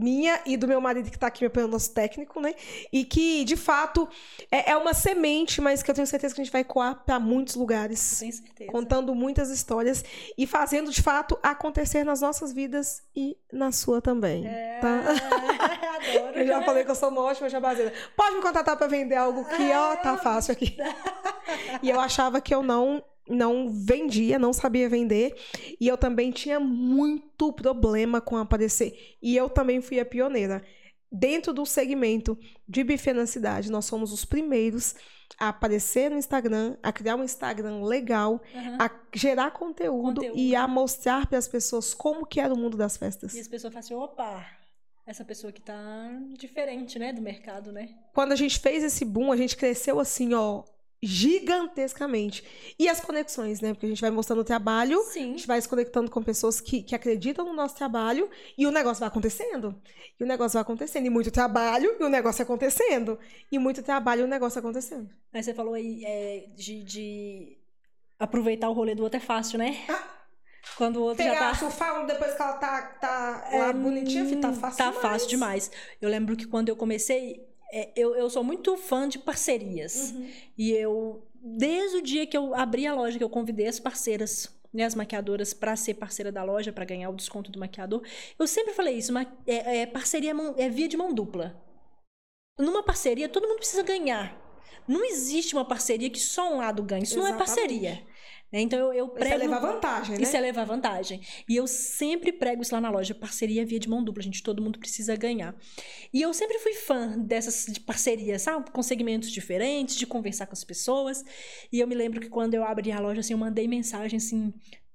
[SPEAKER 1] Minha e do meu marido que está aqui me apoiando, nosso técnico, né? E que, de fato, é, é uma semente, mas que eu tenho certeza que a gente vai coar para muitos lugares
[SPEAKER 2] Tenho certeza.
[SPEAKER 1] contando muitas histórias e fazendo de fato acontecer nas nossas vidas e na sua também.
[SPEAKER 2] É,
[SPEAKER 1] Tá?
[SPEAKER 2] adoro.
[SPEAKER 1] Eu já falei que eu sou uma ótima jabazeira. Pode me contratar para vender algo que, ó, tá fácil aqui. E eu achava que eu não não vendia, não sabia vender, e eu também tinha muito problema com aparecer. E eu também fui a pioneira. Dentro do segmento de buffet na cidade, nós fomos os primeiros a aparecer no Instagram, a criar um Instagram legal,
[SPEAKER 2] Aham.
[SPEAKER 1] a gerar conteúdo,
[SPEAKER 2] Conteúdo.
[SPEAKER 1] e a mostrar para as pessoas como que era o mundo das festas.
[SPEAKER 2] E as pessoas falam assim, opa, essa pessoa que tá diferente, né, do mercado, né?
[SPEAKER 1] Quando a gente fez esse boom, a gente cresceu assim, ó, gigantescamente. E as conexões, né? Porque a gente vai mostrando o trabalho, a
[SPEAKER 2] Sim.
[SPEAKER 1] gente vai se conectando com pessoas que, que acreditam no nosso trabalho e o negócio vai acontecendo. E o negócio vai acontecendo. E muito trabalho e o negócio acontecendo. E muito trabalho e o negócio acontecendo.
[SPEAKER 2] Aí você falou aí é, de, de aproveitar o rolê do outro é fácil, né? Quando o outro já
[SPEAKER 1] Pegar
[SPEAKER 2] tá...
[SPEAKER 1] a surfar depois que ela tá, tá lá
[SPEAKER 2] É,
[SPEAKER 1] bonitinha, filho, tá fácil
[SPEAKER 2] Tá
[SPEAKER 1] demais.
[SPEAKER 2] fácil demais. Eu lembro que quando eu comecei, é, eu, eu sou muito fã de parcerias.
[SPEAKER 1] Uhum.
[SPEAKER 2] E eu, desde o dia que eu abri a loja, que eu convidei as parceiras, né, as maquiadoras, para ser parceira da loja, para ganhar o desconto do maquiador, eu sempre falei isso: ma- é, é parceria, é via de mão dupla. Numa parceria, todo mundo precisa ganhar. Não existe uma parceria que só um lado ganha. Isso não é
[SPEAKER 1] Exatamente.
[SPEAKER 2] parceria. Né? Então eu, eu
[SPEAKER 1] Isso é
[SPEAKER 2] prego.
[SPEAKER 1] levar vantagem, né?
[SPEAKER 2] Isso é levar vantagem. E eu sempre prego isso lá na loja. Parceria via de mão dupla, gente. Todo mundo precisa ganhar. E eu sempre fui fã dessas de parcerias, sabe? Com segmentos diferentes, de conversar com as pessoas. E eu me lembro que quando eu abri a loja, assim, eu mandei mensagem assim.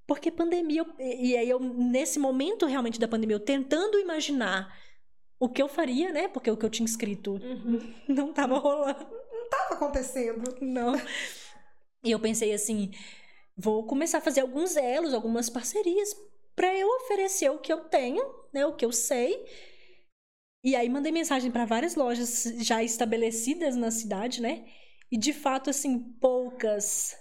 [SPEAKER 2] Porque pandemia. eu- e aí eu, nesse momento realmente da pandemia, eu tentando imaginar o que eu faria, né? Porque o que eu tinha escrito
[SPEAKER 1] Uhum.
[SPEAKER 2] não tava rolando.
[SPEAKER 1] Tava acontecendo.
[SPEAKER 2] Não. E eu pensei assim, vou começar a fazer alguns elos, algumas parcerias para eu oferecer o que eu tenho, né, o que eu sei. E aí mandei mensagem para várias lojas já estabelecidas na cidade, né? E de fato assim, poucas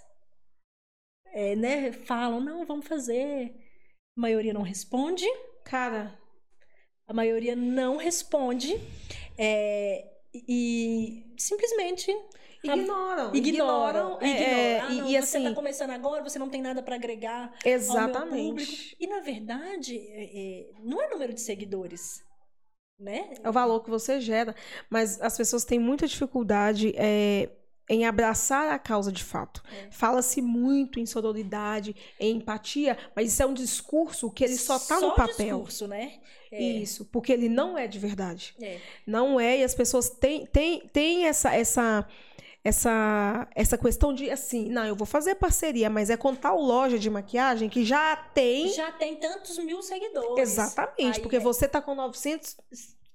[SPEAKER 2] é, né, falam, não, vamos fazer. A maioria não responde.
[SPEAKER 1] Cara,
[SPEAKER 2] A maioria não responde. é, e simplesmente
[SPEAKER 1] ignoram.
[SPEAKER 2] ignoram,
[SPEAKER 1] Ignoram. é, é.
[SPEAKER 2] Ah,
[SPEAKER 1] e,
[SPEAKER 2] não,
[SPEAKER 1] e
[SPEAKER 2] você
[SPEAKER 1] assim,
[SPEAKER 2] tá começando agora, você não tem nada para agregar ao meu público.
[SPEAKER 1] exatamente.
[SPEAKER 2] E na verdade, é, é, não é número de seguidores, né?
[SPEAKER 1] É o valor que você gera. Mas as pessoas têm muita dificuldade é, em abraçar a causa de fato.
[SPEAKER 2] É.
[SPEAKER 1] Fala-se muito em sororidade, em empatia, mas isso é um discurso que ele só tá no papel.
[SPEAKER 2] discurso, né? É,
[SPEAKER 1] Isso, porque ele não é de verdade.
[SPEAKER 2] é.
[SPEAKER 1] Não é, e as pessoas têm, têm, têm essa, essa, essa, essa questão de assim, não, eu vou fazer parceria, mas é com tal loja de maquiagem que já tem.
[SPEAKER 2] Já tem tantos mil seguidores.
[SPEAKER 1] Exatamente,
[SPEAKER 2] Aí,
[SPEAKER 1] porque
[SPEAKER 2] é,
[SPEAKER 1] você tá com 900.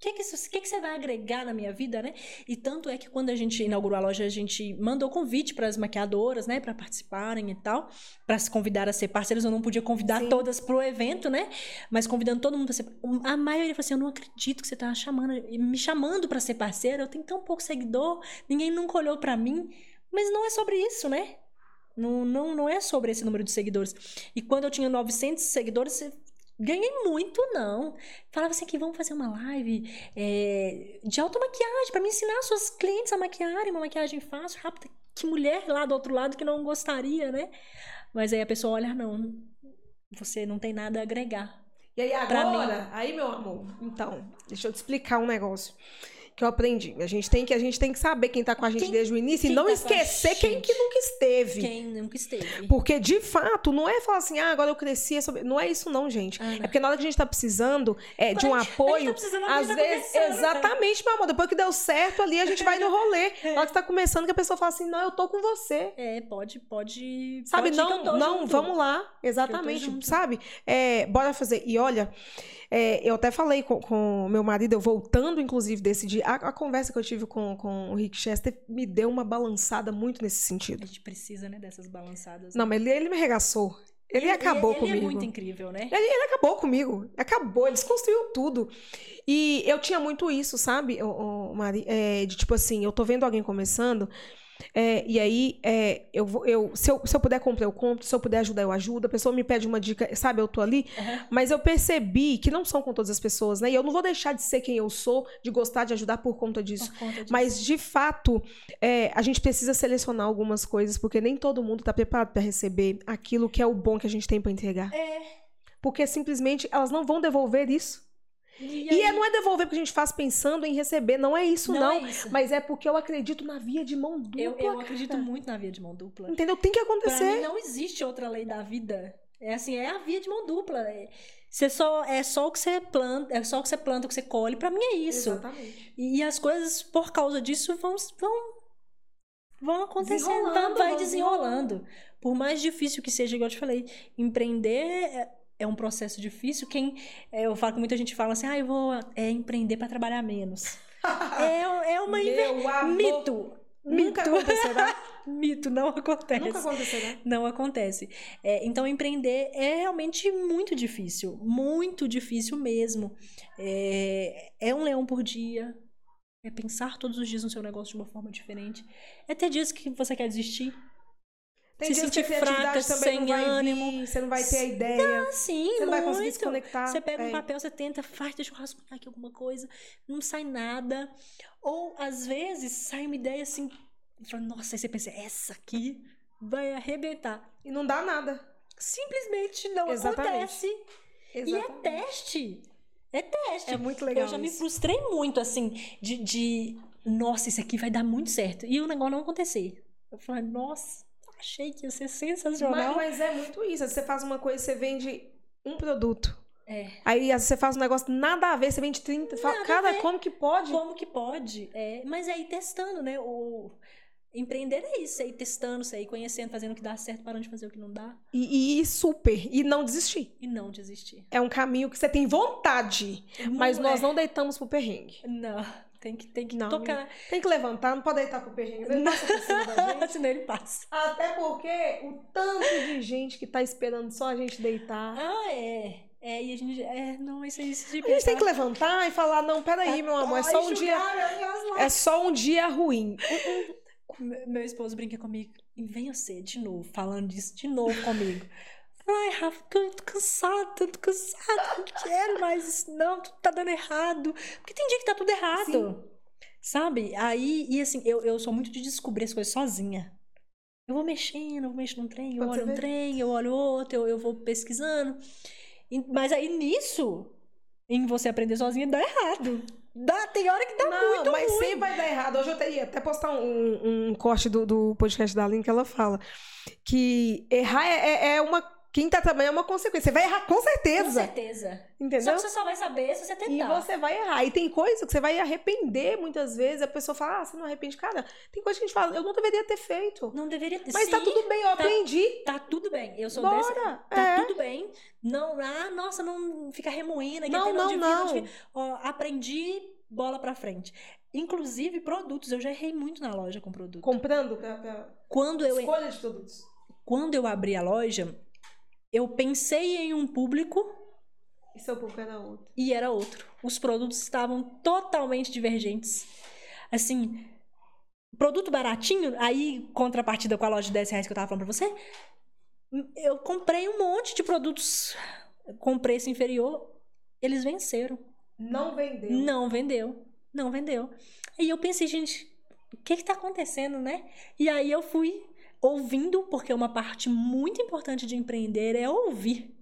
[SPEAKER 2] O que, que, isso- que, que você vai agregar na minha vida, né? E tanto é que quando a gente inaugurou a loja, a gente mandou convite para as maquiadoras, né, para participarem e tal, para se convidar a ser parceiras. Eu não podia convidar
[SPEAKER 1] Sim.
[SPEAKER 2] todas pro evento, né? Mas convidando todo mundo para ser. A maioria falou assim: Eu não acredito que você tá chamando, me chamando para ser parceira. Eu tenho tão pouco seguidor, ninguém nunca olhou para mim. Mas não é sobre isso, né? Não, não, não é sobre esse número de seguidores. E quando eu tinha 900 seguidores, ganhei muito, não. Falava assim que vamos fazer uma live é, de automaquiagem para me ensinar suas clientes a maquiarem, uma maquiagem fácil, rápida. Que mulher lá do outro lado que não gostaria, né? Mas aí a pessoa olha, "Ah, não, você não tem nada a agregar.
[SPEAKER 1] E aí agora, aí meu amor, então, deixa eu te explicar um negócio que eu aprendi. A gente tem que, a gente tem que saber quem tá com a gente
[SPEAKER 2] Quem-
[SPEAKER 1] desde o início e não
[SPEAKER 2] tá
[SPEAKER 1] esquecer quem que nunca esteve.
[SPEAKER 2] Quem nunca esteve.
[SPEAKER 1] Porque, de fato, não é falar assim, ah, agora eu cresci. é sobre- Não é isso, não, gente.
[SPEAKER 2] Ah, não.
[SPEAKER 1] É porque na hora que a gente tá precisando é, de um
[SPEAKER 2] gente
[SPEAKER 1] apoio,
[SPEAKER 2] tá
[SPEAKER 1] às
[SPEAKER 2] tá
[SPEAKER 1] vezes. exatamente, meu amor. Depois que deu certo ali, a gente vai no rolê. Na hora que tá começando, que a pessoa fala assim, não, eu tô com você.
[SPEAKER 2] É, pode, pode.
[SPEAKER 1] Sabe,
[SPEAKER 2] pode
[SPEAKER 1] não, não,
[SPEAKER 2] junto.
[SPEAKER 1] vamos lá. Exatamente, sabe? É, bora fazer. E olha, é, eu até falei com, com meu marido, eu voltando, inclusive, desse de a, a conversa que eu tive com, com o Rick Chester me deu uma balançada muito nesse
[SPEAKER 2] A
[SPEAKER 1] sentido.
[SPEAKER 2] gente precisa, né, dessas balançadas.
[SPEAKER 1] Não, mas ele, ele me arregaçou. Ele, acabou
[SPEAKER 2] ele,
[SPEAKER 1] comigo.
[SPEAKER 2] Ele é muito incrível, né?
[SPEAKER 1] Ele, ele acabou comigo. Acabou, ele desconstruiu tudo. E eu tinha muito isso, sabe, ô, ô, Mari? É, de tipo assim, eu tô vendo alguém começando. É, e aí, é, eu, vou, eu, se, eu, se eu puder comprar, eu compro. Se eu puder ajudar, eu ajudo. A pessoa me pede uma dica, sabe? Eu tô ali.
[SPEAKER 2] Aham.
[SPEAKER 1] Mas eu percebi que não são com todas as pessoas, né? E eu não vou deixar de ser quem eu sou, de gostar de ajudar por conta disso.
[SPEAKER 2] Por conta disso.
[SPEAKER 1] Mas, de fato, é, a gente precisa selecionar algumas coisas, porque nem todo mundo está preparado para receber aquilo que é o bom que a gente tem para entregar.
[SPEAKER 2] É.
[SPEAKER 1] Porque simplesmente elas não vão devolver isso.
[SPEAKER 2] E,
[SPEAKER 1] E é,
[SPEAKER 2] aí-
[SPEAKER 1] não é devolver porque a gente faz pensando em receber, não é isso, não.
[SPEAKER 2] é isso.
[SPEAKER 1] Mas é porque eu acredito na via de mão dupla.
[SPEAKER 2] eu, eu acredito muito na via de mão dupla.
[SPEAKER 1] Entendeu? Tem que
[SPEAKER 2] Pra mim
[SPEAKER 1] acontecer.
[SPEAKER 2] não existe outra lei da vida. É assim, é a via de mão dupla. É, você só, é só o que você planta, é só o que você planta, o que você colhe. Pra mim é isso.
[SPEAKER 1] Exatamente.
[SPEAKER 2] E, e as coisas, por causa disso, vão, vão, vão acontecendo, vai,
[SPEAKER 1] Desenrolando,
[SPEAKER 2] desenrolando. Por mais difícil que seja, igual eu te falei, empreender é, um processo difícil. Quem é, eu falo que muita gente fala assim, ah, eu vou é, empreender para trabalhar menos. é, é uma inver... Mito.
[SPEAKER 1] Nunca
[SPEAKER 2] Mito.
[SPEAKER 1] acontecerá.
[SPEAKER 2] Mito, não acontece.
[SPEAKER 1] Nunca acontecerá.
[SPEAKER 2] Não acontece. É, então, empreender é realmente muito difícil. Muito difícil mesmo. É, é um leão por dia. É pensar todos os dias no seu negócio de uma forma diferente. É ter dias que você quer desistir.
[SPEAKER 1] Tem
[SPEAKER 2] Se sentir fraca, sem ânimo.
[SPEAKER 1] vir, você não vai ter a ideia.
[SPEAKER 2] Ah, sim,
[SPEAKER 1] Você não vai conseguir
[SPEAKER 2] muito.
[SPEAKER 1] se conectar.
[SPEAKER 2] Você pega um
[SPEAKER 1] É.
[SPEAKER 2] papel, você tenta, faz, deixa eu rascunhar aqui alguma coisa, não sai nada. Ou, às vezes, sai uma ideia assim, fala, nossa, aí você pensa, essa aqui vai arrebentar.
[SPEAKER 1] E não dá nada.
[SPEAKER 2] Simplesmente não
[SPEAKER 1] Exatamente.
[SPEAKER 2] acontece. E é
[SPEAKER 1] Exatamente.
[SPEAKER 2] teste. É teste.
[SPEAKER 1] É muito legal.
[SPEAKER 2] eu já me
[SPEAKER 1] isso.
[SPEAKER 2] frustrei muito, assim, de, de, nossa, isso aqui vai dar muito certo. E o negócio não acontecer. Eu falei, nossa, achei que ia ser
[SPEAKER 1] Mas,
[SPEAKER 2] sensacional.
[SPEAKER 1] mas é muito isso. Você faz uma coisa, você vende um produto.
[SPEAKER 2] É.
[SPEAKER 1] Aí você faz um negócio nada a ver, você vende 30. Você fala,
[SPEAKER 2] Nada a
[SPEAKER 1] cara, como que pode?
[SPEAKER 2] Como que pode? É, mas é ir testando, né? O empreender é isso, é ir testando, é ir conhecendo, fazendo o que dá certo, parando de fazer o que não dá
[SPEAKER 1] E, e super. E não desistir.
[SPEAKER 2] e não desistir.
[SPEAKER 1] É um caminho que você tem vontade. Mas
[SPEAKER 2] Não
[SPEAKER 1] nós
[SPEAKER 2] é-
[SPEAKER 1] não deitamos pro perrengue.
[SPEAKER 2] Não, tem que, tem que
[SPEAKER 1] Não,
[SPEAKER 2] tocar.
[SPEAKER 1] Tem que levantar, não pode deitar pro perrengue. Ele passa por cima da gente.
[SPEAKER 2] Senão ele passa.
[SPEAKER 1] Até porque o tanto de gente que tá esperando só a gente deitar.
[SPEAKER 2] Ah, é. É, e a gente. É, não, isso é isso de
[SPEAKER 1] A gente tem que levantar e falar, não, peraí, meu amor, é só um dia. É só um dia ruim.
[SPEAKER 2] Me- Meu esposo brinca comigo. E vem você de novo, falando disso de novo comigo. Ai, Rafa, eu tô cansada, tô cansada, não quero mais isso, não, tudo tá dando errado. Porque tem dia que tá tudo errado. Sabe? Aí, e assim, eu, eu sou muito de descobrir as coisas sozinha. Eu vou mexendo, eu vou mexendo num trem, eu
[SPEAKER 1] você
[SPEAKER 2] olho um
[SPEAKER 1] vê.
[SPEAKER 2] trem, eu olho outro, eu, eu vou pesquisando. E- Mas aí nisso, em você aprender sozinha, dá errado. Dá, tem hora que dá
[SPEAKER 1] não,
[SPEAKER 2] muito
[SPEAKER 1] mas
[SPEAKER 2] ruim.
[SPEAKER 1] sempre vai dar errado. Hoje eu teria até postar um, um corte do, do podcast da Aline que ela fala que errar é, é- é uma. Quem tá trabalhando é uma consequência. Você vai errar com
[SPEAKER 2] Com
[SPEAKER 1] certeza.
[SPEAKER 2] certeza. Só
[SPEAKER 1] Entendeu?
[SPEAKER 2] que você só vai saber se você tentar.
[SPEAKER 1] E você vai errar. E tem coisa que você vai arrepender muitas vezes. A pessoa fala, ah, você não arrepende. Cara, tem coisa que a gente fala, eu não deveria ter feito.
[SPEAKER 2] Não deveria ter
[SPEAKER 1] Mas tá
[SPEAKER 2] Sim,
[SPEAKER 1] tudo bem, eu aprendi.
[SPEAKER 2] Tá tudo bem. Eu sou
[SPEAKER 1] Bora.
[SPEAKER 2] dessa. Tá
[SPEAKER 1] é.
[SPEAKER 2] tudo bem. Não, ah, nossa, não fica remoendo. aqui
[SPEAKER 1] Não, não,
[SPEAKER 2] devia,
[SPEAKER 1] não.
[SPEAKER 2] devia. Ó, aprendi, bola pra frente. Inclusive, produtos. Eu já errei muito na loja com produto.
[SPEAKER 1] Comprando pra, pra
[SPEAKER 2] Quando eu,
[SPEAKER 1] escolha de produtos.
[SPEAKER 2] quando eu abri a loja, eu pensei em um público
[SPEAKER 1] E seu público era outro.
[SPEAKER 2] e era outro. Os produtos estavam totalmente divergentes. Assim, produto baratinho, aí contrapartida com a loja de 10 reais que eu tava falando pra você, eu comprei um monte de produtos com preço inferior, eles venceram.
[SPEAKER 1] Não vendeu.
[SPEAKER 2] Não vendeu. Não vendeu. E eu pensei, gente, o que que tá acontecendo, né? E aí eu fui ouvindo, porque uma parte muito importante de empreender é ouvir.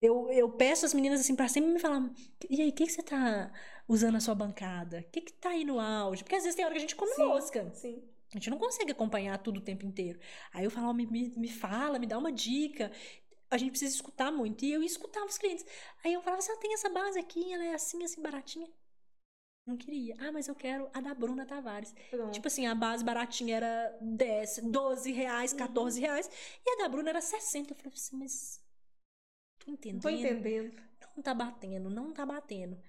[SPEAKER 2] Eu, eu peço as meninas assim pra sempre me falar, e aí, o que, que você tá usando na sua bancada? O que, que tá aí no auge? Porque às vezes tem hora que a gente come
[SPEAKER 1] Sim.
[SPEAKER 2] mosca.
[SPEAKER 1] Sim.
[SPEAKER 2] A gente não consegue acompanhar tudo o tempo inteiro. Aí eu falo, me, me, me fala, me dá uma dica. A gente precisa escutar muito. E eu escutava os clientes. Aí eu falava assim, tem essa base aqui, ela é assim, assim, baratinha. Não queria. Ah, mas eu quero a da Bruna Tavares. Tipo assim, a base baratinha era 10, 12 reais,
[SPEAKER 1] Uhum.
[SPEAKER 2] 14 reais. E a da Bruna era 60. Eu falei assim, mas... Tô entendendo.
[SPEAKER 1] Tô entendendo.
[SPEAKER 2] Não tá batendo, não tá batendo.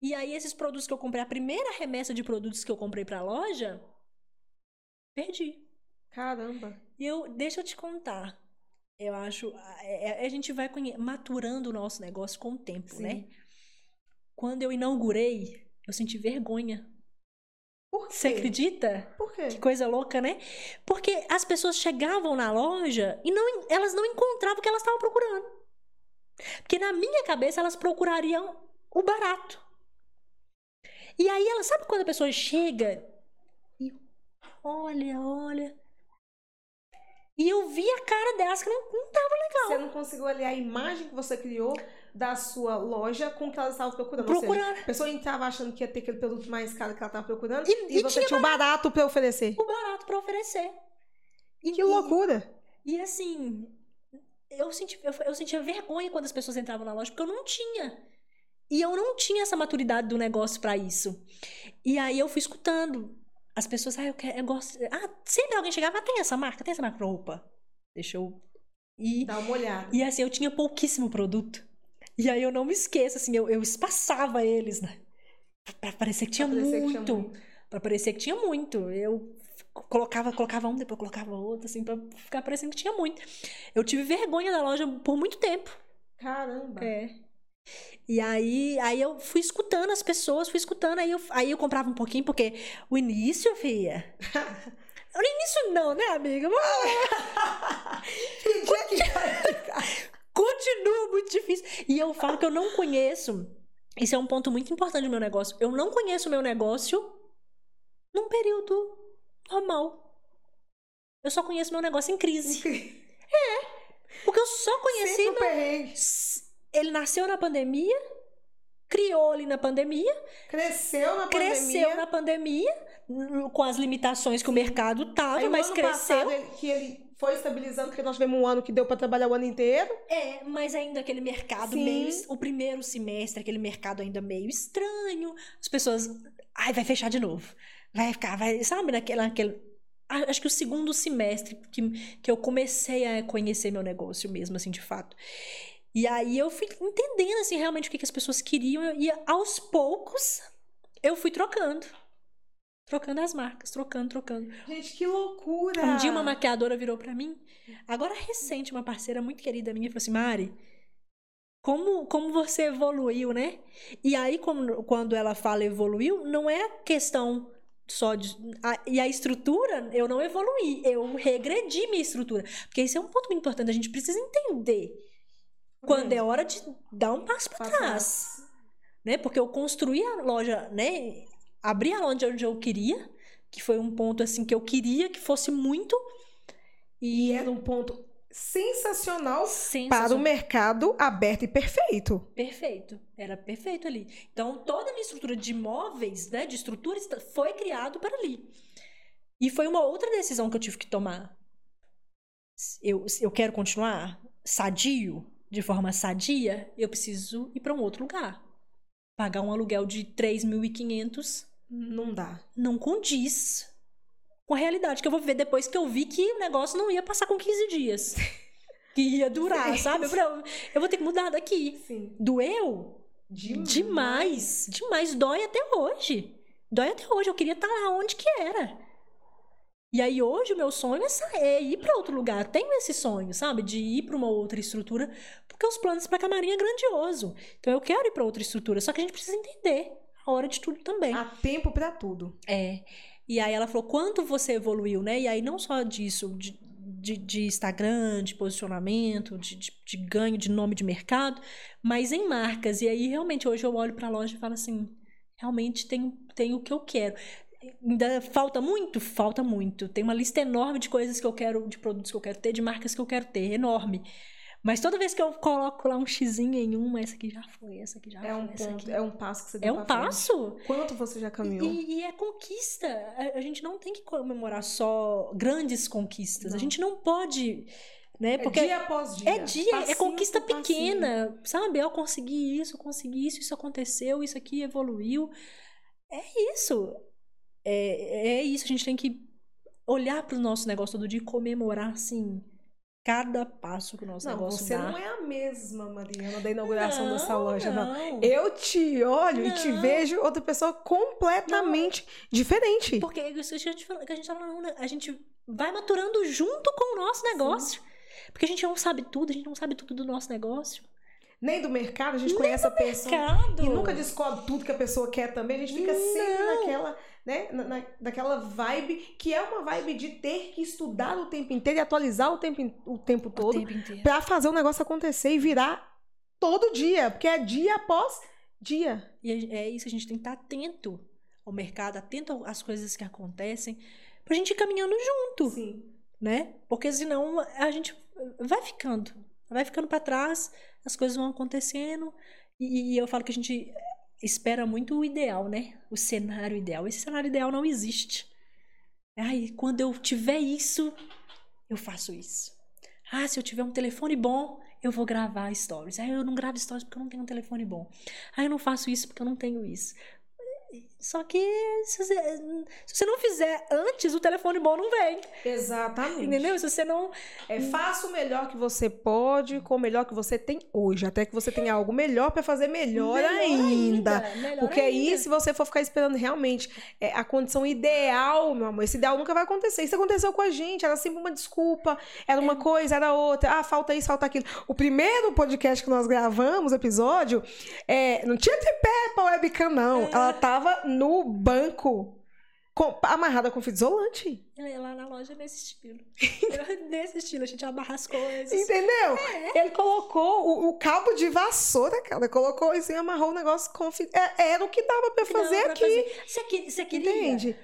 [SPEAKER 2] E aí, esses produtos que eu comprei, a primeira remessa de produtos que eu comprei pra loja, perdi.
[SPEAKER 1] Caramba.
[SPEAKER 2] E eu, deixa eu te contar. Eu acho. A, a- a gente vai maturando o nosso negócio com o tempo,
[SPEAKER 1] Sim.
[SPEAKER 2] né? Quando eu inaugurei, eu senti vergonha.
[SPEAKER 1] Por quê?
[SPEAKER 2] Você acredita?
[SPEAKER 1] Por quê?
[SPEAKER 2] Que coisa louca, né? Porque as pessoas chegavam na loja e não, elas não encontravam o que elas estavam procurando. Porque na minha cabeça elas procurariam o barato. E aí ela sabe quando a pessoa chega e olha, olha. E eu vi a cara delas que não, não tava legal.
[SPEAKER 1] Você não conseguiu aliar a imagem que você criou da sua loja com o que elas estavam procurando. Ou seja,
[SPEAKER 2] procurando
[SPEAKER 1] a pessoa entrava achando que ia ter aquele produto mais caro que ela estava procurando
[SPEAKER 2] E-
[SPEAKER 1] e,
[SPEAKER 2] e
[SPEAKER 1] você
[SPEAKER 2] tinha
[SPEAKER 1] tinha o barato pra oferecer.
[SPEAKER 2] o barato pra oferecer. E,
[SPEAKER 1] Que loucura.
[SPEAKER 2] E, e assim, eu, senti, eu, eu sentia vergonha quando as pessoas entravam na loja, porque eu não tinha. E eu não tinha essa maturidade do negócio pra isso. E aí eu fui escutando. As pessoas, ah, eu, quero, eu gosto. Ah, sempre alguém chegava, ah, tem essa marca, tem essa marca roupa. Deixa eu. E,
[SPEAKER 1] Dá uma olhada.
[SPEAKER 2] e assim, eu tinha pouquíssimo produto. E aí eu não me esqueço, assim, eu, eu espaçava eles, né? Pra parecer que tinha
[SPEAKER 1] Pra parecer que
[SPEAKER 2] muito.
[SPEAKER 1] tinha muito.
[SPEAKER 2] Pra parecer que tinha muito. Eu colocava, colocava um, depois colocava outro, assim, pra ficar parecendo que tinha muito. Eu tive vergonha da loja por muito tempo.
[SPEAKER 1] Caramba.
[SPEAKER 2] É. E aí, aí eu fui escutando as pessoas, fui escutando, aí eu, aí eu comprava um pouquinho, porque o início, filha. O início não, né, amiga?
[SPEAKER 1] Que dia que vai ficar?
[SPEAKER 2] Continua muito difícil. E eu falo que eu não conheço. Isso é um ponto muito importante do meu negócio. Eu não conheço o meu negócio num período normal. Eu só conheço meu negócio em crise. Porque eu só conheci
[SPEAKER 1] Sempre
[SPEAKER 2] meu
[SPEAKER 1] perrengue.
[SPEAKER 2] Ele nasceu na pandemia, criou ali na pandemia,
[SPEAKER 1] Cresceu na
[SPEAKER 2] cresceu
[SPEAKER 1] pandemia.
[SPEAKER 2] na pandemia, com as limitações que o mercado tava,
[SPEAKER 1] Aí,
[SPEAKER 2] mas cresceu.
[SPEAKER 1] passado, ele- que ele foi estabilizando, porque nós tivemos um ano que deu pra trabalhar o ano inteiro.
[SPEAKER 2] É, mas ainda aquele mercado
[SPEAKER 1] Sim.
[SPEAKER 2] meio. O primeiro semestre, aquele mercado ainda meio estranho. As pessoas. Ai, vai fechar de novo. Vai ficar, vai. Sabe, naquele. naquele acho que o segundo semestre que, que eu comecei a conhecer meu negócio mesmo, assim, de fato. E aí eu fui entendendo, assim, realmente o que, que as pessoas queriam. E aos poucos eu fui trocando. Trocando as marcas, trocando, trocando.
[SPEAKER 1] Gente, que loucura!
[SPEAKER 2] Um dia uma maquiadora virou pra mim, agora recente, uma parceira muito querida minha, falou assim: Mari, como, como você evoluiu, né? E aí, como- quando ela fala evoluiu, não é questão só de. a- e a estrutura, eu não evoluí, eu regredi minha estrutura. Porque isso é um ponto muito importante, a gente precisa entender quando é hora de dar um passo pra
[SPEAKER 1] Pra
[SPEAKER 2] trás né? Porque eu construí a loja, né? Abri a loja onde eu queria, que foi um ponto assim que eu queria que fosse muito
[SPEAKER 1] E era um ponto sensacional para o
[SPEAKER 2] sensacional.
[SPEAKER 1] mercado aberto e perfeito.
[SPEAKER 2] Perfeito, era perfeito ali. Então toda a minha estrutura de imóveis, né, de estrutura esta- foi criado para ali. E foi uma outra decisão que eu tive que tomar. Eu, eu quero continuar sadio, de forma sadia, eu preciso ir para um outro lugar. Pagar um aluguel de 3.500
[SPEAKER 1] Não dá.
[SPEAKER 2] não condiz com a realidade que eu vou viver depois que eu vi que o negócio não ia passar com 15 dias. Que ia durar,
[SPEAKER 1] Sim.
[SPEAKER 2] sabe? Eu, falei, eu- vou ter que mudar daqui.
[SPEAKER 1] Sim.
[SPEAKER 2] Doeu? Demais. Demais. Dói até hoje. Dói até hoje. Eu queria estar lá onde que era. E aí hoje o meu sonho é, é ir para outro lugar. Tenho esse sonho, sabe? De ir para uma outra estrutura, porque os planos para Camarim é grandioso. Então eu quero ir para outra estrutura, só que a gente precisa entender a hora de tudo também.
[SPEAKER 1] Há tempo para tudo.
[SPEAKER 2] É. E aí ela falou, quanto você evoluiu, né? E aí não só disso, de, de, de Instagram, de posicionamento, de, de, de ganho de nome de mercado, mas em marcas. E aí realmente hoje eu olho para a loja e falo assim, realmente tem, tem o que eu quero. Ainda falta muito? Falta muito. Tem uma lista enorme de coisas que eu quero, de produtos que eu quero ter, de marcas que eu quero ter, enorme. Mas toda vez que eu coloco lá um xizinho em uma, essa aqui já foi, essa aqui já
[SPEAKER 1] É um
[SPEAKER 2] foi, essa
[SPEAKER 1] ponto,
[SPEAKER 2] aqui.
[SPEAKER 1] é um passo que você deu
[SPEAKER 2] É um
[SPEAKER 1] pra frente.
[SPEAKER 2] passo.
[SPEAKER 1] Quanto você já caminhou?
[SPEAKER 2] E, e é conquista. A, gente não tem que comemorar só grandes conquistas.
[SPEAKER 1] Não.
[SPEAKER 2] A gente não pode, né? Porque
[SPEAKER 1] é dia após dia.
[SPEAKER 2] é dia, é
[SPEAKER 1] passinho
[SPEAKER 2] conquista
[SPEAKER 1] por passinho.
[SPEAKER 2] pequena, sabe? Eu consegui isso, eu consegui isso, isso aconteceu, isso aqui evoluiu. É isso. É, é isso. A gente tem que olhar para o nosso negócio todo dia e comemorar, assim, cada passo que o nosso
[SPEAKER 1] não,
[SPEAKER 2] negócio
[SPEAKER 1] você
[SPEAKER 2] dá.
[SPEAKER 1] não é a mesma, Mariana, da inauguração dessa loja, não.
[SPEAKER 2] não.
[SPEAKER 1] Eu te olho e te
[SPEAKER 2] Não.
[SPEAKER 1] vejo outra pessoa completamente diferente.
[SPEAKER 2] Porque é isso que a gente, fala- que a gente tá falando, né? a gente vai maturando junto com o nosso negócio. Porque a gente não sabe tudo, a gente não sabe tudo do nosso negócio.
[SPEAKER 1] Nem do mercado, a gente conhece a pessoa.
[SPEAKER 2] Mercado.
[SPEAKER 1] E nunca descobre tudo que a pessoa quer também. A gente fica sempre
[SPEAKER 2] Não.
[SPEAKER 1] naquela, né, na, na- naquela vibe que é uma vibe de ter que estudar o tempo inteiro e atualizar o tempo, o tempo todo pra fazer o negócio acontecer e virar todo dia, porque é dia após dia.
[SPEAKER 2] E é isso, a gente tem que estar atento ao mercado, atento às coisas que acontecem, pra gente ir caminhando junto,
[SPEAKER 1] Sim.
[SPEAKER 2] né? Porque senão a gente vai ficando, vai ficando pra trás, as coisas vão acontecendo, e, e eu falo que a gente espera muito o ideal, né? O cenário ideal. Esse cenário ideal não existe. Ai, quando eu tiver isso, eu faço isso. Ah, se eu tiver um telefone bom, eu vou gravar stories. Ah, eu não gravo stories porque eu não tenho um telefone bom. Ah, eu não faço isso porque eu não tenho isso. Só que se você, se você não fizer antes, o telefone bom não vem.
[SPEAKER 1] Exatamente.
[SPEAKER 2] Entendeu? Se você não.
[SPEAKER 1] É, faça o melhor que você pode com o melhor que você tem hoje. Até que você tenha algo melhor pra fazer melhor, ainda.
[SPEAKER 2] melhor
[SPEAKER 1] Porque aí,
[SPEAKER 2] ainda.
[SPEAKER 1] se você for ficar esperando realmente é, a condição ideal, meu amor, esse ideal nunca vai acontecer. Isso aconteceu com a gente, era sempre uma desculpa, era
[SPEAKER 2] É.
[SPEAKER 1] uma coisa, era outra. Ah, falta isso, falta aquilo. O primeiro podcast que nós gravamos, episódio, é, não tinha tripé pra webcam, não.
[SPEAKER 2] É.
[SPEAKER 1] Ela tava no banco, com- amarrada com fita isolante.
[SPEAKER 2] Eu ia lá na loja nesse estilo. Nesse estilo, a gente amarra as coisas.
[SPEAKER 1] Entendeu?
[SPEAKER 2] É.
[SPEAKER 1] Ele colocou o, o cabo de vassoura, cara. Colocou assim, amarrou o negócio com fita. É, era o que dava
[SPEAKER 2] dava
[SPEAKER 1] fazer
[SPEAKER 2] pra
[SPEAKER 1] aqui.
[SPEAKER 2] fazer. Você, que- você queria?
[SPEAKER 1] Entende?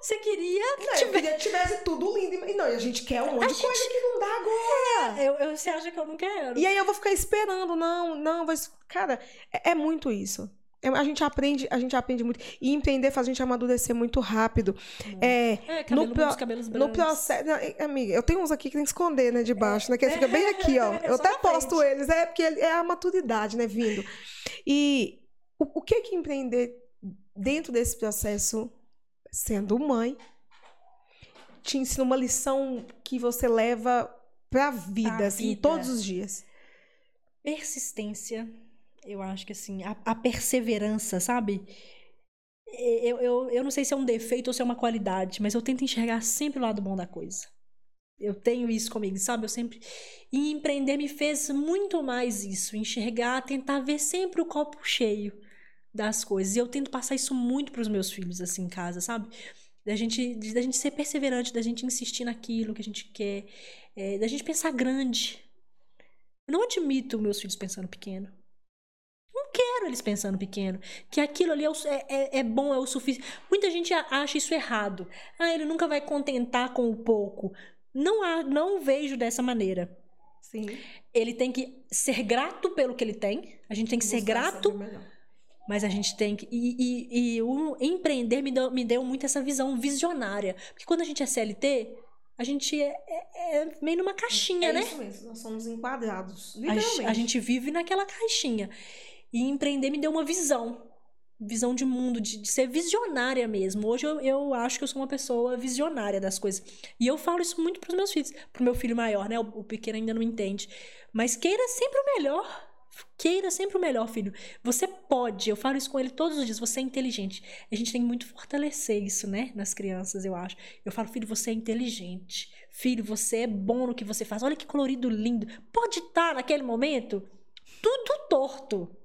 [SPEAKER 2] Você queria que
[SPEAKER 1] Não, eu
[SPEAKER 2] tivesse.
[SPEAKER 1] queria que tivesse tudo lindo. E não, a gente quer um monte de coisa
[SPEAKER 2] gente-
[SPEAKER 1] que não dá agora.
[SPEAKER 2] Eu, eu- você acha que eu não quero?
[SPEAKER 1] E aí eu vou ficar esperando. Não, não, mas, cara, é, é muito isso. É, a gente aprende, a gente aprende muito. E empreender faz a gente amadurecer muito rápido. É,
[SPEAKER 2] É, cabelo,
[SPEAKER 1] no pro-
[SPEAKER 2] cabelos
[SPEAKER 1] no
[SPEAKER 2] brancos.
[SPEAKER 1] processo. não, amiga, eu tenho uns aqui que tem que esconder, né, de baixo, né? Que fica bem aqui, ó.
[SPEAKER 2] É
[SPEAKER 1] Eu
[SPEAKER 2] só
[SPEAKER 1] até posto
[SPEAKER 2] frente.
[SPEAKER 1] eles, é porque ele- é a maturidade, né, vindo. E o, o que que empreender dentro desse processo, sendo mãe, te ensina uma lição que você leva pra vida,
[SPEAKER 2] Pra
[SPEAKER 1] assim,
[SPEAKER 2] vida.
[SPEAKER 1] todos os dias.
[SPEAKER 2] Persistência. Eu acho que assim, a, a perseverança, sabe? Eu, eu, eu não sei se é um defeito ou se é uma qualidade, mas eu tento enxergar sempre o lado bom da coisa. Eu tenho isso comigo, sabe? Eu sempre. E empreender me fez muito mais isso. Enxergar, tentar ver sempre o copo cheio das coisas. E eu tento passar isso muito pros meus filhos, assim, em casa, sabe? Da gente, da gente ser perseverante, da gente insistir naquilo que a gente quer, é, da gente pensar grande. Eu não admito meus filhos pensando pequeno. Quero eles pensando pequeno. Que aquilo ali é, o- é- é- é bom, é o suficiente. Muita gente a- acha isso errado. Ah, ele nunca vai contentar com o pouco. Não, há, não vejo dessa maneira.
[SPEAKER 1] Sim.
[SPEAKER 2] Ele tem que ser grato pelo que ele tem. A gente tem que ser grato, mas a gente tem que. E, e- e o empreender me deu, me deu muito essa visão visionária. Porque quando a gente é CLT, a gente é, é- é meio numa caixinha,
[SPEAKER 1] É
[SPEAKER 2] né?
[SPEAKER 1] isso mesmo, nós somos enquadrados,
[SPEAKER 2] A,
[SPEAKER 1] literalmente.
[SPEAKER 2] ge- a gente vive naquela caixinha. E empreender me deu uma visão. Visão de mundo, de, de ser visionária mesmo. Hoje eu, eu acho que eu sou uma pessoa visionária das coisas. E eu falo isso muito pros meus filhos. Pro meu filho maior, né? O, o pequeno ainda não entende. Mas queira sempre o melhor. Queira sempre o melhor, filho. Você pode. Eu falo isso com ele todos os dias. Você é inteligente. A gente tem que muito fortalecer isso, né? Nas crianças, eu acho. Eu falo, filho, você é inteligente. Filho, você é bom no que você faz. Olha que colorido lindo. Pode estar naquele momento tudo torto.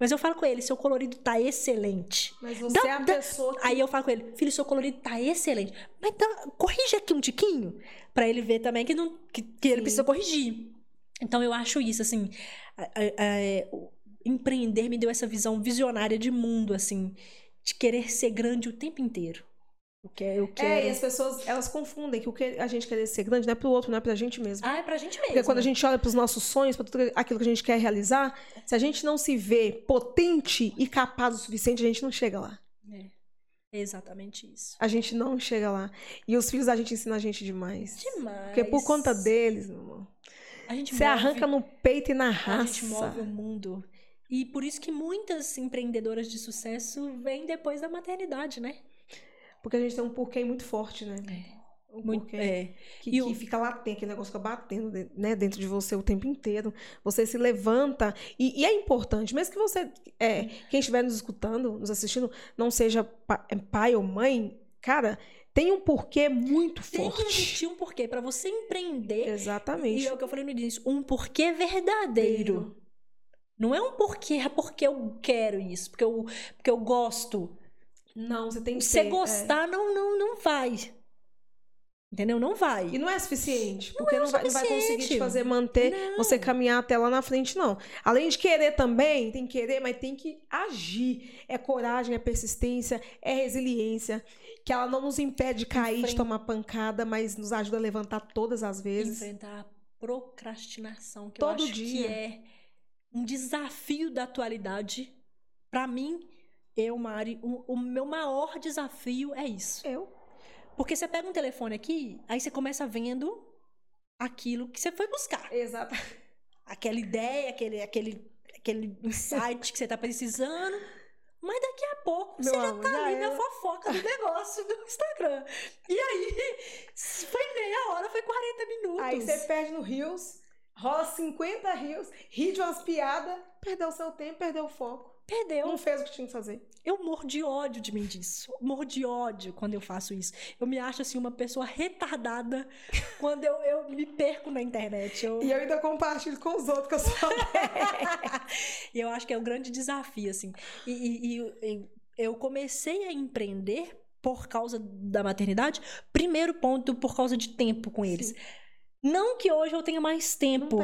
[SPEAKER 2] Mas eu falo com ele, seu colorido tá excelente.
[SPEAKER 1] Mas você
[SPEAKER 2] Dá-
[SPEAKER 1] é a
[SPEAKER 2] dá-
[SPEAKER 1] pessoa que...
[SPEAKER 2] Aí eu falo com ele, filho, seu colorido tá excelente. Mas dá- corrige aqui um tiquinho. Pra ele ver também que, não, que, que ele precisa corrigir. Então eu acho isso, assim. o empreender me deu essa visão visionária de mundo, assim. De querer ser grande o tempo inteiro. Eu quero. Eu quero...
[SPEAKER 1] É, e as pessoas, elas confundem que o que a gente quer ser grande não é pro outro, não é pra gente mesmo.
[SPEAKER 2] Ah, é pra gente mesmo.
[SPEAKER 1] Porque quando a gente olha pros nossos sonhos, pra tudo aquilo que a gente quer realizar, se a gente não se vê potente e capaz o suficiente, a gente não chega lá.
[SPEAKER 2] É exatamente isso.
[SPEAKER 1] A gente não chega lá. E os filhos da gente ensinam a gente demais.
[SPEAKER 2] Demais.
[SPEAKER 1] Porque por conta deles, meu irmão,
[SPEAKER 2] A gente
[SPEAKER 1] você
[SPEAKER 2] move-
[SPEAKER 1] arranca no peito e na
[SPEAKER 2] A gente move o
[SPEAKER 1] raça.
[SPEAKER 2] mundo. E por isso que muitas empreendedoras de sucesso vêm depois da maternidade, né?
[SPEAKER 1] Porque a gente tem um porquê muito forte, né? O
[SPEAKER 2] Muito,
[SPEAKER 1] porquê.
[SPEAKER 2] é.
[SPEAKER 1] Que,
[SPEAKER 2] E
[SPEAKER 1] que
[SPEAKER 2] o-
[SPEAKER 1] fica latente, aquele negócio fica batendo né, dentro de você o tempo inteiro. Você se levanta. E, e é importante, mesmo que você, é, quem estiver nos escutando, nos assistindo, não seja é, pai ou mãe, cara, tem um porquê muito
[SPEAKER 2] Tem que
[SPEAKER 1] forte.
[SPEAKER 2] existir um porquê para você empreender.
[SPEAKER 1] Exatamente.
[SPEAKER 2] E é o que eu falei no início, um porquê verdadeiro. Não é um porquê, é porque eu quero isso, porque eu, porque eu gosto.
[SPEAKER 1] Não, você tem que
[SPEAKER 2] Se
[SPEAKER 1] ter,
[SPEAKER 2] você
[SPEAKER 1] é.
[SPEAKER 2] gostar, não, não, não vai. Entendeu? Não vai.
[SPEAKER 1] E não é suficiente, porque
[SPEAKER 2] é o
[SPEAKER 1] não, vai, não vai conseguir te fazer manter
[SPEAKER 2] Não.
[SPEAKER 1] você caminhar até lá na frente, não. Além de querer também, tem que querer, mas tem que agir. É coragem, é persistência, é resiliência. Que ela não nos impede de cair, de tomar pancada, mas nos ajuda a levantar todas as vezes.
[SPEAKER 2] Enfrentar a procrastinação, que
[SPEAKER 1] Todo
[SPEAKER 2] eu acho
[SPEAKER 1] dia.
[SPEAKER 2] que é um desafio da atualidade. Pra mim, eu, Mari, o, o meu maior desafio é isso.
[SPEAKER 1] Eu.
[SPEAKER 2] Porque você pega um telefone aqui, aí você começa vendo aquilo que você foi buscar.
[SPEAKER 1] Exato.
[SPEAKER 2] aquela ideia, aquele, aquele, aquele insight que você tá precisando. Mas daqui a pouco
[SPEAKER 1] Meu
[SPEAKER 2] você já
[SPEAKER 1] amor,
[SPEAKER 2] tá
[SPEAKER 1] já
[SPEAKER 2] ali na
[SPEAKER 1] era.
[SPEAKER 2] fofoca do negócio do Instagram. E aí, foi meia hora, foi 40 minutos.
[SPEAKER 1] Aí você perde no Rios, rola 50 rios, ri de umas piadas, perdeu seu tempo, perdeu o foco.
[SPEAKER 2] Perdeu.
[SPEAKER 1] Não fez o que tinha que fazer.
[SPEAKER 2] Eu morro de ódio de mim disso. Morro de ódio quando eu faço isso. Eu me acho assim uma pessoa retardada quando eu, eu me perco na internet. Eu,
[SPEAKER 1] E eu ainda compartilho com os outros que eu sou
[SPEAKER 2] E eu acho que é o grande desafio, assim. E, e- e- eu comecei a empreender por causa da maternidade. Primeiro ponto, por causa de tempo com eles. Não que hoje eu tenha mais tempo.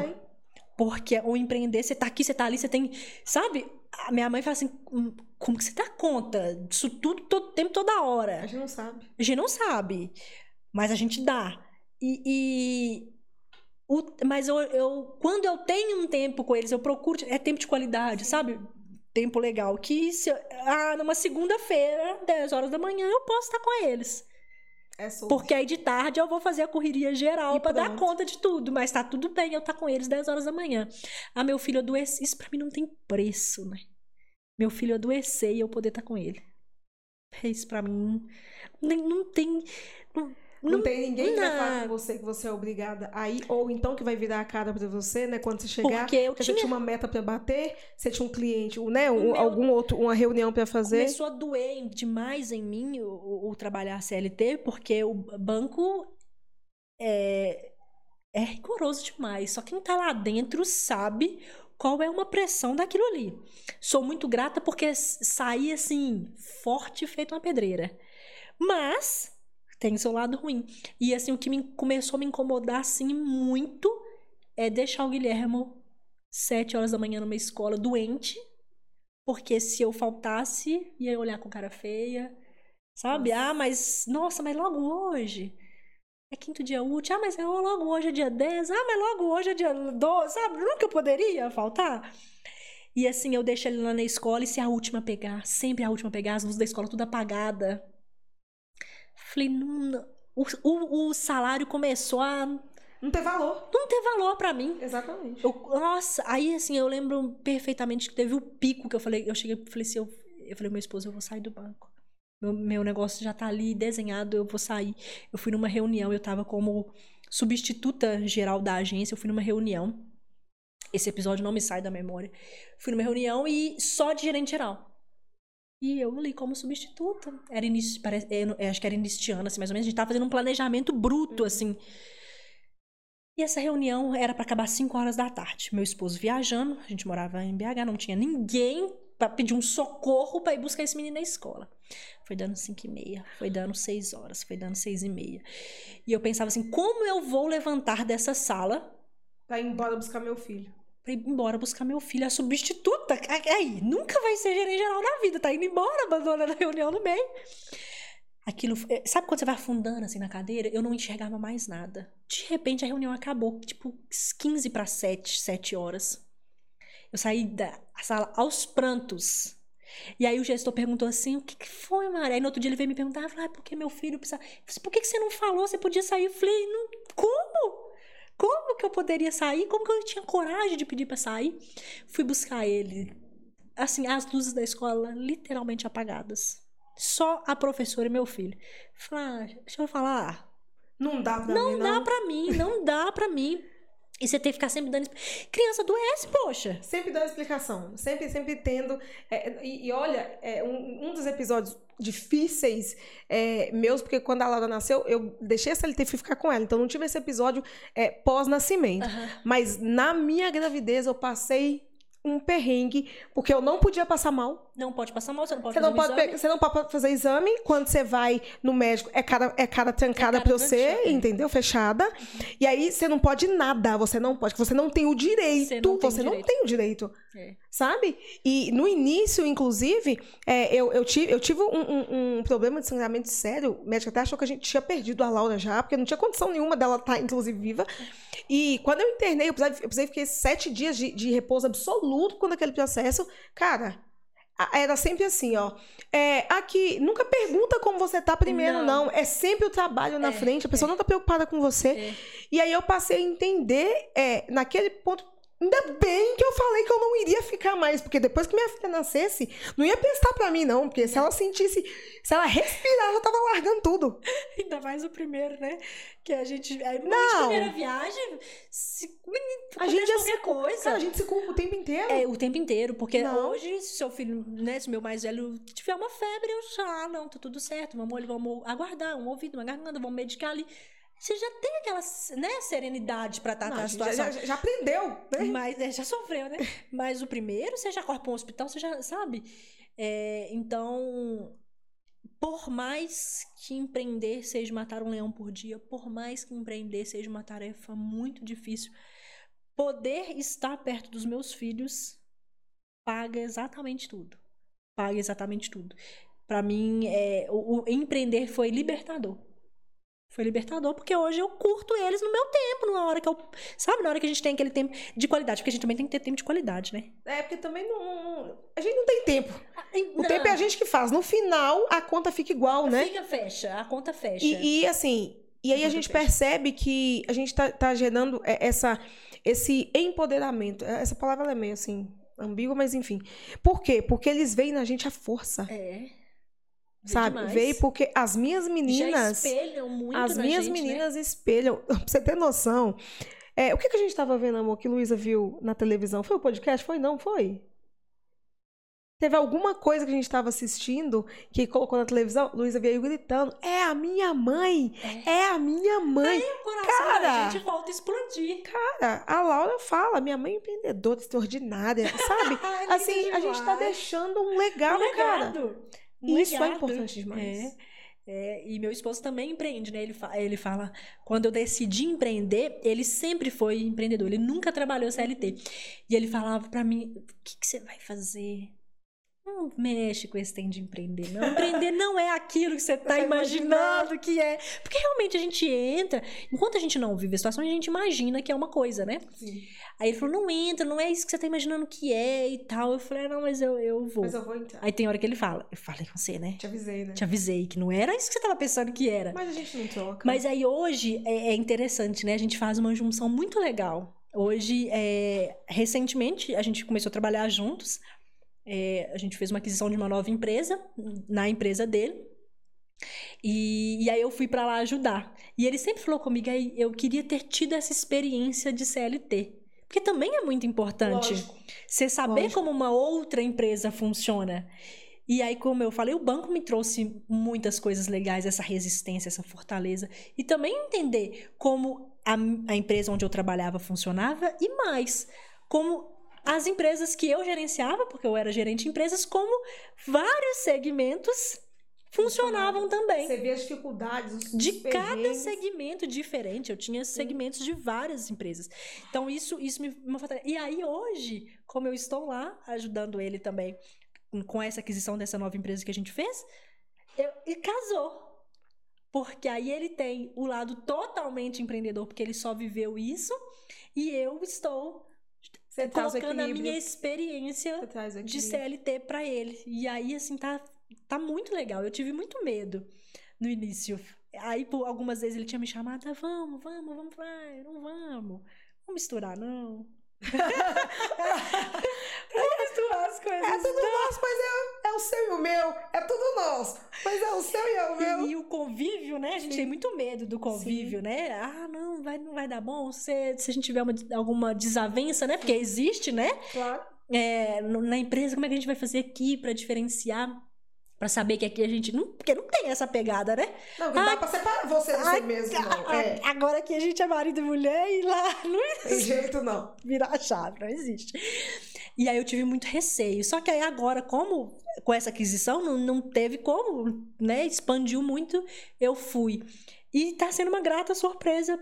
[SPEAKER 2] Porque o empreender, você tá aqui, você tá ali, você tem. Sabe? A minha mãe fala assim: "Hum, como que você dá conta disso tudo todo tempo, toda hora?
[SPEAKER 1] A gente não sabe.
[SPEAKER 2] A gente não sabe, mas a gente dá. E. e- o- mas eu, eu- quando eu tenho um tempo com eles, eu procuro. É tempo de qualidade, sabe? Tempo legal. Que se, ah, numa segunda-feira, 10 horas da manhã, eu posso estar com eles.
[SPEAKER 1] É.
[SPEAKER 2] Porque aí de tarde eu vou fazer a correria geral pra dar conta de tudo. Mas tá tudo bem eu estar com eles 10 horas da manhã. Ah, meu filho adoecer. Isso pra mim não tem preço, né? Meu filho adoecer e eu poder estar com ele. É Isso pra mim não tem. Não,
[SPEAKER 1] Não,
[SPEAKER 2] não-
[SPEAKER 1] tem ninguém que vai falar com você que você é obrigada a ir, ou então que vai virar a cara pra você, né? Quando você chegar,
[SPEAKER 2] Porque eu tinha.
[SPEAKER 1] você tinha uma meta pra bater, você tinha um cliente, né? Um-
[SPEAKER 2] meu-
[SPEAKER 1] algum outro, uma reunião pra fazer.
[SPEAKER 2] Começou a doer demais em mim o, o- trabalhar CLT, porque o banco é, é rigoroso demais. Só quem tá lá dentro sabe qual é uma pressão daquilo ali. Sou muito grata porque saí assim, forte feito uma pedreira. Mas tem seu lado ruim. E assim, o que me, começou a me incomodar assim muito é deixar o Guilhermo sete horas da manhã numa escola doente. Porque se eu faltasse, ia olhar com cara feia. Sabe?
[SPEAKER 1] Nossa.
[SPEAKER 2] Ah, mas. Nossa, mas logo hoje. É quinto dia útil. Ah, mas é logo hoje é dia 10. Ah, mas logo hoje é dia 12. Sabe? Nunca eu poderia faltar. E assim, eu deixo ele lá na escola e se a última pegar, sempre a última pegar, as luzes da escola tudo apagada. Falei, não. O, o, o salário começou a
[SPEAKER 1] Não tem valor.
[SPEAKER 2] não ter valor pra mim.
[SPEAKER 1] Exatamente.
[SPEAKER 2] Eu- nossa, aí assim, eu lembro perfeitamente que teve o pico que eu falei, eu cheguei e falei assim, eu, eu falei, meu esposo, eu vou sair do banco. Meu, meu negócio já tá ali desenhado, eu vou sair. Eu fui numa reunião, eu tava como substituta geral da agência, eu fui numa reunião. Esse episódio não me sai da memória. Fui numa reunião e só de gerente geral. E eu ali como substituta. Era início, parece, não- eu acho que era início de ano, assim, mais ou menos. A gente tava fazendo um planejamento bruto, assim. E essa reunião era para acabar às 5 horas da tarde. Meu esposo viajando, a gente morava em BH, não tinha ninguém para pedir um socorro para ir buscar esse menino na escola. Foi dando 5 e meia, foi dando 6 horas, foi dando 6 e meia. E eu pensava assim, como eu vou levantar dessa sala
[SPEAKER 1] Pra ir embora buscar meu filho.
[SPEAKER 2] Pra ir embora buscar meu filho, a substituta? Aí, nunca vai ser gerente geral na vida, tá indo embora, abandonando a reunião no meio. Aquilo, eh, sabe quando você vai afundando assim na cadeira? Eu não enxergava mais nada. De repente a reunião acabou, tipo 15 para 7, 7 horas. Eu saí da sala aos prantos. E aí o gestor perguntou assim: o que, que foi, Maria? Aí no outro dia ele veio me perguntar: ah, é porque meu filho precisa. Eu por que, que você não falou? Você podia sair? Eu falei: não, como? Como que eu poderia sair? Como que eu tinha coragem de pedir pra sair? Fui buscar ele. Assim, as luzes da escola literalmente apagadas. Só a professora e meu filho. Falei, ah, deixa eu falar.
[SPEAKER 1] Não dá pra
[SPEAKER 2] não
[SPEAKER 1] mim,
[SPEAKER 2] dá
[SPEAKER 1] não.
[SPEAKER 2] pra mim, não dá pra mim. E você tem que ficar sempre dando. Criança adoece, poxa.
[SPEAKER 1] Sempre dando explicação. Sempre, sempre tendo. é, e, e olha, é, um, um dos episódios difíceis é, meus, porque quando a Laura nasceu, eu deixei a CLT e fui ficar com ela. Então não tive esse episódio é, pós-nascimento. Mas na minha gravidez eu passei um perrengue, porque eu não podia passar mal.
[SPEAKER 2] Não pode passar mal, você não pode
[SPEAKER 1] Você
[SPEAKER 2] fazer
[SPEAKER 1] não, pode
[SPEAKER 2] exame.
[SPEAKER 1] você não pode fazer exame. Quando você vai no médico, é cara, é cara trancada
[SPEAKER 2] É
[SPEAKER 1] pra você, entendeu? Fechada. E aí você não pode nada. Você não pode. Você não tem o direito.
[SPEAKER 2] Você não tem o
[SPEAKER 1] Você não
[SPEAKER 2] direito.
[SPEAKER 1] tem o direito.
[SPEAKER 2] É.
[SPEAKER 1] Sabe? E no início, inclusive, é, eu, eu tive, eu tive um, um- um problema de sangramento sério. O médico até achou que a gente tinha perdido a Laura já, porque não tinha condição nenhuma dela estar, inclusive, viva. E quando eu internei, eu precisei, eu precisei ficar sete dias de, de repouso absoluto quando aquele processo. Cara, era sempre assim, ó. É, aqui, nunca pergunta como você tá primeiro, não.
[SPEAKER 2] Não.
[SPEAKER 1] É sempre o trabalho na
[SPEAKER 2] É,
[SPEAKER 1] frente, a pessoa não tá preocupada com você.
[SPEAKER 2] É.
[SPEAKER 1] E aí eu passei a entender, é, naquele ponto. Ainda bem que eu falei que eu não iria ficar mais, porque depois que minha filha nascesse, não ia prestar pra mim, não. Porque se ela sentisse, se ela respirar, eu tava largando tudo.
[SPEAKER 2] Ainda mais o primeiro, né? Que a gente. Aí,
[SPEAKER 1] Não.
[SPEAKER 2] primeira viagem, se,
[SPEAKER 1] A gente
[SPEAKER 2] qualquer
[SPEAKER 1] se
[SPEAKER 2] coisa.
[SPEAKER 1] Cara, a gente se culpa o tempo inteiro.
[SPEAKER 2] É, o tempo inteiro, porque
[SPEAKER 1] Não.
[SPEAKER 2] hoje, se seu filho, né, se meu mais velho tiver uma febre, eu já, ah, não, tá tudo certo, vamos, vamos aguardar, um ouvido, uma garganta, vamos medicar ali. Você já tem aquela, né, serenidade pra tratar
[SPEAKER 1] Não, a
[SPEAKER 2] a
[SPEAKER 1] gente já,
[SPEAKER 2] situação.
[SPEAKER 1] já- já aprendeu, né?
[SPEAKER 2] Mas é, já sofreu, né? Mas o primeiro, você já corre para um hospital, você já sabe. É, então, por mais que empreender seja matar um leão por dia, por mais que empreender seja uma tarefa muito difícil, poder estar perto dos meus filhos paga exatamente tudo. Paga exatamente tudo. Para mim, é, o, o empreender foi libertador. Foi libertador, porque hoje eu curto eles no meu tempo, numa hora que eu. Sabe, na hora que a gente tem aquele tempo de qualidade, porque a gente também tem que ter tempo de qualidade, né?
[SPEAKER 1] É, porque também não, A gente não tem tempo. O
[SPEAKER 2] Não,
[SPEAKER 1] tempo é a gente que faz. No final, a conta fica igual, né?
[SPEAKER 2] Fica, fecha, a conta fecha.
[SPEAKER 1] E, e, assim, e aí a gente
[SPEAKER 2] fecha.
[SPEAKER 1] percebe que a gente tá, tá gerando é, essa, esse empoderamento. É, Essa palavra ela é meio assim, ambígua, mas enfim. Por quê? Porque eles veem na gente a força.
[SPEAKER 2] É.
[SPEAKER 1] Sabe?
[SPEAKER 2] demais.
[SPEAKER 1] Veio porque as minhas
[SPEAKER 2] Já
[SPEAKER 1] meninas.
[SPEAKER 2] espelham muito
[SPEAKER 1] As minhas
[SPEAKER 2] gente, né?
[SPEAKER 1] meninas espelham. Pra você ter noção. É, o que, que a gente tava vendo, amor, que Luísa viu na televisão? Foi o podcast? Foi? Não, foi? Teve alguma coisa que a gente tava assistindo que colocou na televisão? Luísa veio gritando: É a minha mãe!
[SPEAKER 2] É.
[SPEAKER 1] É a minha mãe!
[SPEAKER 2] O coração
[SPEAKER 1] Cara!
[SPEAKER 2] da gente volta a explodir.
[SPEAKER 1] Cara, a Laura fala: Minha mãe é empreendedora, extraordinária, sabe? Assim, a gente tá
[SPEAKER 2] demais.
[SPEAKER 1] deixando um legado,
[SPEAKER 2] Um
[SPEAKER 1] cara.
[SPEAKER 2] Um
[SPEAKER 1] Isso é importante demais.
[SPEAKER 2] É. É, e meu esposo também empreende, né? Ele, fa- ele fala, quando eu decidi empreender, ele sempre foi empreendedor, ele nunca trabalhou CLT. E ele falava pra mim, o que, que você vai fazer? Não mexe com esse tem de empreender, não. Empreender não é aquilo que você tá
[SPEAKER 1] Tá
[SPEAKER 2] imaginando que é. Porque realmente a gente entra, enquanto a gente não vive a situação, a gente imagina que é uma coisa, né?
[SPEAKER 1] Sim.
[SPEAKER 2] Aí ele falou, não entra, não é isso que você tá imaginando que é e tal. Eu falei, ah, não, mas eu, eu vou.
[SPEAKER 1] Mas eu vou entrar.
[SPEAKER 2] Aí tem hora que ele fala, eu falei com você, né?
[SPEAKER 1] Te avisei, né?
[SPEAKER 2] Te avisei que não era isso que você tava pensando que era.
[SPEAKER 1] Mas a gente não troca.
[SPEAKER 2] Mas aí hoje é, é interessante, né? A gente faz uma junção muito legal. Hoje, é, recentemente, a gente começou a trabalhar juntos. É, a gente fez uma aquisição de uma nova empresa, na empresa dele. E, e aí eu fui pra lá ajudar. E ele sempre falou comigo, aí eu queria ter tido essa experiência de CLT. Porque também é muito importante.
[SPEAKER 1] Lógico.
[SPEAKER 2] Você saber
[SPEAKER 1] Lógico.
[SPEAKER 2] como uma outra empresa funciona. E aí, como eu falei, o banco me trouxe muitas coisas legais, essa resistência, essa fortaleza. E também entender como a, a empresa onde eu trabalhava funcionava e mais, como as empresas que eu gerenciava, porque eu era gerente de empresas, como vários segmentos funcionavam também.
[SPEAKER 1] Você vê as dificuldades, os
[SPEAKER 2] De cada segmento diferente. Eu tinha segmentos de várias empresas. Então, isso, isso me, me. E aí, hoje, como eu estou lá, ajudando ele também com- com essa aquisição dessa nova empresa que a gente fez, eu, e casou. Porque aí ele tem o lado totalmente empreendedor, porque ele só viveu isso, e eu estou
[SPEAKER 1] Você
[SPEAKER 2] colocando a minha experiência de. CLT pra ele. E aí, assim, tá, tá muito legal. Eu tive muito medo no início. Aí, por algumas vezes, ele tinha me chamado, ah, vamos, vamos, vamos, vai, não vamos. Vamos misturar, não. vamos as coisas.
[SPEAKER 1] É tudo nosso, mas é, é o seu e o meu, é tudo nosso. Mas é o seu e é o meu.
[SPEAKER 2] E, e o convívio, né? A gente
[SPEAKER 1] Sim.
[SPEAKER 2] tem muito medo do convívio, né? Ah, não, vai, não vai dar bom se, se a gente tiver uma, alguma desavença, né? Porque existe, né?
[SPEAKER 1] Claro.
[SPEAKER 2] É, na empresa, como é que a gente vai fazer aqui pra diferenciar? Pra saber que aqui a gente. Não, porque não tem essa pegada, né?
[SPEAKER 1] Não, não dá
[SPEAKER 2] Ai,
[SPEAKER 1] pra separar você de você mesmo, não. É,
[SPEAKER 2] Agora aqui a gente é marido e mulher e lá não
[SPEAKER 1] tem jeito não.
[SPEAKER 2] virar a chave, não existe. E aí eu tive muito receio. Só que aí agora, como com essa aquisição, não, não teve como, né? Expandiu muito, eu fui. E tá sendo uma grata surpresa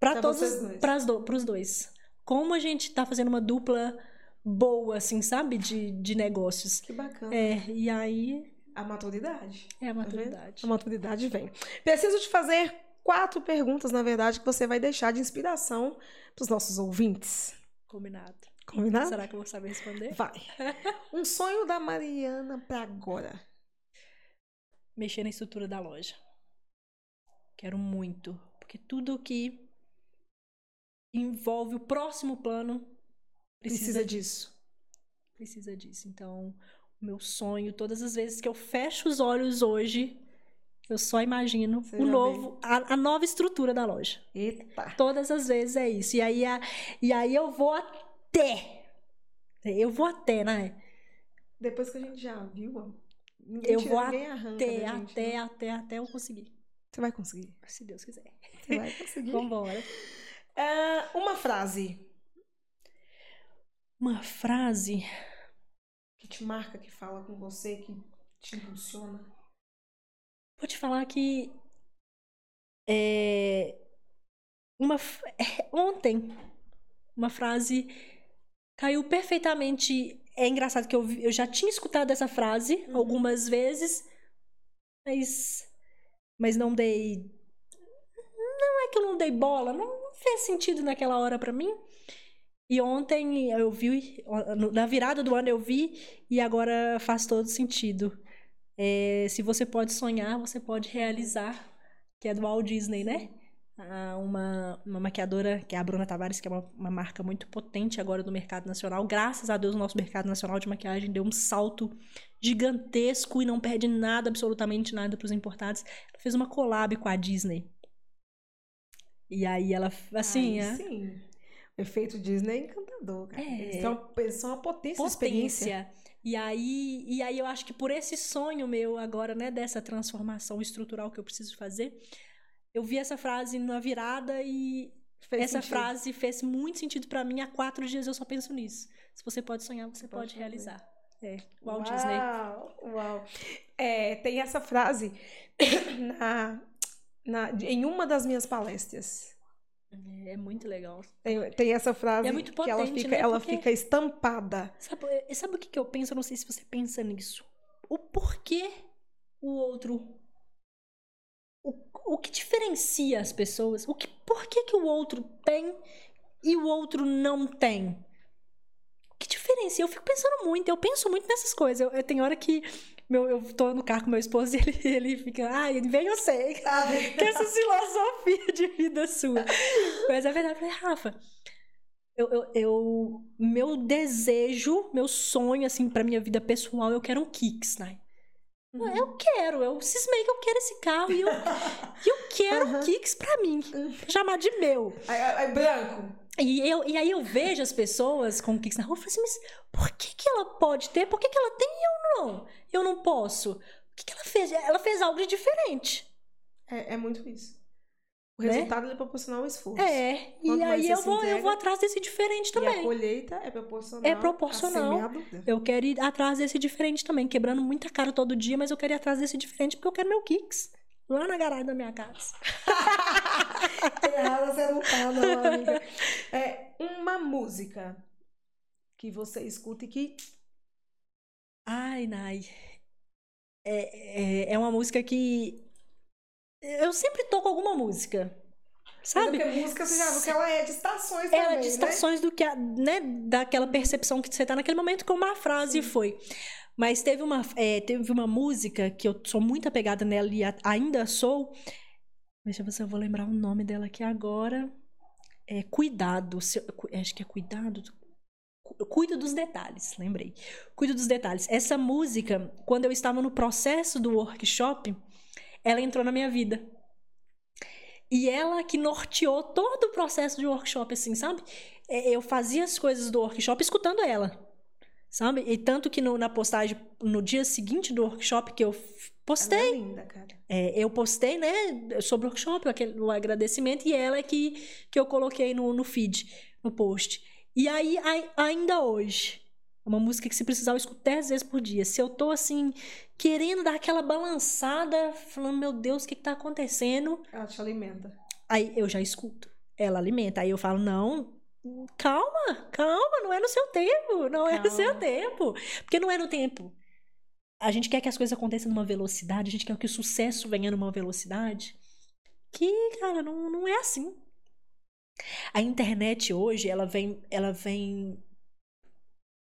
[SPEAKER 2] para todos, pras do, pros dois. Como a gente tá fazendo uma dupla boa, assim, sabe? De, de negócios.
[SPEAKER 1] Que bacana.
[SPEAKER 2] É, e aí
[SPEAKER 1] A maturidade.
[SPEAKER 2] é a
[SPEAKER 1] Tá
[SPEAKER 2] maturidade.
[SPEAKER 1] A maturidade vem. Preciso te fazer quatro perguntas, na verdade, que você vai deixar de inspiração para os nossos ouvintes.
[SPEAKER 2] Combinado.
[SPEAKER 1] Combinado?
[SPEAKER 2] Será que eu vou saber responder?
[SPEAKER 1] Vai. Um sonho da Mariana para agora.
[SPEAKER 2] mexer na estrutura da loja. Quero muito, porque tudo que envolve o próximo plano
[SPEAKER 1] Precisa,
[SPEAKER 2] precisa,
[SPEAKER 1] disso.
[SPEAKER 2] precisa disso. Então, o meu sonho, todas as vezes que eu fecho os olhos hoje, eu só imagino
[SPEAKER 1] Você
[SPEAKER 2] o novo, a, a nova estrutura da loja.
[SPEAKER 1] Eita.
[SPEAKER 2] Todas as vezes é isso. E aí, a- e aí eu vou até. Eu vou até, né?
[SPEAKER 1] Depois que a gente já viu,
[SPEAKER 2] Eu
[SPEAKER 1] tira,
[SPEAKER 2] vou Até,
[SPEAKER 1] gente,
[SPEAKER 2] até,
[SPEAKER 1] né?
[SPEAKER 2] até, até eu conseguir.
[SPEAKER 1] Você vai conseguir.
[SPEAKER 2] Se Deus quiser.
[SPEAKER 1] Você vai conseguir.
[SPEAKER 2] Vambora.
[SPEAKER 1] Ah, uma frase
[SPEAKER 2] Uma frase.
[SPEAKER 1] que te marca, que fala com você, que te impulsiona.
[SPEAKER 2] Vou te falar que. É, uma, ontem, uma frase caiu perfeitamente. É engraçado que eu, eu já tinha escutado essa frase
[SPEAKER 1] Uhum.
[SPEAKER 2] algumas vezes, mas, mas não dei. Não é que eu não dei bola, não, não fez sentido naquela hora pra mim. E ontem eu vi, na virada do ano eu vi, e agora faz todo sentido. É, se você pode sonhar, você pode realizar, que é do Walt Disney, né? Ah, uma, uma maquiadora, que é a Bruna Tavares, que é uma, uma marca muito potente agora do mercado nacional. Graças a Deus, o nosso mercado nacional de maquiagem deu um salto gigantesco e não perde nada, absolutamente nada para os importados. Ela fez uma collab com a Disney. E aí ela, assim,
[SPEAKER 1] Ai,
[SPEAKER 2] é-
[SPEAKER 1] sim. O efeito Disney é encantador, cara.
[SPEAKER 2] É.
[SPEAKER 1] Eles, são, eles são uma potência,
[SPEAKER 2] potência. E aí, e aí eu acho que por esse sonho meu agora, né, dessa transformação estrutural que eu preciso fazer, eu vi essa frase na virada e
[SPEAKER 1] Fez
[SPEAKER 2] essa
[SPEAKER 1] sentido.
[SPEAKER 2] frase fez muito sentido pra mim. Há quatro dias eu só penso nisso. Se você pode sonhar, você
[SPEAKER 1] Pode
[SPEAKER 2] pode,
[SPEAKER 1] fazer.
[SPEAKER 2] realizar. É, Walt Disney.
[SPEAKER 1] Uau, uau. É, tem essa frase na, na- em uma das minhas palestras.
[SPEAKER 2] É muito legal.
[SPEAKER 1] Tem, tem essa frase
[SPEAKER 2] é muito
[SPEAKER 1] que ela
[SPEAKER 2] potente,
[SPEAKER 1] fica,
[SPEAKER 2] né?
[SPEAKER 1] ela fica estampada.
[SPEAKER 2] Sabe, sabe o que, que eu penso? Eu não sei se você pensa nisso. O porquê o outro. O, que diferencia as pessoas? O que, por que, que o outro tem e o outro não tem? O que diferencia? Eu fico pensando muito, eu penso muito nessas coisas. Eu, eu- tem hora que meu, eu tô no carro com meu esposo e ele, ele fica, ai, vem eu sei. que essa filosofia de vida sua. Mas é verdade, eu falei, Rafa, eu, eu, eu- meu desejo, meu sonho, assim, pra minha vida pessoal, eu quero um Kicks, né?
[SPEAKER 1] Uhum.
[SPEAKER 2] Eu quero, eu cismei que eu quero esse carro e eu, eu quero um
[SPEAKER 1] Uhum.
[SPEAKER 2] Kicks pra mim, chamar de meu.
[SPEAKER 1] Aí, aí, aí, branco.
[SPEAKER 2] E, eu, e aí eu vejo as pessoas com Kicks na rua e falo assim, mas por que, que ela pode ter? Por que, que ela tem e eu não? Eu não posso. O que, que ela fez? Ela fez algo de diferente.
[SPEAKER 1] É, é muito isso. O
[SPEAKER 2] Né?
[SPEAKER 1] resultado ele é proporcional ao esforço.
[SPEAKER 2] É,
[SPEAKER 1] Quanto
[SPEAKER 2] e aí eu vou, eu
[SPEAKER 1] entrega,
[SPEAKER 2] vou atrás desse diferente
[SPEAKER 1] E a
[SPEAKER 2] também.
[SPEAKER 1] colheita é proporcional.
[SPEAKER 2] É proporcional. Eu quero ir atrás desse diferente também, quebrando muita cara todo dia, mas eu quero ir atrás desse diferente porque eu quero meu Kicks. Lá na garagem da minha casa.
[SPEAKER 1] Errada você não tá, não, amiga. É uma música que você escuta e que
[SPEAKER 2] Ai, Nai. É, é, é uma música que. Eu sempre toco alguma música. Sabe?
[SPEAKER 1] Porque música, você já viu que ela é de estações
[SPEAKER 2] Ela
[SPEAKER 1] também,
[SPEAKER 2] é de
[SPEAKER 1] né?
[SPEAKER 2] estações do que a- né, daquela percepção que você tá naquele momento, como a frase foi. Mas teve uma, é, teve uma música que eu sou muito apegada nela e a- ainda sou. Deixa eu ver se eu vou lembrar o nome dela aqui agora. É Cuidado. acho que é Cuidado. Cuido dos detalhes, lembrei. Cuido dos detalhes. Essa música, quando eu estava no processo do workshop, ela entrou na minha vida. E ela que norteou todo o processo de workshop, assim, sabe? É, eu fazia as coisas do workshop escutando ela. Sabe? E tanto que no, na postagem, no dia seguinte do workshop que eu postei.
[SPEAKER 1] É linda, cara.
[SPEAKER 2] É, eu postei, né, sobre o workshop, aquele, o agradecimento, e ela é que, que eu coloquei no, no feed, no post. E aí, ainda hoje, uma música que se precisar eu escuto 10 vezes por dia. Se eu tô assim, querendo dar aquela balançada, falando, meu Deus, o que, que tá acontecendo?
[SPEAKER 1] Ela te alimenta.
[SPEAKER 2] Aí eu já escuto. Ela alimenta. Aí eu falo, não, calma, calma, não é no seu tempo, não calma. é no seu tempo. Porque não é no tempo. A gente quer que as coisas aconteçam numa velocidade, a gente quer que o sucesso venha numa velocidade. Que, cara, não, não é assim. A internet hoje, ela vem, ela vem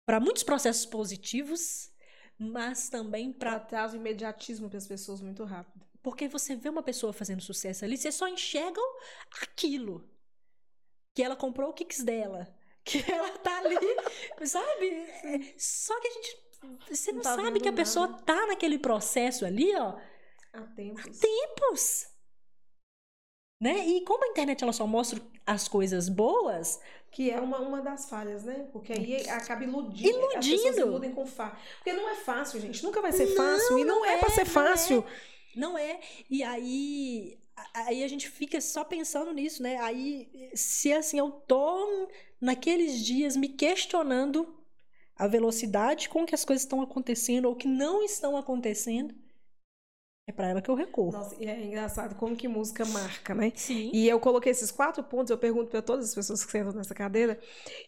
[SPEAKER 2] para muitos processos positivos, mas também para
[SPEAKER 1] traz o imediatismo para as pessoas muito rápido.
[SPEAKER 2] Porque você vê uma pessoa fazendo sucesso ali, você só enxerga aquilo. Que ela comprou o Kicks dela, que ela tá ali, sabe? É, só que a gente você não, não tá sabe que a nada. pessoa tá naquele processo ali, ó.
[SPEAKER 1] Há tempos. Há
[SPEAKER 2] tempos. Né? E como a internet ela só mostra as coisas boas,
[SPEAKER 1] que é uma, uma das falhas, né? Porque aí acaba iludindo.
[SPEAKER 2] Iludindo. As pessoas
[SPEAKER 1] iludem com fácil. Porque não é fácil, gente. Nunca vai ser não, fácil. E não, não é, é para ser fácil.
[SPEAKER 2] Não é. não é. E aí, aí a gente fica só pensando nisso, né? Aí, se assim, eu tô naqueles dias me questionando a velocidade com que as coisas estão acontecendo ou que não estão acontecendo, é para ela que eu recorro.
[SPEAKER 1] Nossa, e é engraçado como que música marca, né?
[SPEAKER 2] Sim.
[SPEAKER 1] E eu coloquei esses quatro pontos, eu pergunto para todas as pessoas que sentam nessa cadeira,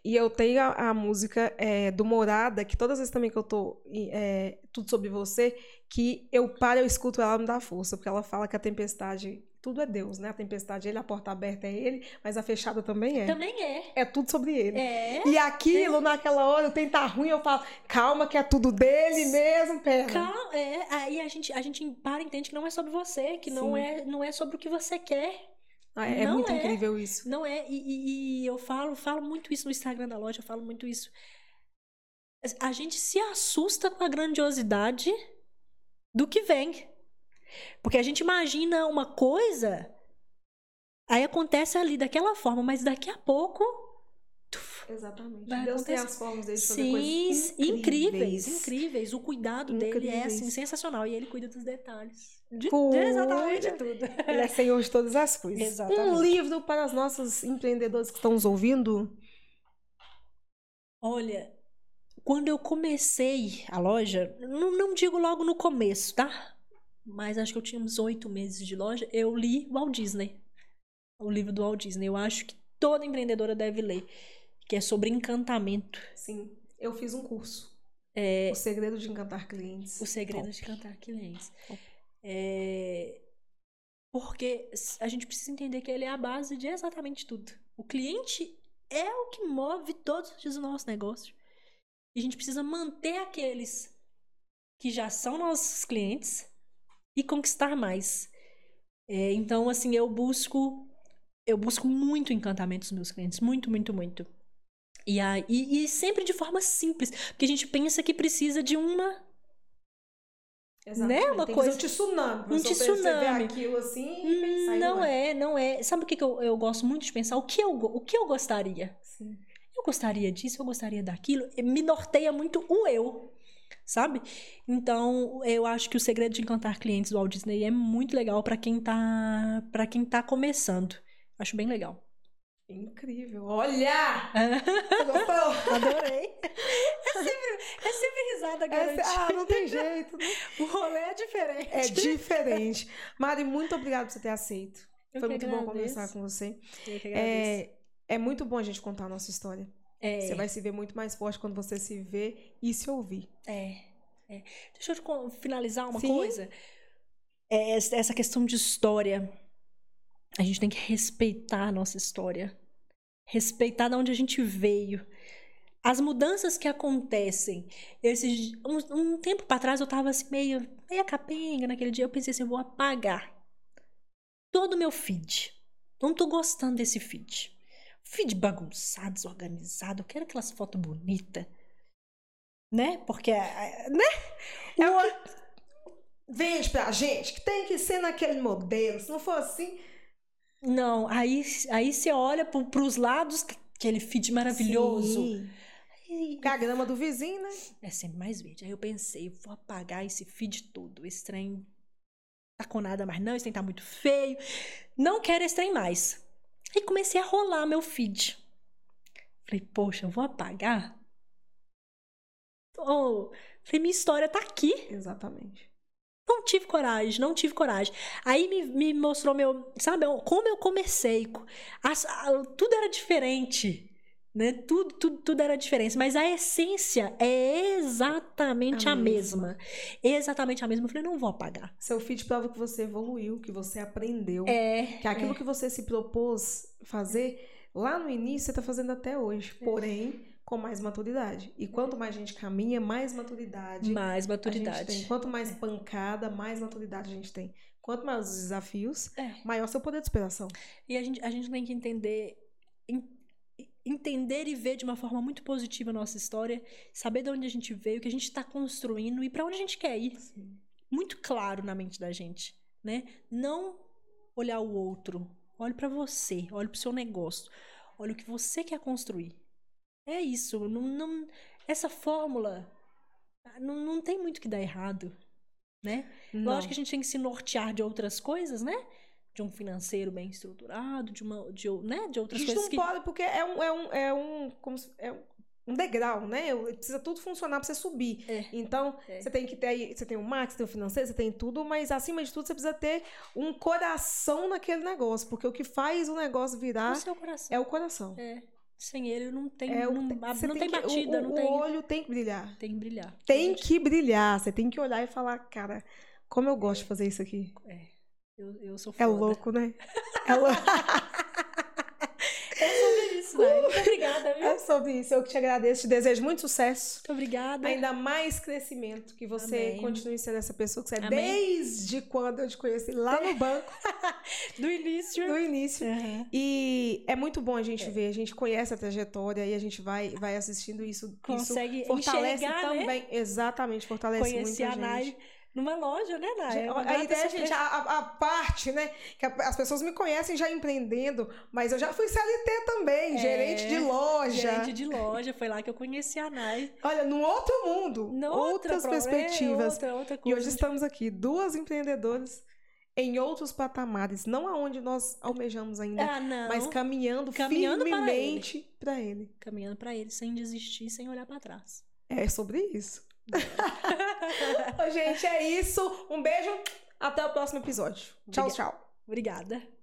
[SPEAKER 1] e eu tenho a, a música é, do Morada, que todas as vezes também que eu tô é, Tudo Sobre Você, que eu paro, eu escuto ela, me dá força, porque ela fala que a tempestade tudo é Deus, né? A tempestade é ele, a porta aberta é ele, mas a fechada também é.
[SPEAKER 2] Também é.
[SPEAKER 1] É tudo sobre ele.
[SPEAKER 2] É.
[SPEAKER 1] E aquilo, é. naquela hora, tem tá ruim, eu falo, calma que é tudo dele mesmo, pera.
[SPEAKER 2] Calma, é. Aí a gente, a gente para e entende que não é sobre você, que não é, não é sobre o que você quer.
[SPEAKER 1] Ah, é, é muito é. incrível isso.
[SPEAKER 2] Não é, e, e, e eu falo, falo muito isso no Instagram da loja, eu falo muito isso. A gente se assusta com a grandiosidade do que vem. Porque a gente imagina uma coisa, aí acontece ali daquela forma, mas daqui a pouco.
[SPEAKER 1] Exatamente. Vai Deus acontecer. tem as formas dele de fazer
[SPEAKER 2] Sim,
[SPEAKER 1] coisas
[SPEAKER 2] incríveis. incríveis. O cuidado incríveis. dele é assim, sensacional. E ele cuida dos detalhes.
[SPEAKER 1] De, de exatamente tudo. Ele é senhor de todas as coisas.
[SPEAKER 2] Exatamente.
[SPEAKER 1] Um livro para os nossos empreendedores que estão nos ouvindo?
[SPEAKER 2] Olha, quando eu comecei a loja, não, não digo logo no começo, tá? Mas acho que eu tinha uns oito meses de loja, eu li Walt Disney. O livro do Walt Disney. Eu acho que toda empreendedora deve ler. Que é sobre encantamento.
[SPEAKER 1] Sim. Eu fiz um curso.
[SPEAKER 2] É...
[SPEAKER 1] O Segredo de Encantar Clientes.
[SPEAKER 2] O Segredo Top. de Encantar Clientes. É... Porque a gente precisa entender que ele é a base de exatamente tudo. O cliente é o que move todos os dias o nosso negócio. E a gente precisa manter aqueles que já são nossos clientes e conquistar mais. É, então, assim, eu busco eu busco muito encantamento dos meus clientes, muito, muito, muito. E, aí, e, e sempre de forma simples, porque a gente pensa que precisa de uma
[SPEAKER 1] Exatamente. Né? Uma
[SPEAKER 2] Tem coisa.
[SPEAKER 1] um tsunami.
[SPEAKER 2] Um tsunami.
[SPEAKER 1] aquilo assim e pensar
[SPEAKER 2] Não é, não é. Sabe o que, que eu, eu gosto muito de pensar? O que eu, o que eu gostaria?
[SPEAKER 1] Sim.
[SPEAKER 2] Eu gostaria disso, eu gostaria daquilo. Me norteia muito o eu sabe? Então, eu acho que o segredo de encantar clientes do Walt Disney é muito legal para quem tá para quem tá começando. Acho bem legal.
[SPEAKER 1] Incrível. Olha! Gostou?
[SPEAKER 2] Adorei. É sempre, é sempre risada.
[SPEAKER 1] É, ah, não tem jeito. Né?
[SPEAKER 2] O rolê é diferente.
[SPEAKER 1] É diferente. Mari, muito obrigada por você ter aceito. Eu Foi muito agradeço. bom conversar com você.
[SPEAKER 2] Eu que agradeço.
[SPEAKER 1] É, é muito bom a gente contar a nossa história.
[SPEAKER 2] É.
[SPEAKER 1] Você vai se ver muito mais forte quando você se vê e se ouvir.
[SPEAKER 2] É. é. Deixa eu finalizar uma
[SPEAKER 1] Sim.
[SPEAKER 2] coisa. É, essa questão de história. A gente tem que respeitar a nossa história. Respeitar de onde a gente veio. As mudanças que acontecem. Esse, um, um tempo para trás eu tava assim, meio, meio capenga naquele dia. Eu pensei assim, eu vou apagar todo o meu feed. Não tô gostando desse feed feed bagunçado, desorganizado. Eu quero aquelas fotos bonitas. Né? Porque, né?
[SPEAKER 1] É o que vende pra gente que tem que ser naquele modelo. Se não for assim.
[SPEAKER 2] Não, aí, aí você olha pro, pros lados, aquele feed maravilhoso.
[SPEAKER 1] Sim. Com a grama do vizinho, né?
[SPEAKER 2] É sempre mais verde. Aí eu pensei, vou apagar esse feed todo. Esse trem tá com nada mais não, esse trem tá muito feio. Não quero esse trem mais. Aí comecei a rolar meu feed. Falei, poxa, eu vou apagar? Oh, falei, minha história tá aqui.
[SPEAKER 1] Exatamente.
[SPEAKER 2] Não tive coragem, não tive coragem. Aí me, me mostrou meu, sabe, como eu comecei. As, tudo era diferente. Né? Tudo, tudo, tudo era diferente, mas a essência é exatamente a, a mesma. mesma. Exatamente a mesma. Eu falei, não vou apagar.
[SPEAKER 1] Seu feed prova que você evoluiu, que você aprendeu.
[SPEAKER 2] É.
[SPEAKER 1] Que aquilo é. que você se propôs fazer lá no início, você está fazendo até hoje. É. Porém, com mais maturidade. E quanto mais a gente caminha, mais maturidade.
[SPEAKER 2] Mais maturidade.
[SPEAKER 1] Quanto mais é. pancada, mais maturidade a gente tem. Quanto mais os desafios, é. maior seu poder de superação.
[SPEAKER 2] E a gente, a gente tem que entender entender e ver de uma forma muito positiva a nossa história, saber de onde a gente veio, o que a gente está construindo e para onde a gente quer ir. Sim. Muito claro na mente da gente, né? Não olhar o outro, olhe para você, olhe para o seu negócio, olhe o que você quer construir. É isso, não, não essa fórmula não, não tem muito que dar errado, né? Não. Lógico que a gente tem que se nortear de outras coisas, né? De um financeiro bem estruturado, de uma de, né, de outras
[SPEAKER 1] coisas.
[SPEAKER 2] A gente
[SPEAKER 1] não que... pode, porque é um, é um, é um, como se, é um degrau, né? Precisa tudo funcionar para você subir.
[SPEAKER 2] É.
[SPEAKER 1] Então, é. você tem que ter você tem o marketing, você tem o financeiro, você tem tudo, mas acima de tudo você precisa ter um coração naquele negócio, porque o que faz o negócio virar
[SPEAKER 2] o
[SPEAKER 1] é o coração.
[SPEAKER 2] É. Sem ele não tem, é, não, não tem, tem batida,
[SPEAKER 1] o,
[SPEAKER 2] não
[SPEAKER 1] o
[SPEAKER 2] tem.
[SPEAKER 1] O olho tem que brilhar.
[SPEAKER 2] Tem que brilhar.
[SPEAKER 1] Tem que brilhar. Você tem que olhar e falar, cara, como eu gosto de fazer isso aqui.
[SPEAKER 2] É. Eu, eu sou
[SPEAKER 1] foda. É louco, né? É louco.
[SPEAKER 2] é sobre isso, né? Muito obrigada, viu?
[SPEAKER 1] É sobre isso. Eu que te agradeço, te desejo muito sucesso.
[SPEAKER 2] Muito obrigada.
[SPEAKER 1] Ainda mais crescimento, que você
[SPEAKER 2] Amém.
[SPEAKER 1] continue sendo essa pessoa que você é
[SPEAKER 2] Amém.
[SPEAKER 1] desde quando eu te conheci lá no banco.
[SPEAKER 2] Do início.
[SPEAKER 1] Do início.
[SPEAKER 2] Uhum.
[SPEAKER 1] E é muito bom a gente é. ver, a gente conhece a trajetória e a gente vai, vai assistindo isso.
[SPEAKER 2] Consegue
[SPEAKER 1] isso fortalece
[SPEAKER 2] enxergar,
[SPEAKER 1] também.
[SPEAKER 2] Né?
[SPEAKER 1] Exatamente, fortalece
[SPEAKER 2] Conheci
[SPEAKER 1] muito a,
[SPEAKER 2] a
[SPEAKER 1] gente.
[SPEAKER 2] Nai numa loja, né, Naya?
[SPEAKER 1] A ideia, gente, a, a, parte, né? Que as pessoas me conhecem já empreendendo, mas eu já fui CLT também, é, gerente de loja.
[SPEAKER 2] Gerente de loja, foi lá que eu conheci a Nai.
[SPEAKER 1] Olha, num outro mundo, outras
[SPEAKER 2] outra
[SPEAKER 1] perspectivas.
[SPEAKER 2] outra, outra
[SPEAKER 1] e hoje estamos aqui, duas empreendedoras em outros patamares, não aonde nós almejamos ainda,
[SPEAKER 2] ah,
[SPEAKER 1] mas caminhando, caminhando firmemente para ele. ele.
[SPEAKER 2] Caminhando para ele, sem desistir, sem olhar para trás.
[SPEAKER 1] É sobre isso. Gente, é isso. Um beijo. Até o próximo episódio. Tchau, tchau.
[SPEAKER 2] Obrigada.